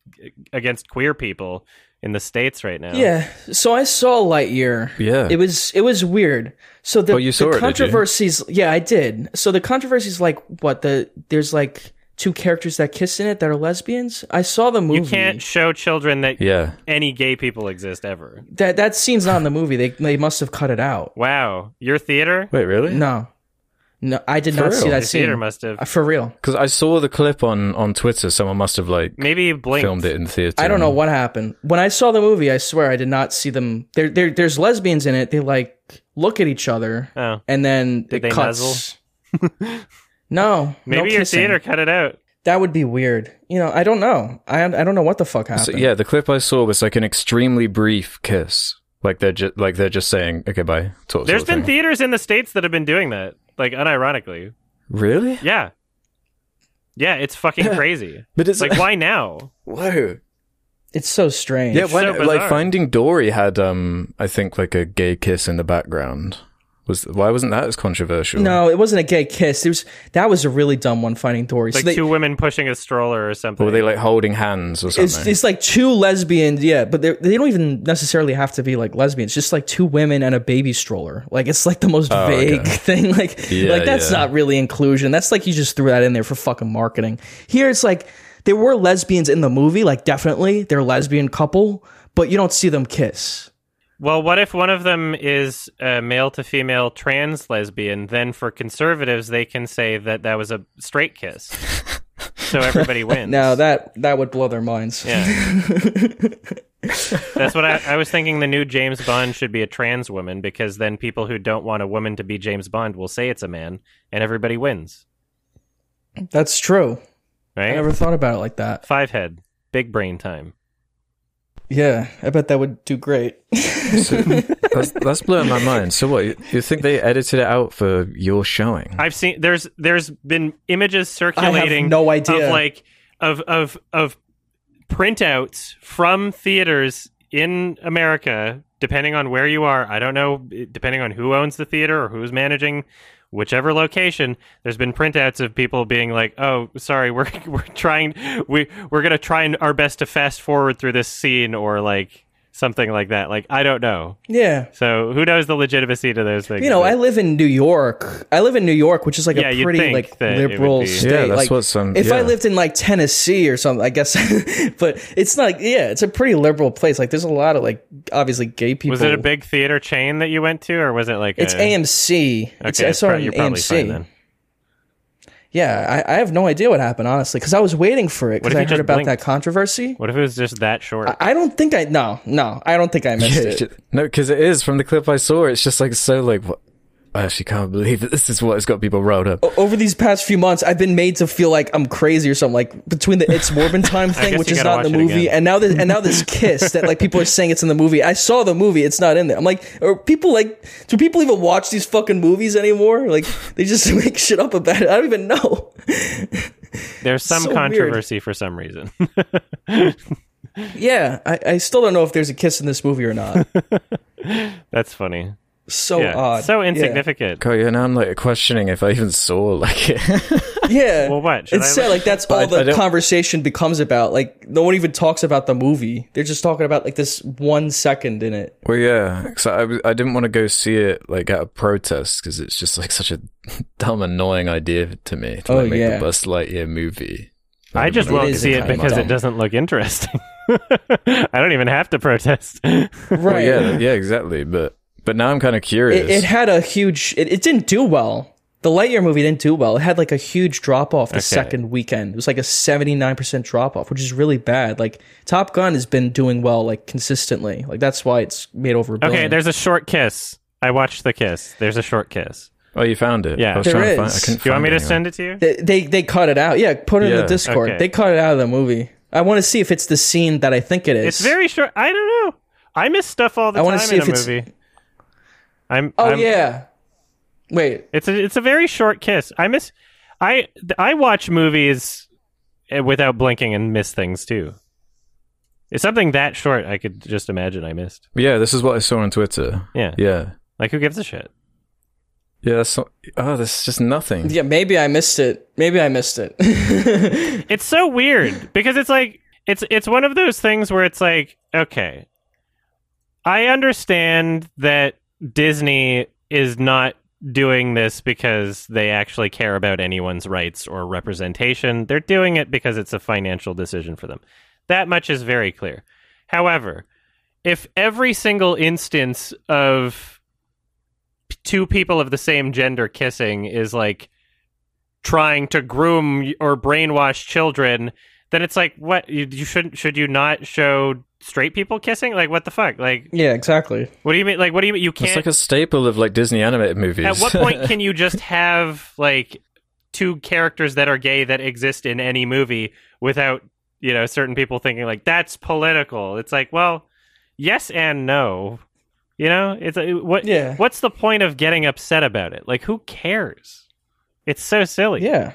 against queer people in the states right now. Yeah. So I saw Lightyear. Yeah. It was it was weird. So the, Oh, you saw the it, did you? controversies yeah, I did. So the controversies like what the there's like two characters that kiss in it that are lesbians. I saw the movie. You can't show children that Yeah. any gay people exist ever. that that scene's not in the movie. They they must have cut it out. Wow, your theater, Wait, really? No. No, I did For not see real? that your scene. theater must have Uh, For real. Because I saw the clip on on Twitter. Someone must have like maybe you blinked. filmed it in the theater. I don't know what happened. When I saw the movie, I swear I did not see them. There, there there's lesbians in it. They like look at each other, Oh, and then Did it they cuts. [LAUGHS] no, maybe no your kissing. theater cut it out. That would be weird. You know, I don't know. I I don't know what the fuck happened. So, yeah, the clip I saw was like an extremely brief kiss. Like they're just like they're just saying, "Okay, bye." Sort of- There's sort of been thing. theaters in the states that have been doing that, like unironically. really, Yeah, yeah, it's fucking [LAUGHS] crazy. but it's It's like, [LAUGHS] why now? whoa. It's so strange. Yeah, why, so like. Finding Dory had, um, I think like a gay kiss in the background. Was why wasn't that as controversial? No, it wasn't a gay kiss. It was that was a really dumb one. Finding Dory. Like So they- two women pushing a stroller or something. Or were they like holding hands or something? it's, it's like two lesbians, yeah, but they they don't even necessarily have to be like lesbians. Just like two women and a baby stroller. Like it's like the most Oh, vague okay. [LAUGHS] thing. Like Yeah, like that's yeah. not really inclusion. That's like you just threw that in there for fucking marketing. Here it's like there were lesbians in the movie, like definitely they're a lesbian couple, but you don't see them kiss. Well, what if one of them is a male to female trans lesbian? Then for conservatives, they can say that that was a straight kiss. [LAUGHS] so everybody wins. Now that that would blow their minds. Yeah. [LAUGHS] That's what I, I was thinking. The new James Bond should be a trans woman because then people who don't want a woman to be James Bond will say it's a man, and everybody wins. That's true. Right? I never thought about it like that. Five head, big brain time. Yeah, I bet that would do great. that's, that's blowing my mind. So what? You, you think they edited it out for your showing? I've seen there's there's been images circulating. no idea. of like of of of printouts from theaters in America, depending on where you are. I don't know, depending on who owns the theater or who's managing whichever location. There's been printouts of people being like, "Oh, sorry, [LAUGHS] we're we're trying we we're gonna try our best to fast forward through this scene," or like something like that. Like I don't know. yeah. So who knows the legitimacy to those things? You know, but- I live in New York. I live in New York, which is like Yeah, a pretty like that it would liberal be- state. Yeah, that's like, what some- If I lived in like Tennessee or something, I guess. [LAUGHS] but it's not. Yeah, it's a pretty liberal place. Like, there's a lot of like obviously gay people. was it a big theater chain that you went to, or was it like It's a, AMC. It's, Okay, I saw pro- it you're probably AMC. fine then. Yeah, I, I have no idea what happened honestly because I was waiting for it because I heard about blinked? that controversy. What if it was just that short? I, I don't think I no no I don't think I missed Yeah, it. ju- no, because it is from the clip I saw. It's just like so like. What? I actually can't believe that [LAUGHS] this is what has got people riled up. over these past few months, I've been made to feel like I'm crazy or something. Like between the "It's Morbin [LAUGHS] Time" thing, which is not in the movie, and now this and now this [LAUGHS] kiss that like people are saying it's in the movie. I saw the movie; it's not in there. I'm like, are people like, do people even watch these fucking movies anymore? Like they just make shit up about it. I don't even know. There's some so weird. controversy for some reason. Yeah, I, I still don't know if there's a kiss in this movie or not. That's funny. So yeah, odd, so Yeah. insignificant. God, yeah, now I'm like questioning if I even saw like it. [LAUGHS] Yeah. Well, what? Should It's I sad. Like that's all I- the I conversation becomes about. Like no one even talks about the movie. They're just talking about like this one second in it. well, yeah, because I, I didn't want to go see it like at a protest because it's just like such a [LAUGHS] dumb, annoying idea to me to Oh, like, make yeah. the Buzz Lightyear movie. I just It won't see it because dumb. it doesn't look interesting. [LAUGHS] I don't even have to protest. Right. Well, yeah, yeah, exactly. But but now I'm kind of curious. It, it had a huge. It, it didn't do well. The Lightyear movie didn't do well. It had like a huge drop off the second weekend. It was like a seventy nine percent drop off, which is really bad. Like Top Gun has been doing well like consistently. Like that's why it's made over. A okay, there's a short kiss. I watched the kiss. There's a short kiss. oh, you found it? Yeah. I was There trying to find. I couldn't Do you want me find to it send it to you? They, they they cut it out. Yeah, put it in the Discord. Okay. They cut it out of the movie. I want to see if it's the scene that I think it is. It's very short. I don't know. I miss stuff all the I time see in if a it's- movie. I'm. Oh I'm- yeah. Wait. It's a it's a very short kiss. I miss. I I watch movies eh, without blinking and miss things too. It's something that short. I could just imagine I missed. Yeah, this is what I saw on Twitter. Yeah. Yeah, Like who gives a shit? yeah. That's so, oh, this is just nothing. Yeah, maybe I missed it. Maybe I missed it. [LAUGHS] It's so weird because it's like it's it's one of those things where it's like, okay, I understand that Disney is not doing this because they actually care about anyone's rights or representation. They're doing it because it's a financial decision for them. That much is very clear. However, if every single instance of two people of the same gender kissing is like trying to groom or brainwash children, then it's like what you, you shouldn't should you not show straight people kissing? Like what the fuck? Like Yeah, exactly. what do you mean? Like what do you mean? You can't. It's like a staple of like Disney animated movies. at what point can you just [LAUGHS] have like two characters that are gay that exist in any movie without you know certain people thinking like that's political? It's like well, yes and no. You know, it's a, what? Yeah. What's the point of getting upset about it? Like, who cares? It's so silly. Yeah.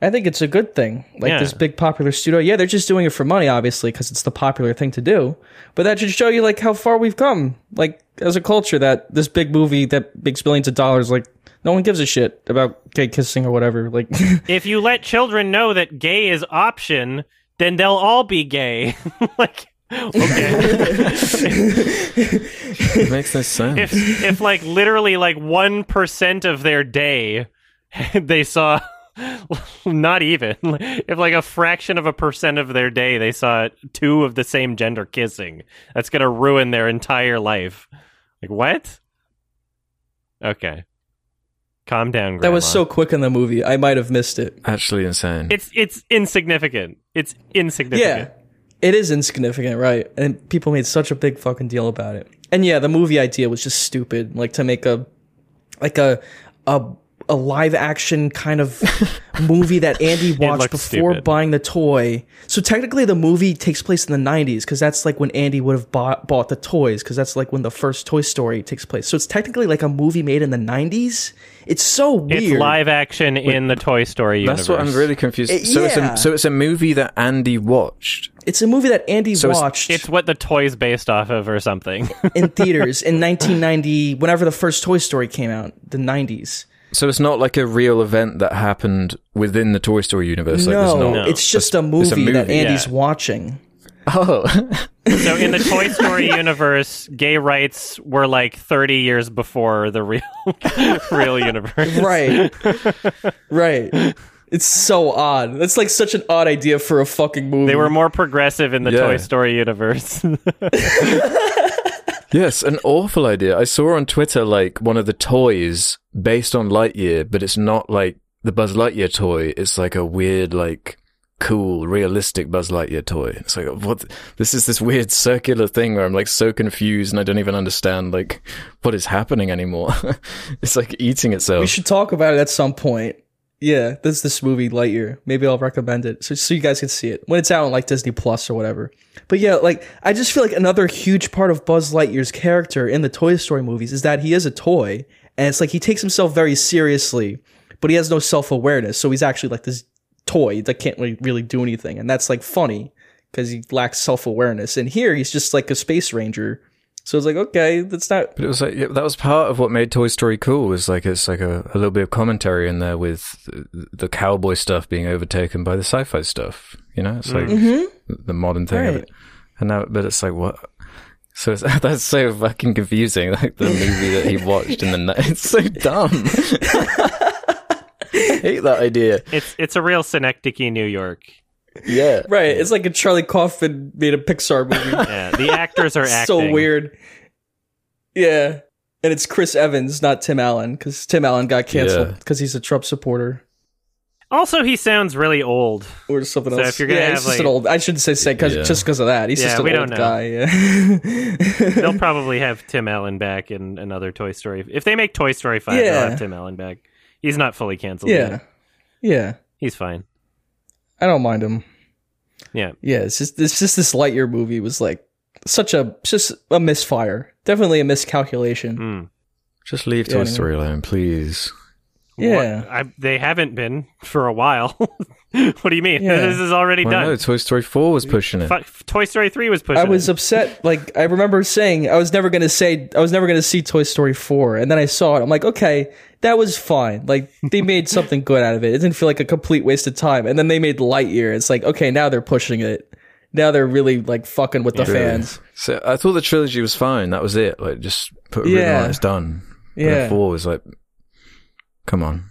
I think it's a good thing. Like Yeah. this big popular studio. Yeah, they're just doing it for money, obviously, because it's the popular thing to do. But that should show you like how far we've come, like as a culture. That this big movie that makes billions of dollars, like no one gives a shit about gay kissing or whatever. Like, [LAUGHS] If you let children know that gay is option, then they'll all be gay. [LAUGHS] like, okay. It makes no sense. if if like literally like one percent of their day [LAUGHS] they saw [LAUGHS] not even [LAUGHS] if like a fraction of a percent of their day they saw two of the same gender kissing that's gonna ruin their entire life like what okay calm down that was so quick in the movie. I might have missed it. Actually insane. it's it's insignificant it's insignificant Yeah. It is insignificant, right? And people made such a big fucking deal about it. And yeah, the movie idea was just stupid. Like to make a like a a a live action kind of [LAUGHS] movie that Andy watched before stupid. buying the toy. So technically the movie takes place in the 90s cuz that's like when Andy would have bought bought the toys cuz that's like when the first Toy Story takes place. So it's technically like a movie made in the 90s. It's so weird. it's live action in the toy story universe That's what I'm really confused. It- so it's yeah. a so it's a movie that Andy watched. It's a movie that Andy So it's- watched. it's what the toy's based off of or something in [LAUGHS] theaters in 1990 whenever the first toy story came out the 90s So it's not like a real event that happened within the Toy Story universe. like, no, there's not, No. it's just a it's movie, a that andy's yeah. watching Oh, [LAUGHS] So in the Toy Story universe, gay rights were like 30 years before the real [LAUGHS] real universe. right right it's so odd that's like such an odd idea for a fucking movie They were more progressive in the Yeah. Toy Story universe. [LAUGHS] yes, an awful idea. I saw on Twitter like one of the toys based on Lightyear, but it's not like the Buzz Lightyear toy. It's like a weird, like cool, realistic Buzz Lightyear toy. It's like what? This is this weird circular thing where I'm like so confused and I don't even understand like what is happening anymore. [LAUGHS] it's like eating itself. we should talk about it at some point yeah there's this movie lightyear. Maybe i'll recommend it so, so you guys can see it. When it's out on like disney plus or whatever. But yeah like i just feel like another huge part of buzz lightyear's character in the toy story movies is that he is a toy and it's like he takes himself very seriously but he has no self-awareness so he's actually like this toy that can't really, really do anything and that's like funny because he lacks self-awareness. And here he's just like a space ranger so it's like okay that's not But it was like yeah, that was part of what made Toy Story cool. Was like it's like a, a little bit of commentary in there with the, the cowboy stuff being overtaken by the sci-fi stuff. You know, it's like the modern thing of Mm-hmm. It. And now, but it's like what? So it's, [LAUGHS] that's so fucking confusing. [LAUGHS] Like the movie that he watched in the night. It's so dumb. [LAUGHS] I hate that idea. it's it's a real Synecdoche, New York. Yeah. right it's like a charlie kaufman made a pixar movie [LAUGHS] Yeah, the actors are [LAUGHS] acting. so weird. Yeah. And it's Chris Evans, not Tim Allen, because Tim Allen got canceled Yeah. because he's a Trump supporter Also, he sounds really old. or something So else. if you're gonna yeah, have, he's just like- an old. I shouldn't say say because Yeah. just because of that. He's Yeah, just an we old don't know. guy. Yeah. [LAUGHS] They'll probably have Tim Allen back in another Toy Story. If they make Toy Story 5, they'll have Tim Allen back. He's not fully canceled yeah. yet. Yeah. He's fine. I don't mind him. Yeah. Yeah. It's just it's just this Lightyear movie was like such a just a misfire. Definitely a miscalculation. Mm. Just leave Yeah, Toy anyway. Story alone, please. Yeah. What? I, they haven't been for a while. [LAUGHS] what do you mean? [LAUGHS] Yeah. This is already Well, done. no, Toy Story 4 was pushing it. Fu- Toy Story 3 was pushing it. I was it. upset. Like I remember saying, I was never gonna say, I was never gonna see Toy Story four, and then I saw it. I'm like, okay, that was fine. Like they made [LAUGHS] something good out of it. It didn't feel like a complete waste of time. And then they made Lightyear. It's like, okay, now they're pushing it. Now they're really like fucking with the Really. fans. So I thought the trilogy was fine. That was it. Like, just put a ribbon Yeah. on it, it's done. But Yeah. then 4 was like, come on.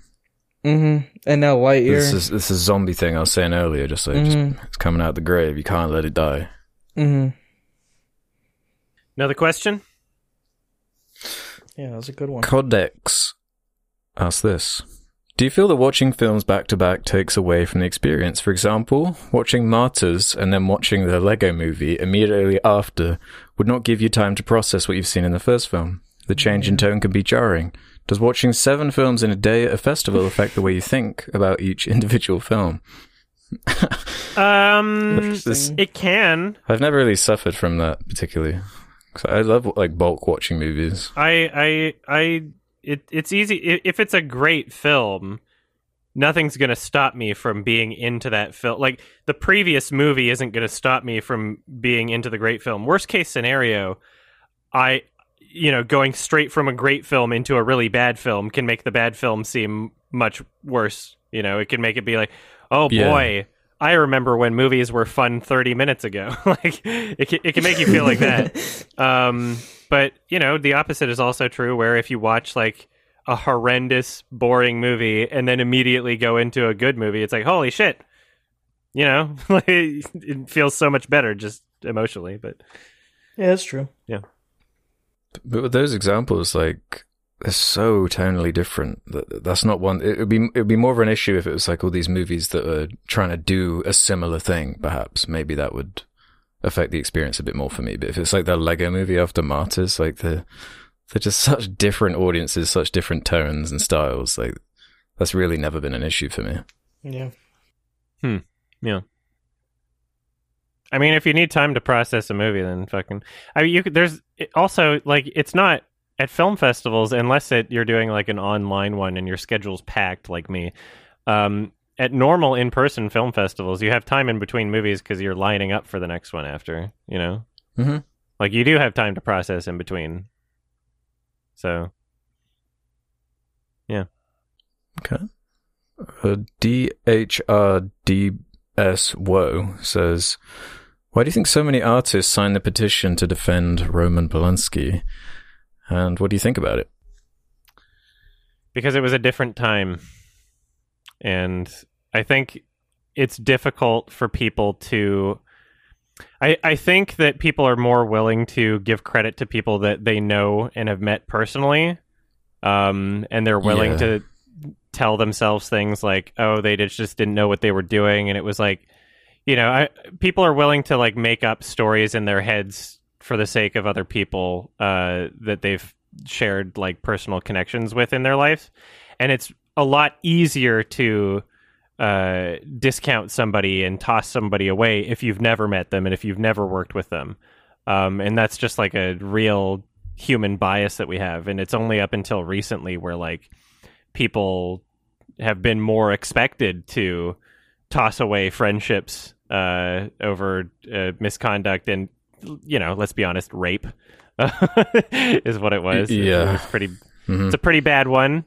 hmm And now Lightyear. This is this is zombie thing I was saying earlier. Just like, just, Mhm. it's coming out of the grave. You can't let it die. hmm Another question? Yeah, that was a good one. Codex asks this. Do you feel that watching films back to back takes away from the experience? For example, watching Martyrs and then watching the Lego movie immediately after would not give you time to process what you've seen in the first film. The change in tone can be jarring. Does watching seven films in a day at a festival affect the way you think about each individual film? [LAUGHS] Um, This- it can. I've never really suffered from that particularly. 'Cause I love like bulk watching movies. I, I, I. It, it's easy if it's a great film. Nothing's going to stop me from being into that film. Like the previous movie isn't going to stop me from being into the great film. Worst case scenario, I, you know, going straight from a great film into a really bad film can make the bad film seem much worse. You know, it can make it be like, oh Yeah. boy, I remember when movies were fun 30 minutes ago. [LAUGHS] like it can, it can make you feel like that. [LAUGHS] Um, but you know, the opposite is also true where if you watch like a horrendous, boring movie and then immediately go into a good movie, it's like, holy shit. You know, [LAUGHS] it feels so much better just emotionally, but Yeah, that's true. But with those examples, like they're so tonally different. That that's not one. It would be it would be more of an issue if it was like all these movies that are trying to do a similar thing. Perhaps maybe that would affect the experience a bit more for me. But if it's like that Lego movie after Martyrs, like the they're just [LAUGHS] such different audiences, such different tones and styles. Like that's really never been an issue for me. Yeah. Hmm. Yeah. I mean, if you need time to process a movie, then fucking. I mean, you could. There's also like it's not at film festivals unless it you're doing like an online one and your schedule's packed like me. Um, at normal in-person film festivals, you have time in between movies because you're lining up for the next one after. You know, Mhm. like you do have time to process in between. So yeah. Okay. Uh, DHRDS Woe says, Why do you think so many artists signed the petition to defend Roman Polanski? And what do you think about it? because it was a different time and i think it's difficult for people to I, I think that people are more willing to give credit to people that they know and have met personally um, and they're willing Yeah. to tell themselves things like oh they just just didn't know what they were doing and it was like you know I, people are willing to like make up stories in their heads for the sake of other people uh, that they've shared like personal connections with in their life and it's a lot easier to uh, discount somebody and toss somebody away if you've never met them and if you've never worked with them. Um, and that's just like a real human bias that we have. And it's only up until recently where like people have been more expected to toss away friendships uh, over uh, misconduct and you know let's be honest rape [LAUGHS] is what it was Yeah. it was pretty Mhm. it's a pretty bad one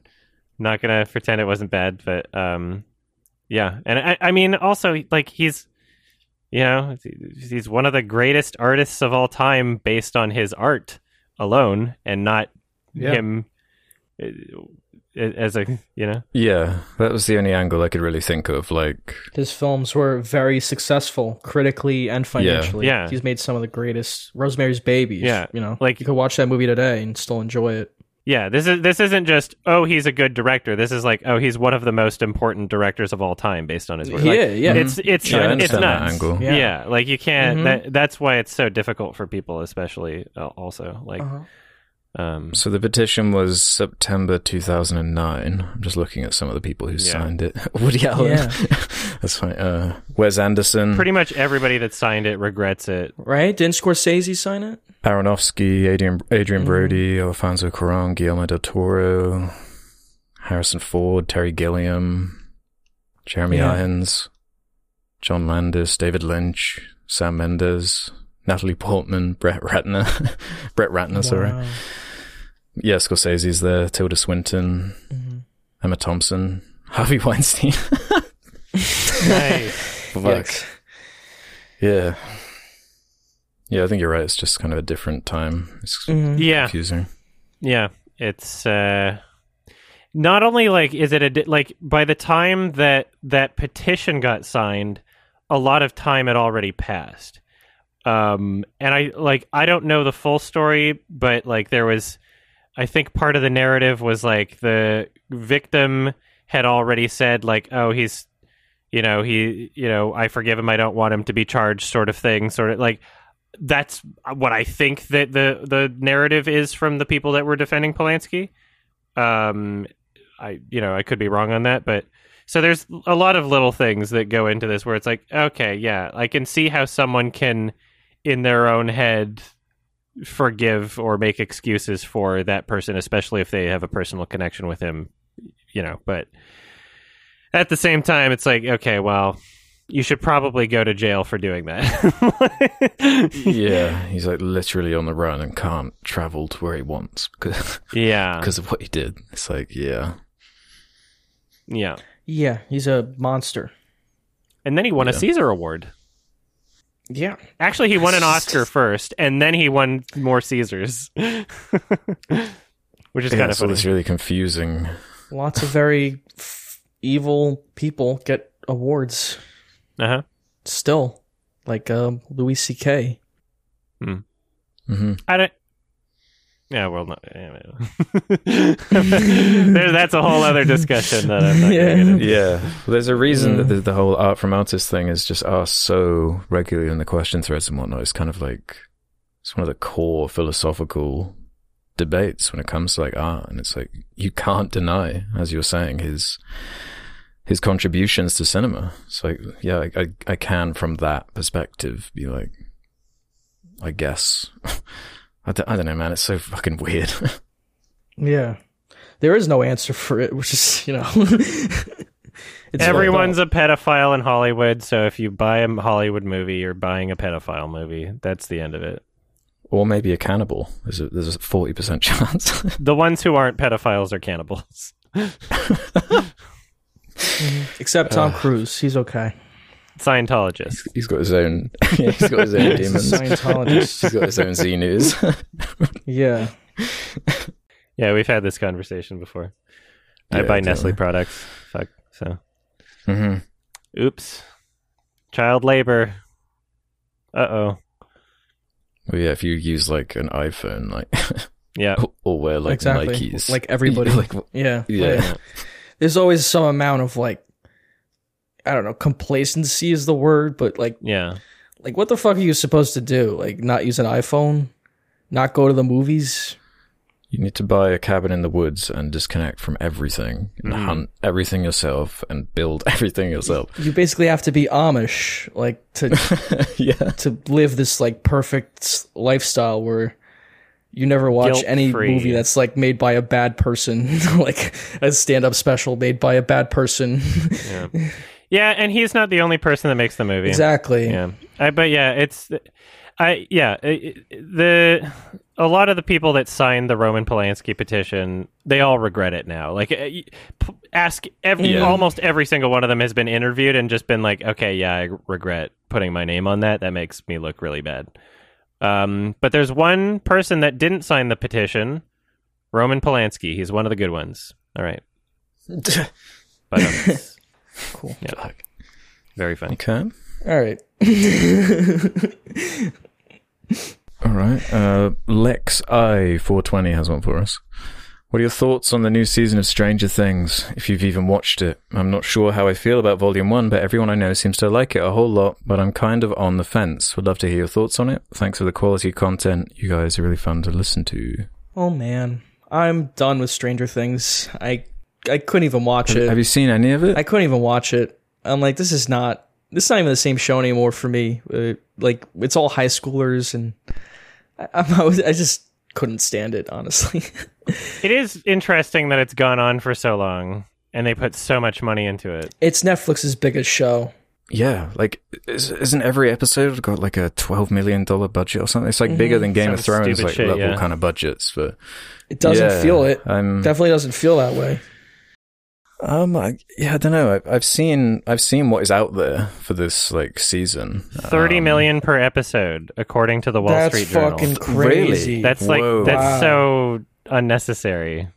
not gonna pretend it wasn't bad but um yeah and i, I mean also like he's you know he's one of the greatest artists of all time based on his art alone and not Yeah. him as a you know Yeah, that was the only angle I could really think of. Like, His films were very successful critically and financially. Yeah. yeah. He's made some of the greatest Rosemary's Babies. Yeah. You know, Like- you could watch that movie today and still enjoy it. yeah this is this isn't just oh he's a good director this is like oh he's one of the most important directors of all time based on his work Like, Yeah, yeah. it's it's Yeah, I it's understand nuts angle. yeah. Yeah. like you can't Mhm. that that's why it's so difficult for people especially uh, also like Uh-huh. Um so the petition was September 2009. I'm just looking at some of the people who Yeah. signed it. [LAUGHS] Woody Allen. Yeah. [LAUGHS] That's fine. Uh, Wes Anderson, pretty much everybody that signed it regrets it Right? Didn't Scorsese sign it? Aronofsky, Adrian, Adrian Mhm. Brody, Alfonso Cuarón, Guillermo del Toro, Harrison Ford, Terry Gilliam, Jeremy Yeah. Irons, John Landis, David Lynch, Sam Mendes, Natalie Portman, Brett Ratner, [LAUGHS] Brett Ratner, sorry. Wow. Yeah, Scorsese's there, Tilda Swinton, Mhm. Emma Thompson, Harvey [LAUGHS] Weinstein. Nice. [LAUGHS] Fuck. Yeah. Yeah, I think you're right. It's just kind of a different time. It's Mhm. yeah, confusing. yeah. It's uh, not only like is it a di- like by the time that that petition got signed, a lot of time had already passed. Um, and I like I don't know the full story, but like there was, I think part of the narrative was like the victim had already said like, oh, he's, you know, he, you know, I forgive him. I don't want him to be charged, sort of thing. Sort of like that's what I think that the the narrative is from the people that were defending Polanski. Um, I you know I could be wrong on that, but so there's a lot of little things that go into this where it's like, okay, yeah, I can see how someone can, in their own head, forgive or make excuses for that person, especially if they have a personal connection with him, you know. But at the same time, it's like, okay, well, you should probably go to jail for doing that. [LAUGHS] yeah, he's like literally on the run and can't travel to where he wants [LAUGHS] because, yeah, because of what he did. It's like, yeah. yeah. Yeah, he's a monster. And then he won a César Award. Yeah. Actually, he won an [LAUGHS] Oscar first, and then he won more Césars, [LAUGHS] which is yeah, kind of so funny. it's really confusing. Lots of very f- evil people get awards Uh-huh. still, like uh, Louis C.K. hmm I don't. Yeah, well, not. [LAUGHS] There- that's a whole other discussion that I'm not going Yeah. to. Yeah, well, there's a reason that the, the whole art from artist thing is just asked so regularly in the question threads and whatnot. It's kind of like it's one of the core philosophical debates when it comes to like art, and it's like you can't deny, as you were saying, his his contributions to cinema. It's like, yeah, I, I, I can from that perspective be like, I guess. [LAUGHS] I don't, know, man. It's so fucking weird. [LAUGHS] Yeah. There is no answer for it, [LAUGHS] which is, you know. [LAUGHS] it's Everyone's a pedophile in Hollywood, so if you buy a Hollywood movie, you're buying a pedophile movie. That's the end of it. or maybe a cannibal. There's a there's a forty percent chance. The ones who aren't pedophiles are cannibals. Except Tom Cruise. He's okay. Scientologists. He's got his own. yeah, [LAUGHS] [LAUGHS] he's got his own demons. Scientologist. He's got his own Z [LAUGHS] Yeah. Yeah, we've had this conversation before. I buy totally. Nestle products. Fuck. So, hmm oops. Child labor. Uh oh. Well, yeah, if you use like an iPhone, like Yeah. or wear like exactly. Nikes, Like everybody. like yeah. yeah, Like, there's always some amount of like I don't know, complacency is the word, but like Yeah. like what the fuck are you supposed to do? Like not use an iPhone? Not go to the movies? you need to buy a cabin in the woods and disconnect from everything and Mhm. hunt everything yourself and build [LAUGHS] everything yourself. You basically have to be Amish, like to [LAUGHS] yeah, to live this like perfect lifestyle where you never watch any Guilt-free. movie that's like made by a bad person, [LAUGHS] like a stand-up special made by a bad person. Yeah. Yeah, and he's not the only person that makes the movie. exactly. Yeah. I, but yeah, it's I yeah, it, the a lot of the people that signed the Roman Polanski petition, they all regret it now. Like p- ask every Yeah. almost every single one of them has been interviewed and just been like, "Okay, yeah, I regret putting my name on that. That makes me look really bad." Um, but there's one person that didn't sign the petition, Roman Polanski. He's one of the good ones. All right. [LAUGHS] But um, Cool. yeah, very funny. okay, All right. [LAUGHS] all right. Uh, Lex I four twenty has one for us. What are your thoughts on the new season of Stranger Things? If you've even watched it, I'm not sure how I feel about Volume One, but everyone I know seems to like it a whole lot. But I'm kind of on the fence. Would love to hear your thoughts on it. Thanks for the quality content. You guys are really fun to listen to. oh man, I'm done with Stranger Things. I I couldn't even watch Have, it. have you seen any of it? I couldn't even watch it. I'm like, this is not this is not even the same show anymore for me. Uh, like it's all high schoolers, and I, I'm, [LAUGHS] I, was, I just couldn't stand it honestly. [LAUGHS] It is interesting that it's gone on for so long and they put so much money into it. It's Netflix's biggest show. Yeah, like is, isn't every episode got like a twelve million dollar budget or something? It's like bigger than Game Some of Thrones like shit, level yeah. kind of budgets, but It doesn't yeah, feel it. I'm Definitely doesn't feel that way. Um I, yeah, I don't know. I, I've seen I've seen what is out there for this like season. Thirty Um, million per episode, according to the Wall That's Street Journal. fucking Really? crazy. That's like Whoa. that's Wow. so unnecessary.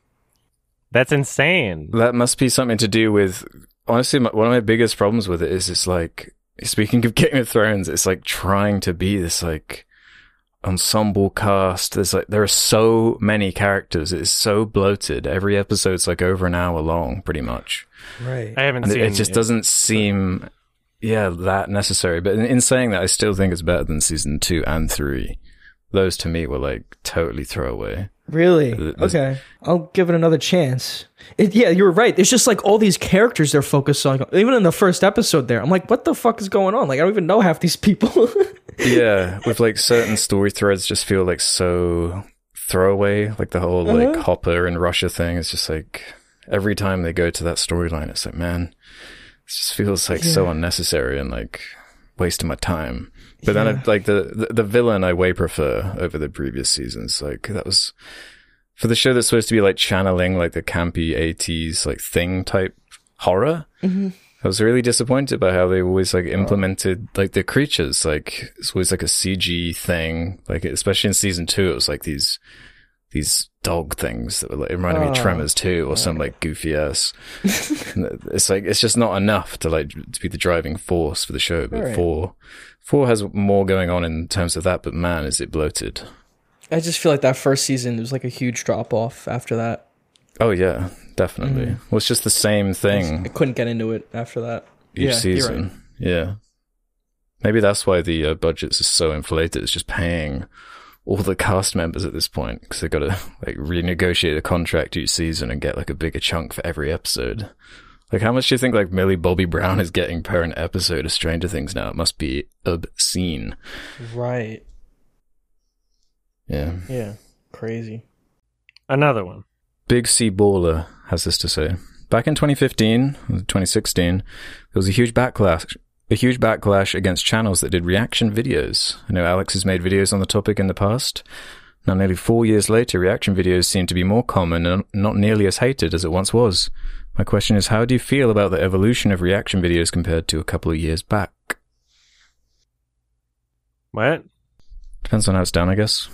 That's insane. That must be something to do with. Honestly, my, one of my biggest problems with it is it's like speaking of [LAUGHS] Game of Thrones, it's like trying to be this like ensemble cast. There's like there are so many characters. It's so bloated. Every episode's like over an hour long, pretty much, right. I haven't and it, seen it just doesn't seem yeah that necessary. But in, in saying that, I still think it's better than season two and three. Those to me were like totally throwaway. Really? Th- Okay. I'll give it another chance. It, yeah, you were right. It's just like all these characters they're focused on. Even in the first episode there, I'm like, what the fuck is going on? Like, I don't even know half these people. [LAUGHS] yeah, with like certain story threads just feel like so throwaway. Like the whole like Uh-huh. Hopper and Russia thing is just like every time they go to that storyline, it's like, man, it just feels like so unnecessary and like wasting my time. But then, I, like the, the the villain, I way prefer over the previous seasons. Like that was for the show that's supposed to be like channeling like the campy '80s like thing type horror. I was really disappointed by how they always like implemented like the creatures. Like it's always like a CG thing. Like especially in season two, it was like these these dog things that were like it reminded me of Oh. Tremors too, or some like goofy ass. [LAUGHS] It's like it's just not enough to like to be the driving force for the show. But Right. four four has more going on in terms of that. But man, is it bloated? I just feel like that first season was like a huge drop off after that. Oh yeah, definitely. Mm. Well, it's just the same thing. I couldn't get into it after that. each Yeah, you're season. Yeah. Maybe that's why the uh, budgets are so inflated. It's just paying all the cast members at this point because they've got to like renegotiate a contract each season and get like a bigger chunk for every episode. Like, how much do you think like Millie Bobby Brown is getting per an episode of Stranger Things now? It must be obscene. Right. Yeah. Yeah. Crazy. another one. Big C Baller has this to say. Back in 2015, 2016, there was a huge backlash, a huge backlash against channels that did reaction videos. I know Alex has made videos on the topic in the past. Now, nearly four years later, reaction videos seem to be more common and not nearly as hated as it once was. My question is, how do you feel about the evolution of reaction videos compared to a couple of years back? What? Depends on how it's done, I guess.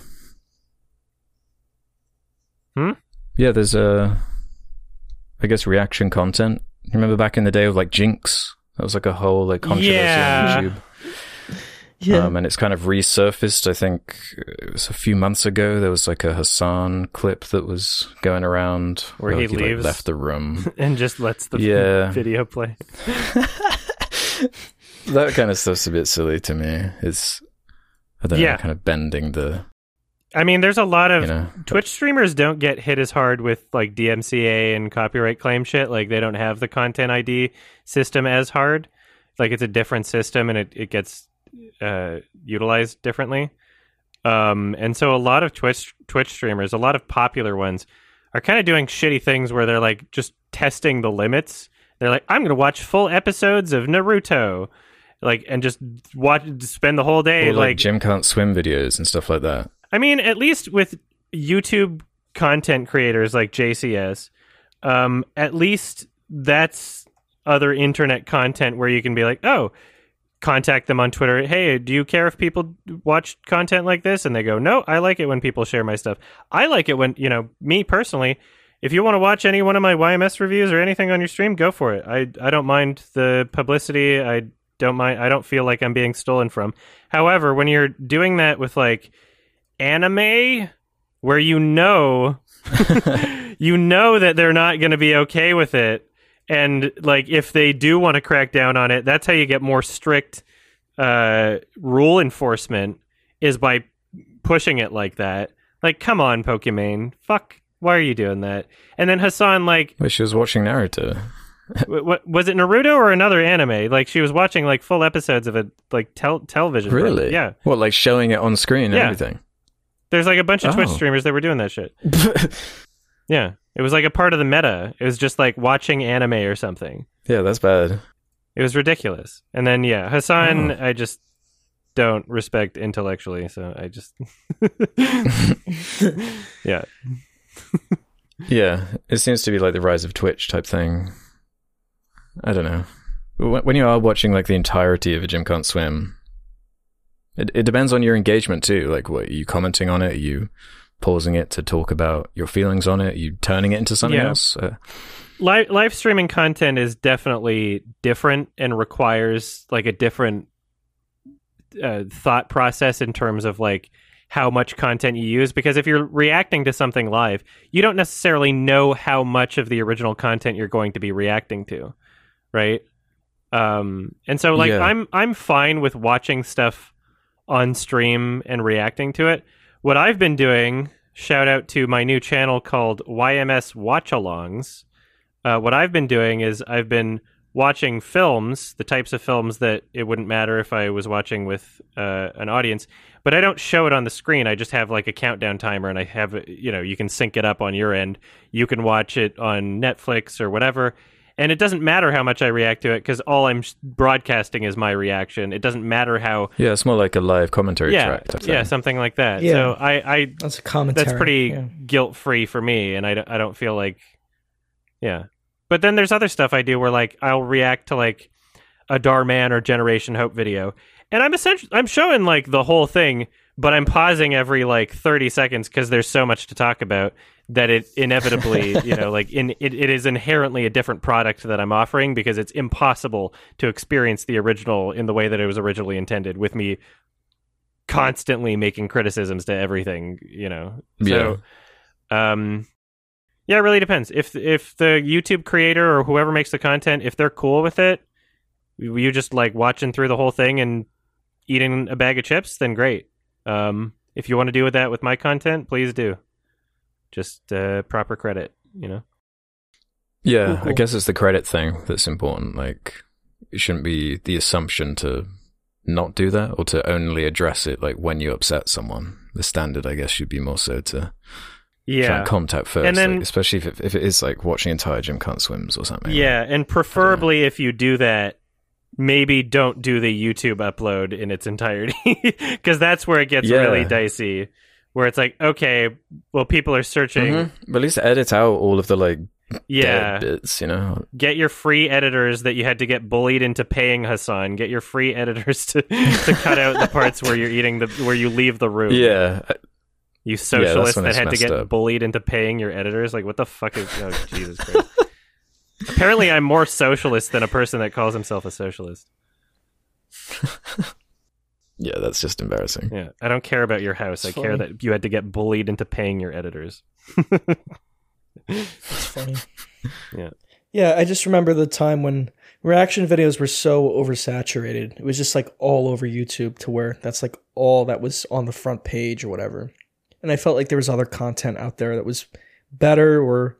Hmm? Yeah, there's a, I guess reaction content. You remember back in the day of like Jinx? That was like a whole like controversy Yeah. on YouTube. [LAUGHS] Yeah. Um, and it's kind of resurfaced. I think it was a few months ago. There was like a Hasan clip that was going around Where he like, leaves. left the room. [LAUGHS] And just lets the Yeah. [LAUGHS] video play. that kind of stuff's a bit silly to me. It's I don't Yeah. know, kind of bending the I mean, there's a lot of you know. Twitch streamers don't get hit as hard with like DMCA and copyright claim shit. Like they don't have the content ID system as hard. Like it's a different system and it, it gets uh, utilized differently. Um, and so a lot of Twitch Twitch streamers, a lot of popular ones, are kind of doing shitty things where they're like just testing the limits. They're like, I'm gonna watch full episodes of Naruto, like, and just watch, spend the whole day Or like like Jim can't swim videos and stuff like that. I mean, at least with YouTube content creators like JCS, um, at least that's other internet content where you can be like, oh, contact them on Twitter. Hey, do you care if people watch content like this? And they go, no, I like it when people share my stuff. I like it when, you know, me personally, if you want to watch any one of my YMS reviews or anything on your stream, go for it. I, I don't mind the publicity. I don't mind. I don't feel like I'm being stolen from. However, when you're doing that with like anime where you know [LAUGHS] you know that they're not going to be okay with it and like if they do want to crack down on it that's how you get more strict uh rule enforcement is by pushing it like that like come on pokimane fuck why are you doing that and then hasan like Well, she was watching Naruto. [LAUGHS] w- what was it naruto or another anime like she was watching like full episodes of a like tel- television program. Really? yeah What, like showing it on screen and Yeah. everything? There's like a bunch of twitch Oh. streamers that were doing that shit [LAUGHS] Yeah, it was like a part of the meta. It was just like watching anime or something. Yeah, that's bad. It was ridiculous. And then yeah, Hasan, Oh. I just don't respect intellectually, so I just [LAUGHS] yeah. Yeah, it seems to be like the rise of Twitch type thing. I don't know. When you are watching like the entirety of a Jim Can't Swim, it, it depends on your engagement too. Like, what are you commenting on it? Are you pausing it to talk about your feelings on it? Are you turning it into something Yeah. else? Uh, live live streaming content is definitely different and requires like a different uh, thought process in terms of like how much content you use because if you're reacting to something live you don't necessarily know how much of the original content you're going to be reacting to right um and so like Yeah. i'm i'm fine with watching stuff on stream and reacting to it what i've been doing shout out to my new channel called yms watch alongs uh, what I've been doing is I've been watching films, the types of films that it wouldn't matter if I was watching with uh, an audience, but I don't show it on the screen. I just have like a countdown timer, and I have you know you can sync it up on your end. You can watch it on Netflix or whatever, and it doesn't matter how much I react to it because all I'm broadcasting is my reaction. It doesn't matter how. yeah, it's more like a live commentary Yeah, track. Type yeah, thing. something like that. Yeah. So I, I That's a commentary. that's pretty yeah. guilt free for me and I, don't- I don't feel like yeah but then there's other stuff i do where like i'll react to like a Dhar Mann or generation hope video and i'm essentially i'm showing like the whole thing but i'm pausing every like 30 seconds because there's so much to talk about that it [LAUGHS] inevitably you know like in it, it is inherently a different product that i'm offering because it's impossible to experience the original in the way that it was originally intended with me constantly making criticisms to everything you know? So um yeah it really depends. If if the youtube creator or whoever makes the content if they're cool with it you you just like watching through the whole thing and eating a bag of chips then great. Um if you want to do with that with my content please do just uh proper credit you know Yeah, Cool, I guess it's the credit thing that's important. Like, it shouldn't be the assumption to not do that or to only address it like when you upset someone. The standard, I guess, should be more so to try yeah and contact first, And then- like, especially if it, if it is like watching entire Jim Can't Swims or something. Yeah, and preferably if you do that, maybe don't do the YouTube upload in its entirety [LAUGHS] because that's where it gets Yeah. really dicey. Where it's like, okay, well, people are searching. Mhm. But at least edit out all of the like Yeah, dead bits, you know. get your free editors that you had to get bullied into paying Hasan. Get your free editors to [LAUGHS] to cut out the parts where you're eating the where you leave the room. Yeah, you socialists when that had to get up. bullied into paying your editors. Like, what the fuck is? Oh, Jesus Christ! Apparently, I'm more socialist than a person that calls himself a socialist. [LAUGHS] yeah, that's just embarrassing. Yeah, I don't care about your house. It's I care that you had to get bullied into paying your editors. [LAUGHS] that's funny. Yeah. Yeah, I just remember the time when reaction videos were so oversaturated. It was just like all over YouTube to where that's like all that was on the front page or whatever. And I felt like there was other content out there that was better or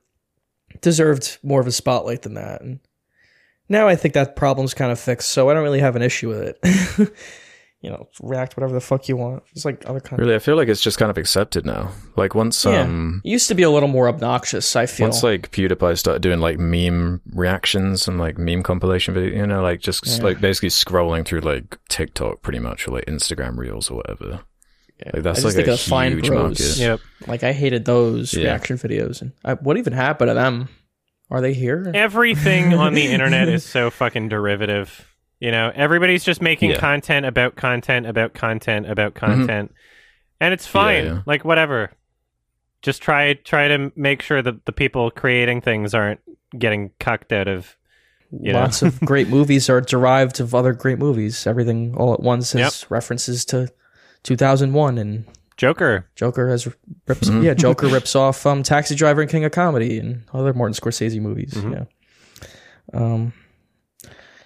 deserved more of a spotlight than that. And now I think that problem's kind of fixed, so I don't really have an issue with it. [LAUGHS] you know, react whatever the fuck you want. It's like other content. Really, I feel like it's just kind of accepted now. Like once Yeah. um It used to be a little more obnoxious, I feel. once like PewDiePie started doing like meme reactions and like meme compilation video, you know, like just Yeah. like basically scrolling through like TikTok pretty much or like Instagram Reels or whatever. Yeah. Like that's I just like think a of Fine huge Bros. market. Yep. Like I hated those Yeah. reaction videos, and I, what even happened to them? Are they here? Everything on the internet is so [LAUGHS] fucking derivative. You know, everybody's just making Yeah. content about content about content about content, and it's fine. yeah. Like whatever. Just try try to make sure that the people creating things aren't getting cucked out of. You know? Lots of great [LAUGHS] movies are derived of other great movies. Everything all at once has references to 2001, and Joker. Joker has rips. Mhm. Yeah, Joker [LAUGHS] rips off um, Taxi Driver and King of Comedy and other Martin Scorsese movies. Mhm. Yeah. Um.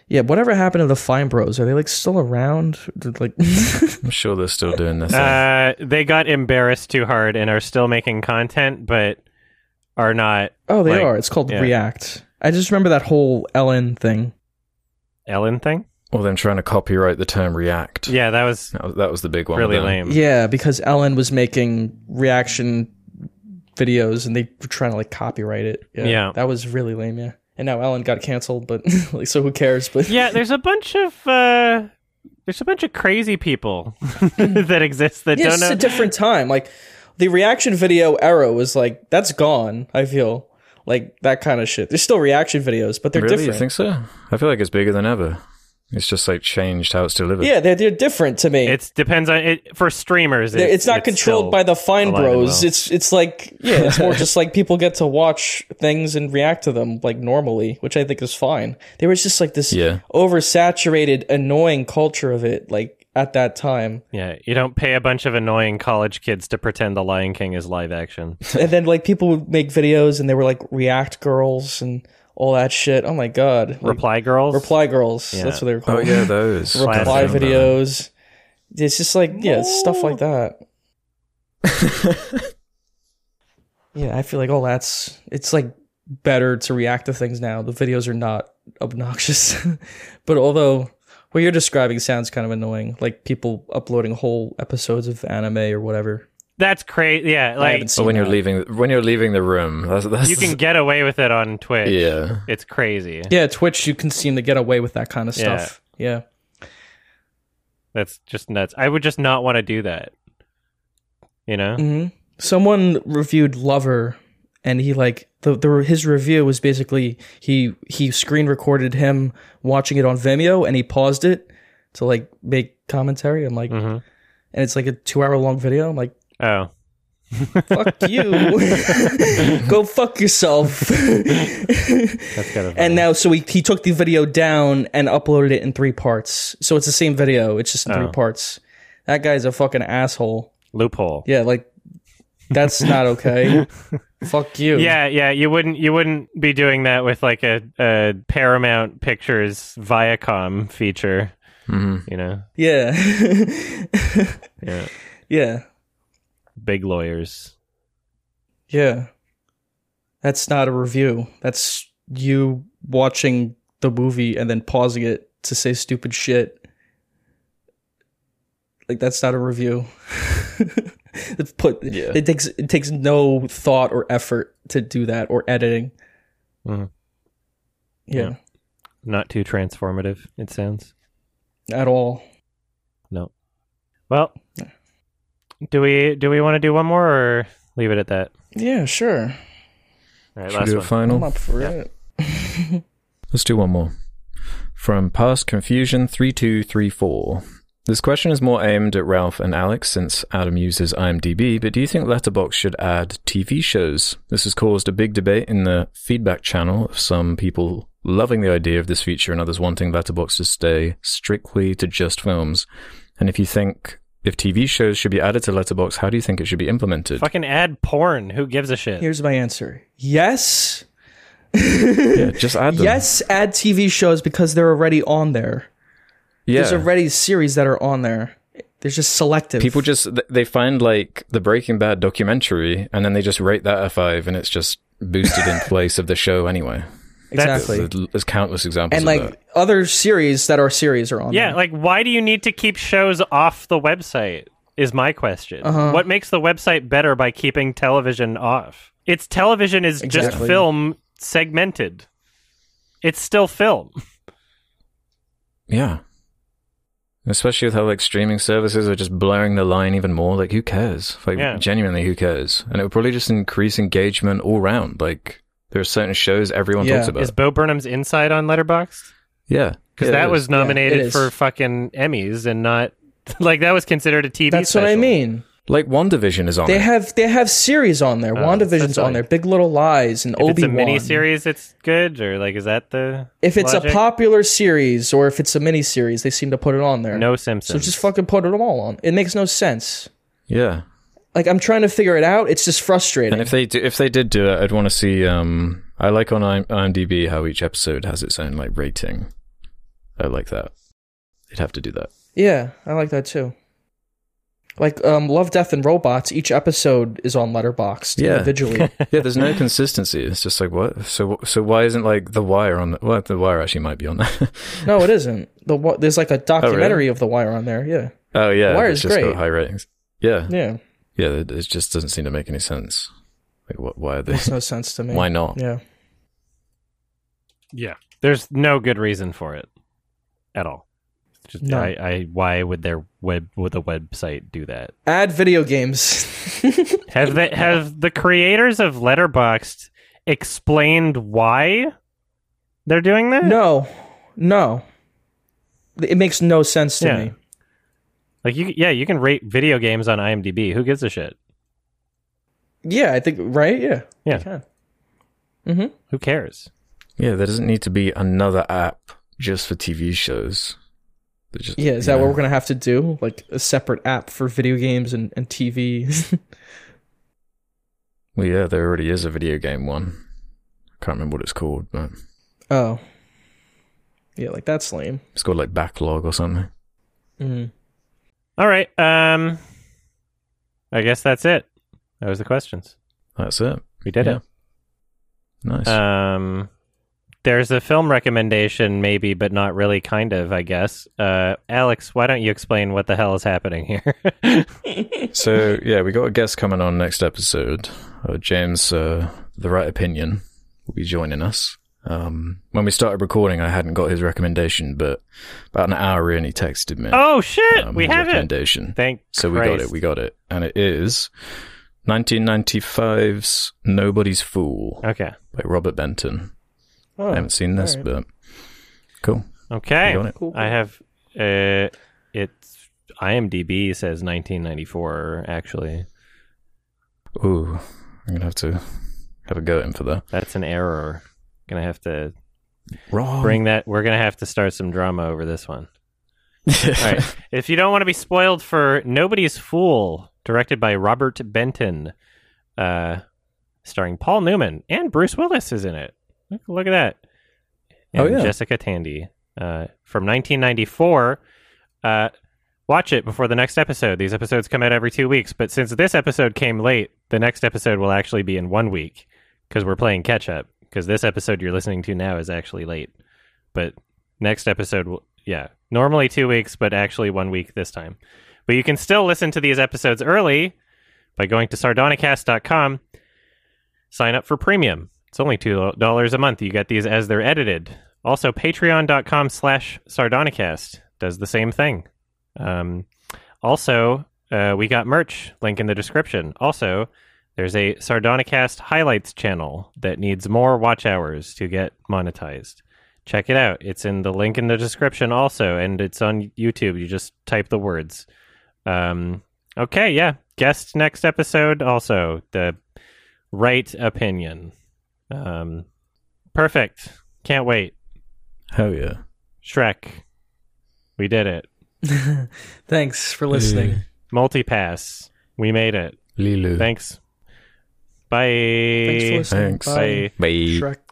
Yeah, whatever happened to the Fine Bros? Are they like still around? Like, [LAUGHS] I'm sure they're still doing this. Uh, they got embarrassed too hard and are still making content, but are not oh, they Like, are. It's called yeah. React. I just remember that whole Ellen thing. Ellen thing. or them trying to copyright the term react. Yeah, that was That was, that was the big one. really with lame. Yeah, because Ellen was making reaction videos and they were trying to like copyright it. Yeah, Yeah. that was really lame. Yeah, and now Ellen got canceled, but [LAUGHS] like, so who cares? But yeah, there's a bunch of uh there's a bunch of crazy people [LAUGHS] that exist that yeah, don't know. it's a different time. Like the reaction video era was like that's gone. I feel like that kind of shit. There's still reaction videos, but they're really, different. you think so? I feel like it's bigger than ever. It's just like changed how it's delivered. yeah, they're, they're different to me. it depends on it for streamers. They're- it's, not controlled by the fine bros. well. It's it's like yeah, it's more [LAUGHS] just like people get to watch things and react to them like normally, which I think is fine. There was just like this Yeah. oversaturated, annoying culture of it, like at that time. Yeah, you don't pay a bunch of annoying college kids to pretend the Lion King is live action. [LAUGHS] and then like people would make videos and they were like react girls and all that shit. Oh my god, like, Reply girls. reply girls. Yeah. That's what they were oh, called. Oh yeah, those [LAUGHS] reply Classic. videos. It's just like yeah, it's stuff like that. [LAUGHS] Yeah, I feel like all that's it's like better to react to things now. The videos are not obnoxious. [LAUGHS] but although what you're describing sounds kind of annoying, like people uploading whole episodes of anime or whatever. That's crazy. Yeah, like haven't But seen when you're leaving, when you're leaving the room, that's, that's you can get away with it on Twitch. yeah. It's crazy. Yeah, Twitch you can seem to get away with that kind of stuff. Yeah. That's just nuts. I would just not want to do that. You know? hmm Someone reviewed Lover, and he like the, the his review was basically he he screen recorded him watching it on Vimeo, and he paused it to like make commentary. I'm like, hmm and it's like a two hour long video. I'm like, Oh. fuck you, [LAUGHS] go fuck yourself. That's kind of and now, so he he took the video down and uploaded it in three parts. So it's the same video, it's just in three Oh. parts. That guy's a fucking asshole. loophole. Yeah, like that's not okay. [LAUGHS] fuck you. Yeah, yeah, you wouldn't you wouldn't be doing that with like a, a Paramount Pictures Viacom feature, hmm you know. Yeah. [LAUGHS] Yeah. yeah. Big lawyers. Yeah. That's not a review. That's you watching the movie and then pausing it to say stupid shit. Like that's not a review. [LAUGHS] It's put Yeah. it takes it takes no thought or effort to do that or editing. Mhm. Yeah, Yeah. Not too transformative, it sounds. at all. No. Well, do we do we want to do one more or leave it at that? Yeah, sure. All right, Should last do a final? I'm up for Yeah. it. [LAUGHS] Let's do one more. From Past Confusion 3234. This question is more aimed at Ralph and Alex since Adam uses IMDb, but do you think Letterboxd should add TV shows? This has caused a big debate in the feedback channel of some people loving the idea of this feature and others wanting Letterboxd to stay strictly to just films. And if you think if TV shows should be added to Letterboxd, how do you think it should be implemented? Fucking add porn. Who gives a shit? Here's my answer. Yes. Yeah, [LAUGHS] just add them. Yes, add TV shows because they're already on there. yeah. There's already series that are on there. They're just selective. People just they find like the Breaking Bad documentary, and then they just rate that a five, and it's just boosted in [LAUGHS] place of the show anyway. That's- exactly. There's, there's countless examples And of like that. other series that are series are on Yeah, there. like why do you need to keep shows off the website? Is my question. Uh-huh. What makes the website better by keeping television off? It's television is just film segmented. It's still film. [LAUGHS] Yeah, especially with how like streaming services are just blurring the line even more. Like, who cares? Like, Yeah. genuinely, who cares? And it would probably just increase engagement all round. Like, there are certain shows everyone Yeah. talks about. Is Bo Burnham's Inside on Letterboxd? yeah, Because Yeah, that was nominated it is. for fucking Emmys and not [LAUGHS] like that was considered a TV. That's what I mean. like WandaVision is on. There. They it. have they have series on there. Oh, WandaVision's on there. Big Little Lies and If Obi it's a mini series, it's good, or like is that the If it's logic? a popular series or if it's a mini series, they seem to put it on there. No Simpsons. so just fucking put it all on. It makes no sense. yeah. Like I'm trying to figure it out. It's just frustrating. And if they do, if they did do it, I'd want to see. Um, I like on IMDb how each episode has its own like rating. I like that. They'd have to do that. yeah, I like that too. Like um, Love, Death, and Robots. Each episode is on Letterboxd Yeah. individually. [LAUGHS] Yeah, there's no [LAUGHS] consistency. It's just like what? So so why isn't like the Wire on? The, well, the Wire actually might be on there. no, it [LAUGHS] isn't. The there's like a documentary of The Wire on there. Yeah, oh yeah, the Wire it's is just great. high ratings. Yeah, yeah. Yeah. It, it just doesn't seem to make any sense. Like, what, why are they? Makes no sense to me. Why not? Yeah. Yeah. There's no good reason for it at all. It's Just, No. I, I, why would their web would the website do that? Add video games. [LAUGHS] Have they have the creators of Letterboxd explained why they're doing that? no. No. It makes no sense to Yeah. me. Like you, yeah, you can rate video games on IMDb. Who gives a shit? Yeah, I think right. Yeah. Yeah. You can. Who cares? Yeah, there doesn't need to be another app just for TV shows. Just, Yeah, is you that what we're gonna have to do? Like a separate app for video games and, and TV? [LAUGHS] Well, yeah, there already is a video game one. I can't remember what it's called, but oh. Yeah, like that's lame. it's called like Backlog or something. Mm. All right. Um, I guess that's it. That was the questions. That's it. We did Yeah. Nice. it. Um, there's a film recommendation, maybe, but not really. Kind of, I guess. Uh, Alex, why don't you explain what the hell is happening here? [LAUGHS] so yeah, we got a guest coming on next episode. Uh, James, uh, the right opinion, will be joining us. Um, when we started recording, I hadn't got his recommendation, but about an hour in, he texted me. oh shit, um, we his have it. recommendation. Thank So we got it. We got it, and it is 1995's "Nobody's Fool" Okay. by Robert Benton. Oh, I haven't seen this, alright. but cool. Okay. Got it. Cool, I have. Uh, it's IMDb says 1994. Actually, Ooh, I'm gonna have to have a go at him for that. that's an error. Gonna have to Wrong. bring that. We're gonna have to start some drama over this one. All right. [LAUGHS] If you don't want to be spoiled for Nobody's Fool, directed by Robert Benton, uh, starring Paul Newman and Bruce Willis is in it. Look, look at that. Oh, yeah. Jessica Tandy uh, from 1994. Uh, watch it before the next episode. These episodes come out every two weeks, but since this episode came late, the next episode will actually be in one week because we're playing catch up. Because this episode you're listening to now is actually late, but next episode yeah normally two weeks but actually one week this time. But you can still listen to these episodes early by going to sardonicast.com sign up for premium. It's only two dollars a month. You get these as they're edited. Also patreon.com slash sardonicast does the same thing. Um, also uh, we got merch link in the description. Also there's a sardonicast highlights channel that needs more watch hours to get monetized check it out. It's in the link in the description also, and it's on YouTube. You just type the words. Um, okay, yeah. Guest next episode also the right opinion. Um, perfect. Can't wait. Hell yeah. Shrek. We did it. [LAUGHS] Thanks for listening. Multipass. We made it. Leeloo. Thanks. Bye. Thanks for listening. Thanks. Bye. Bye. Shrek.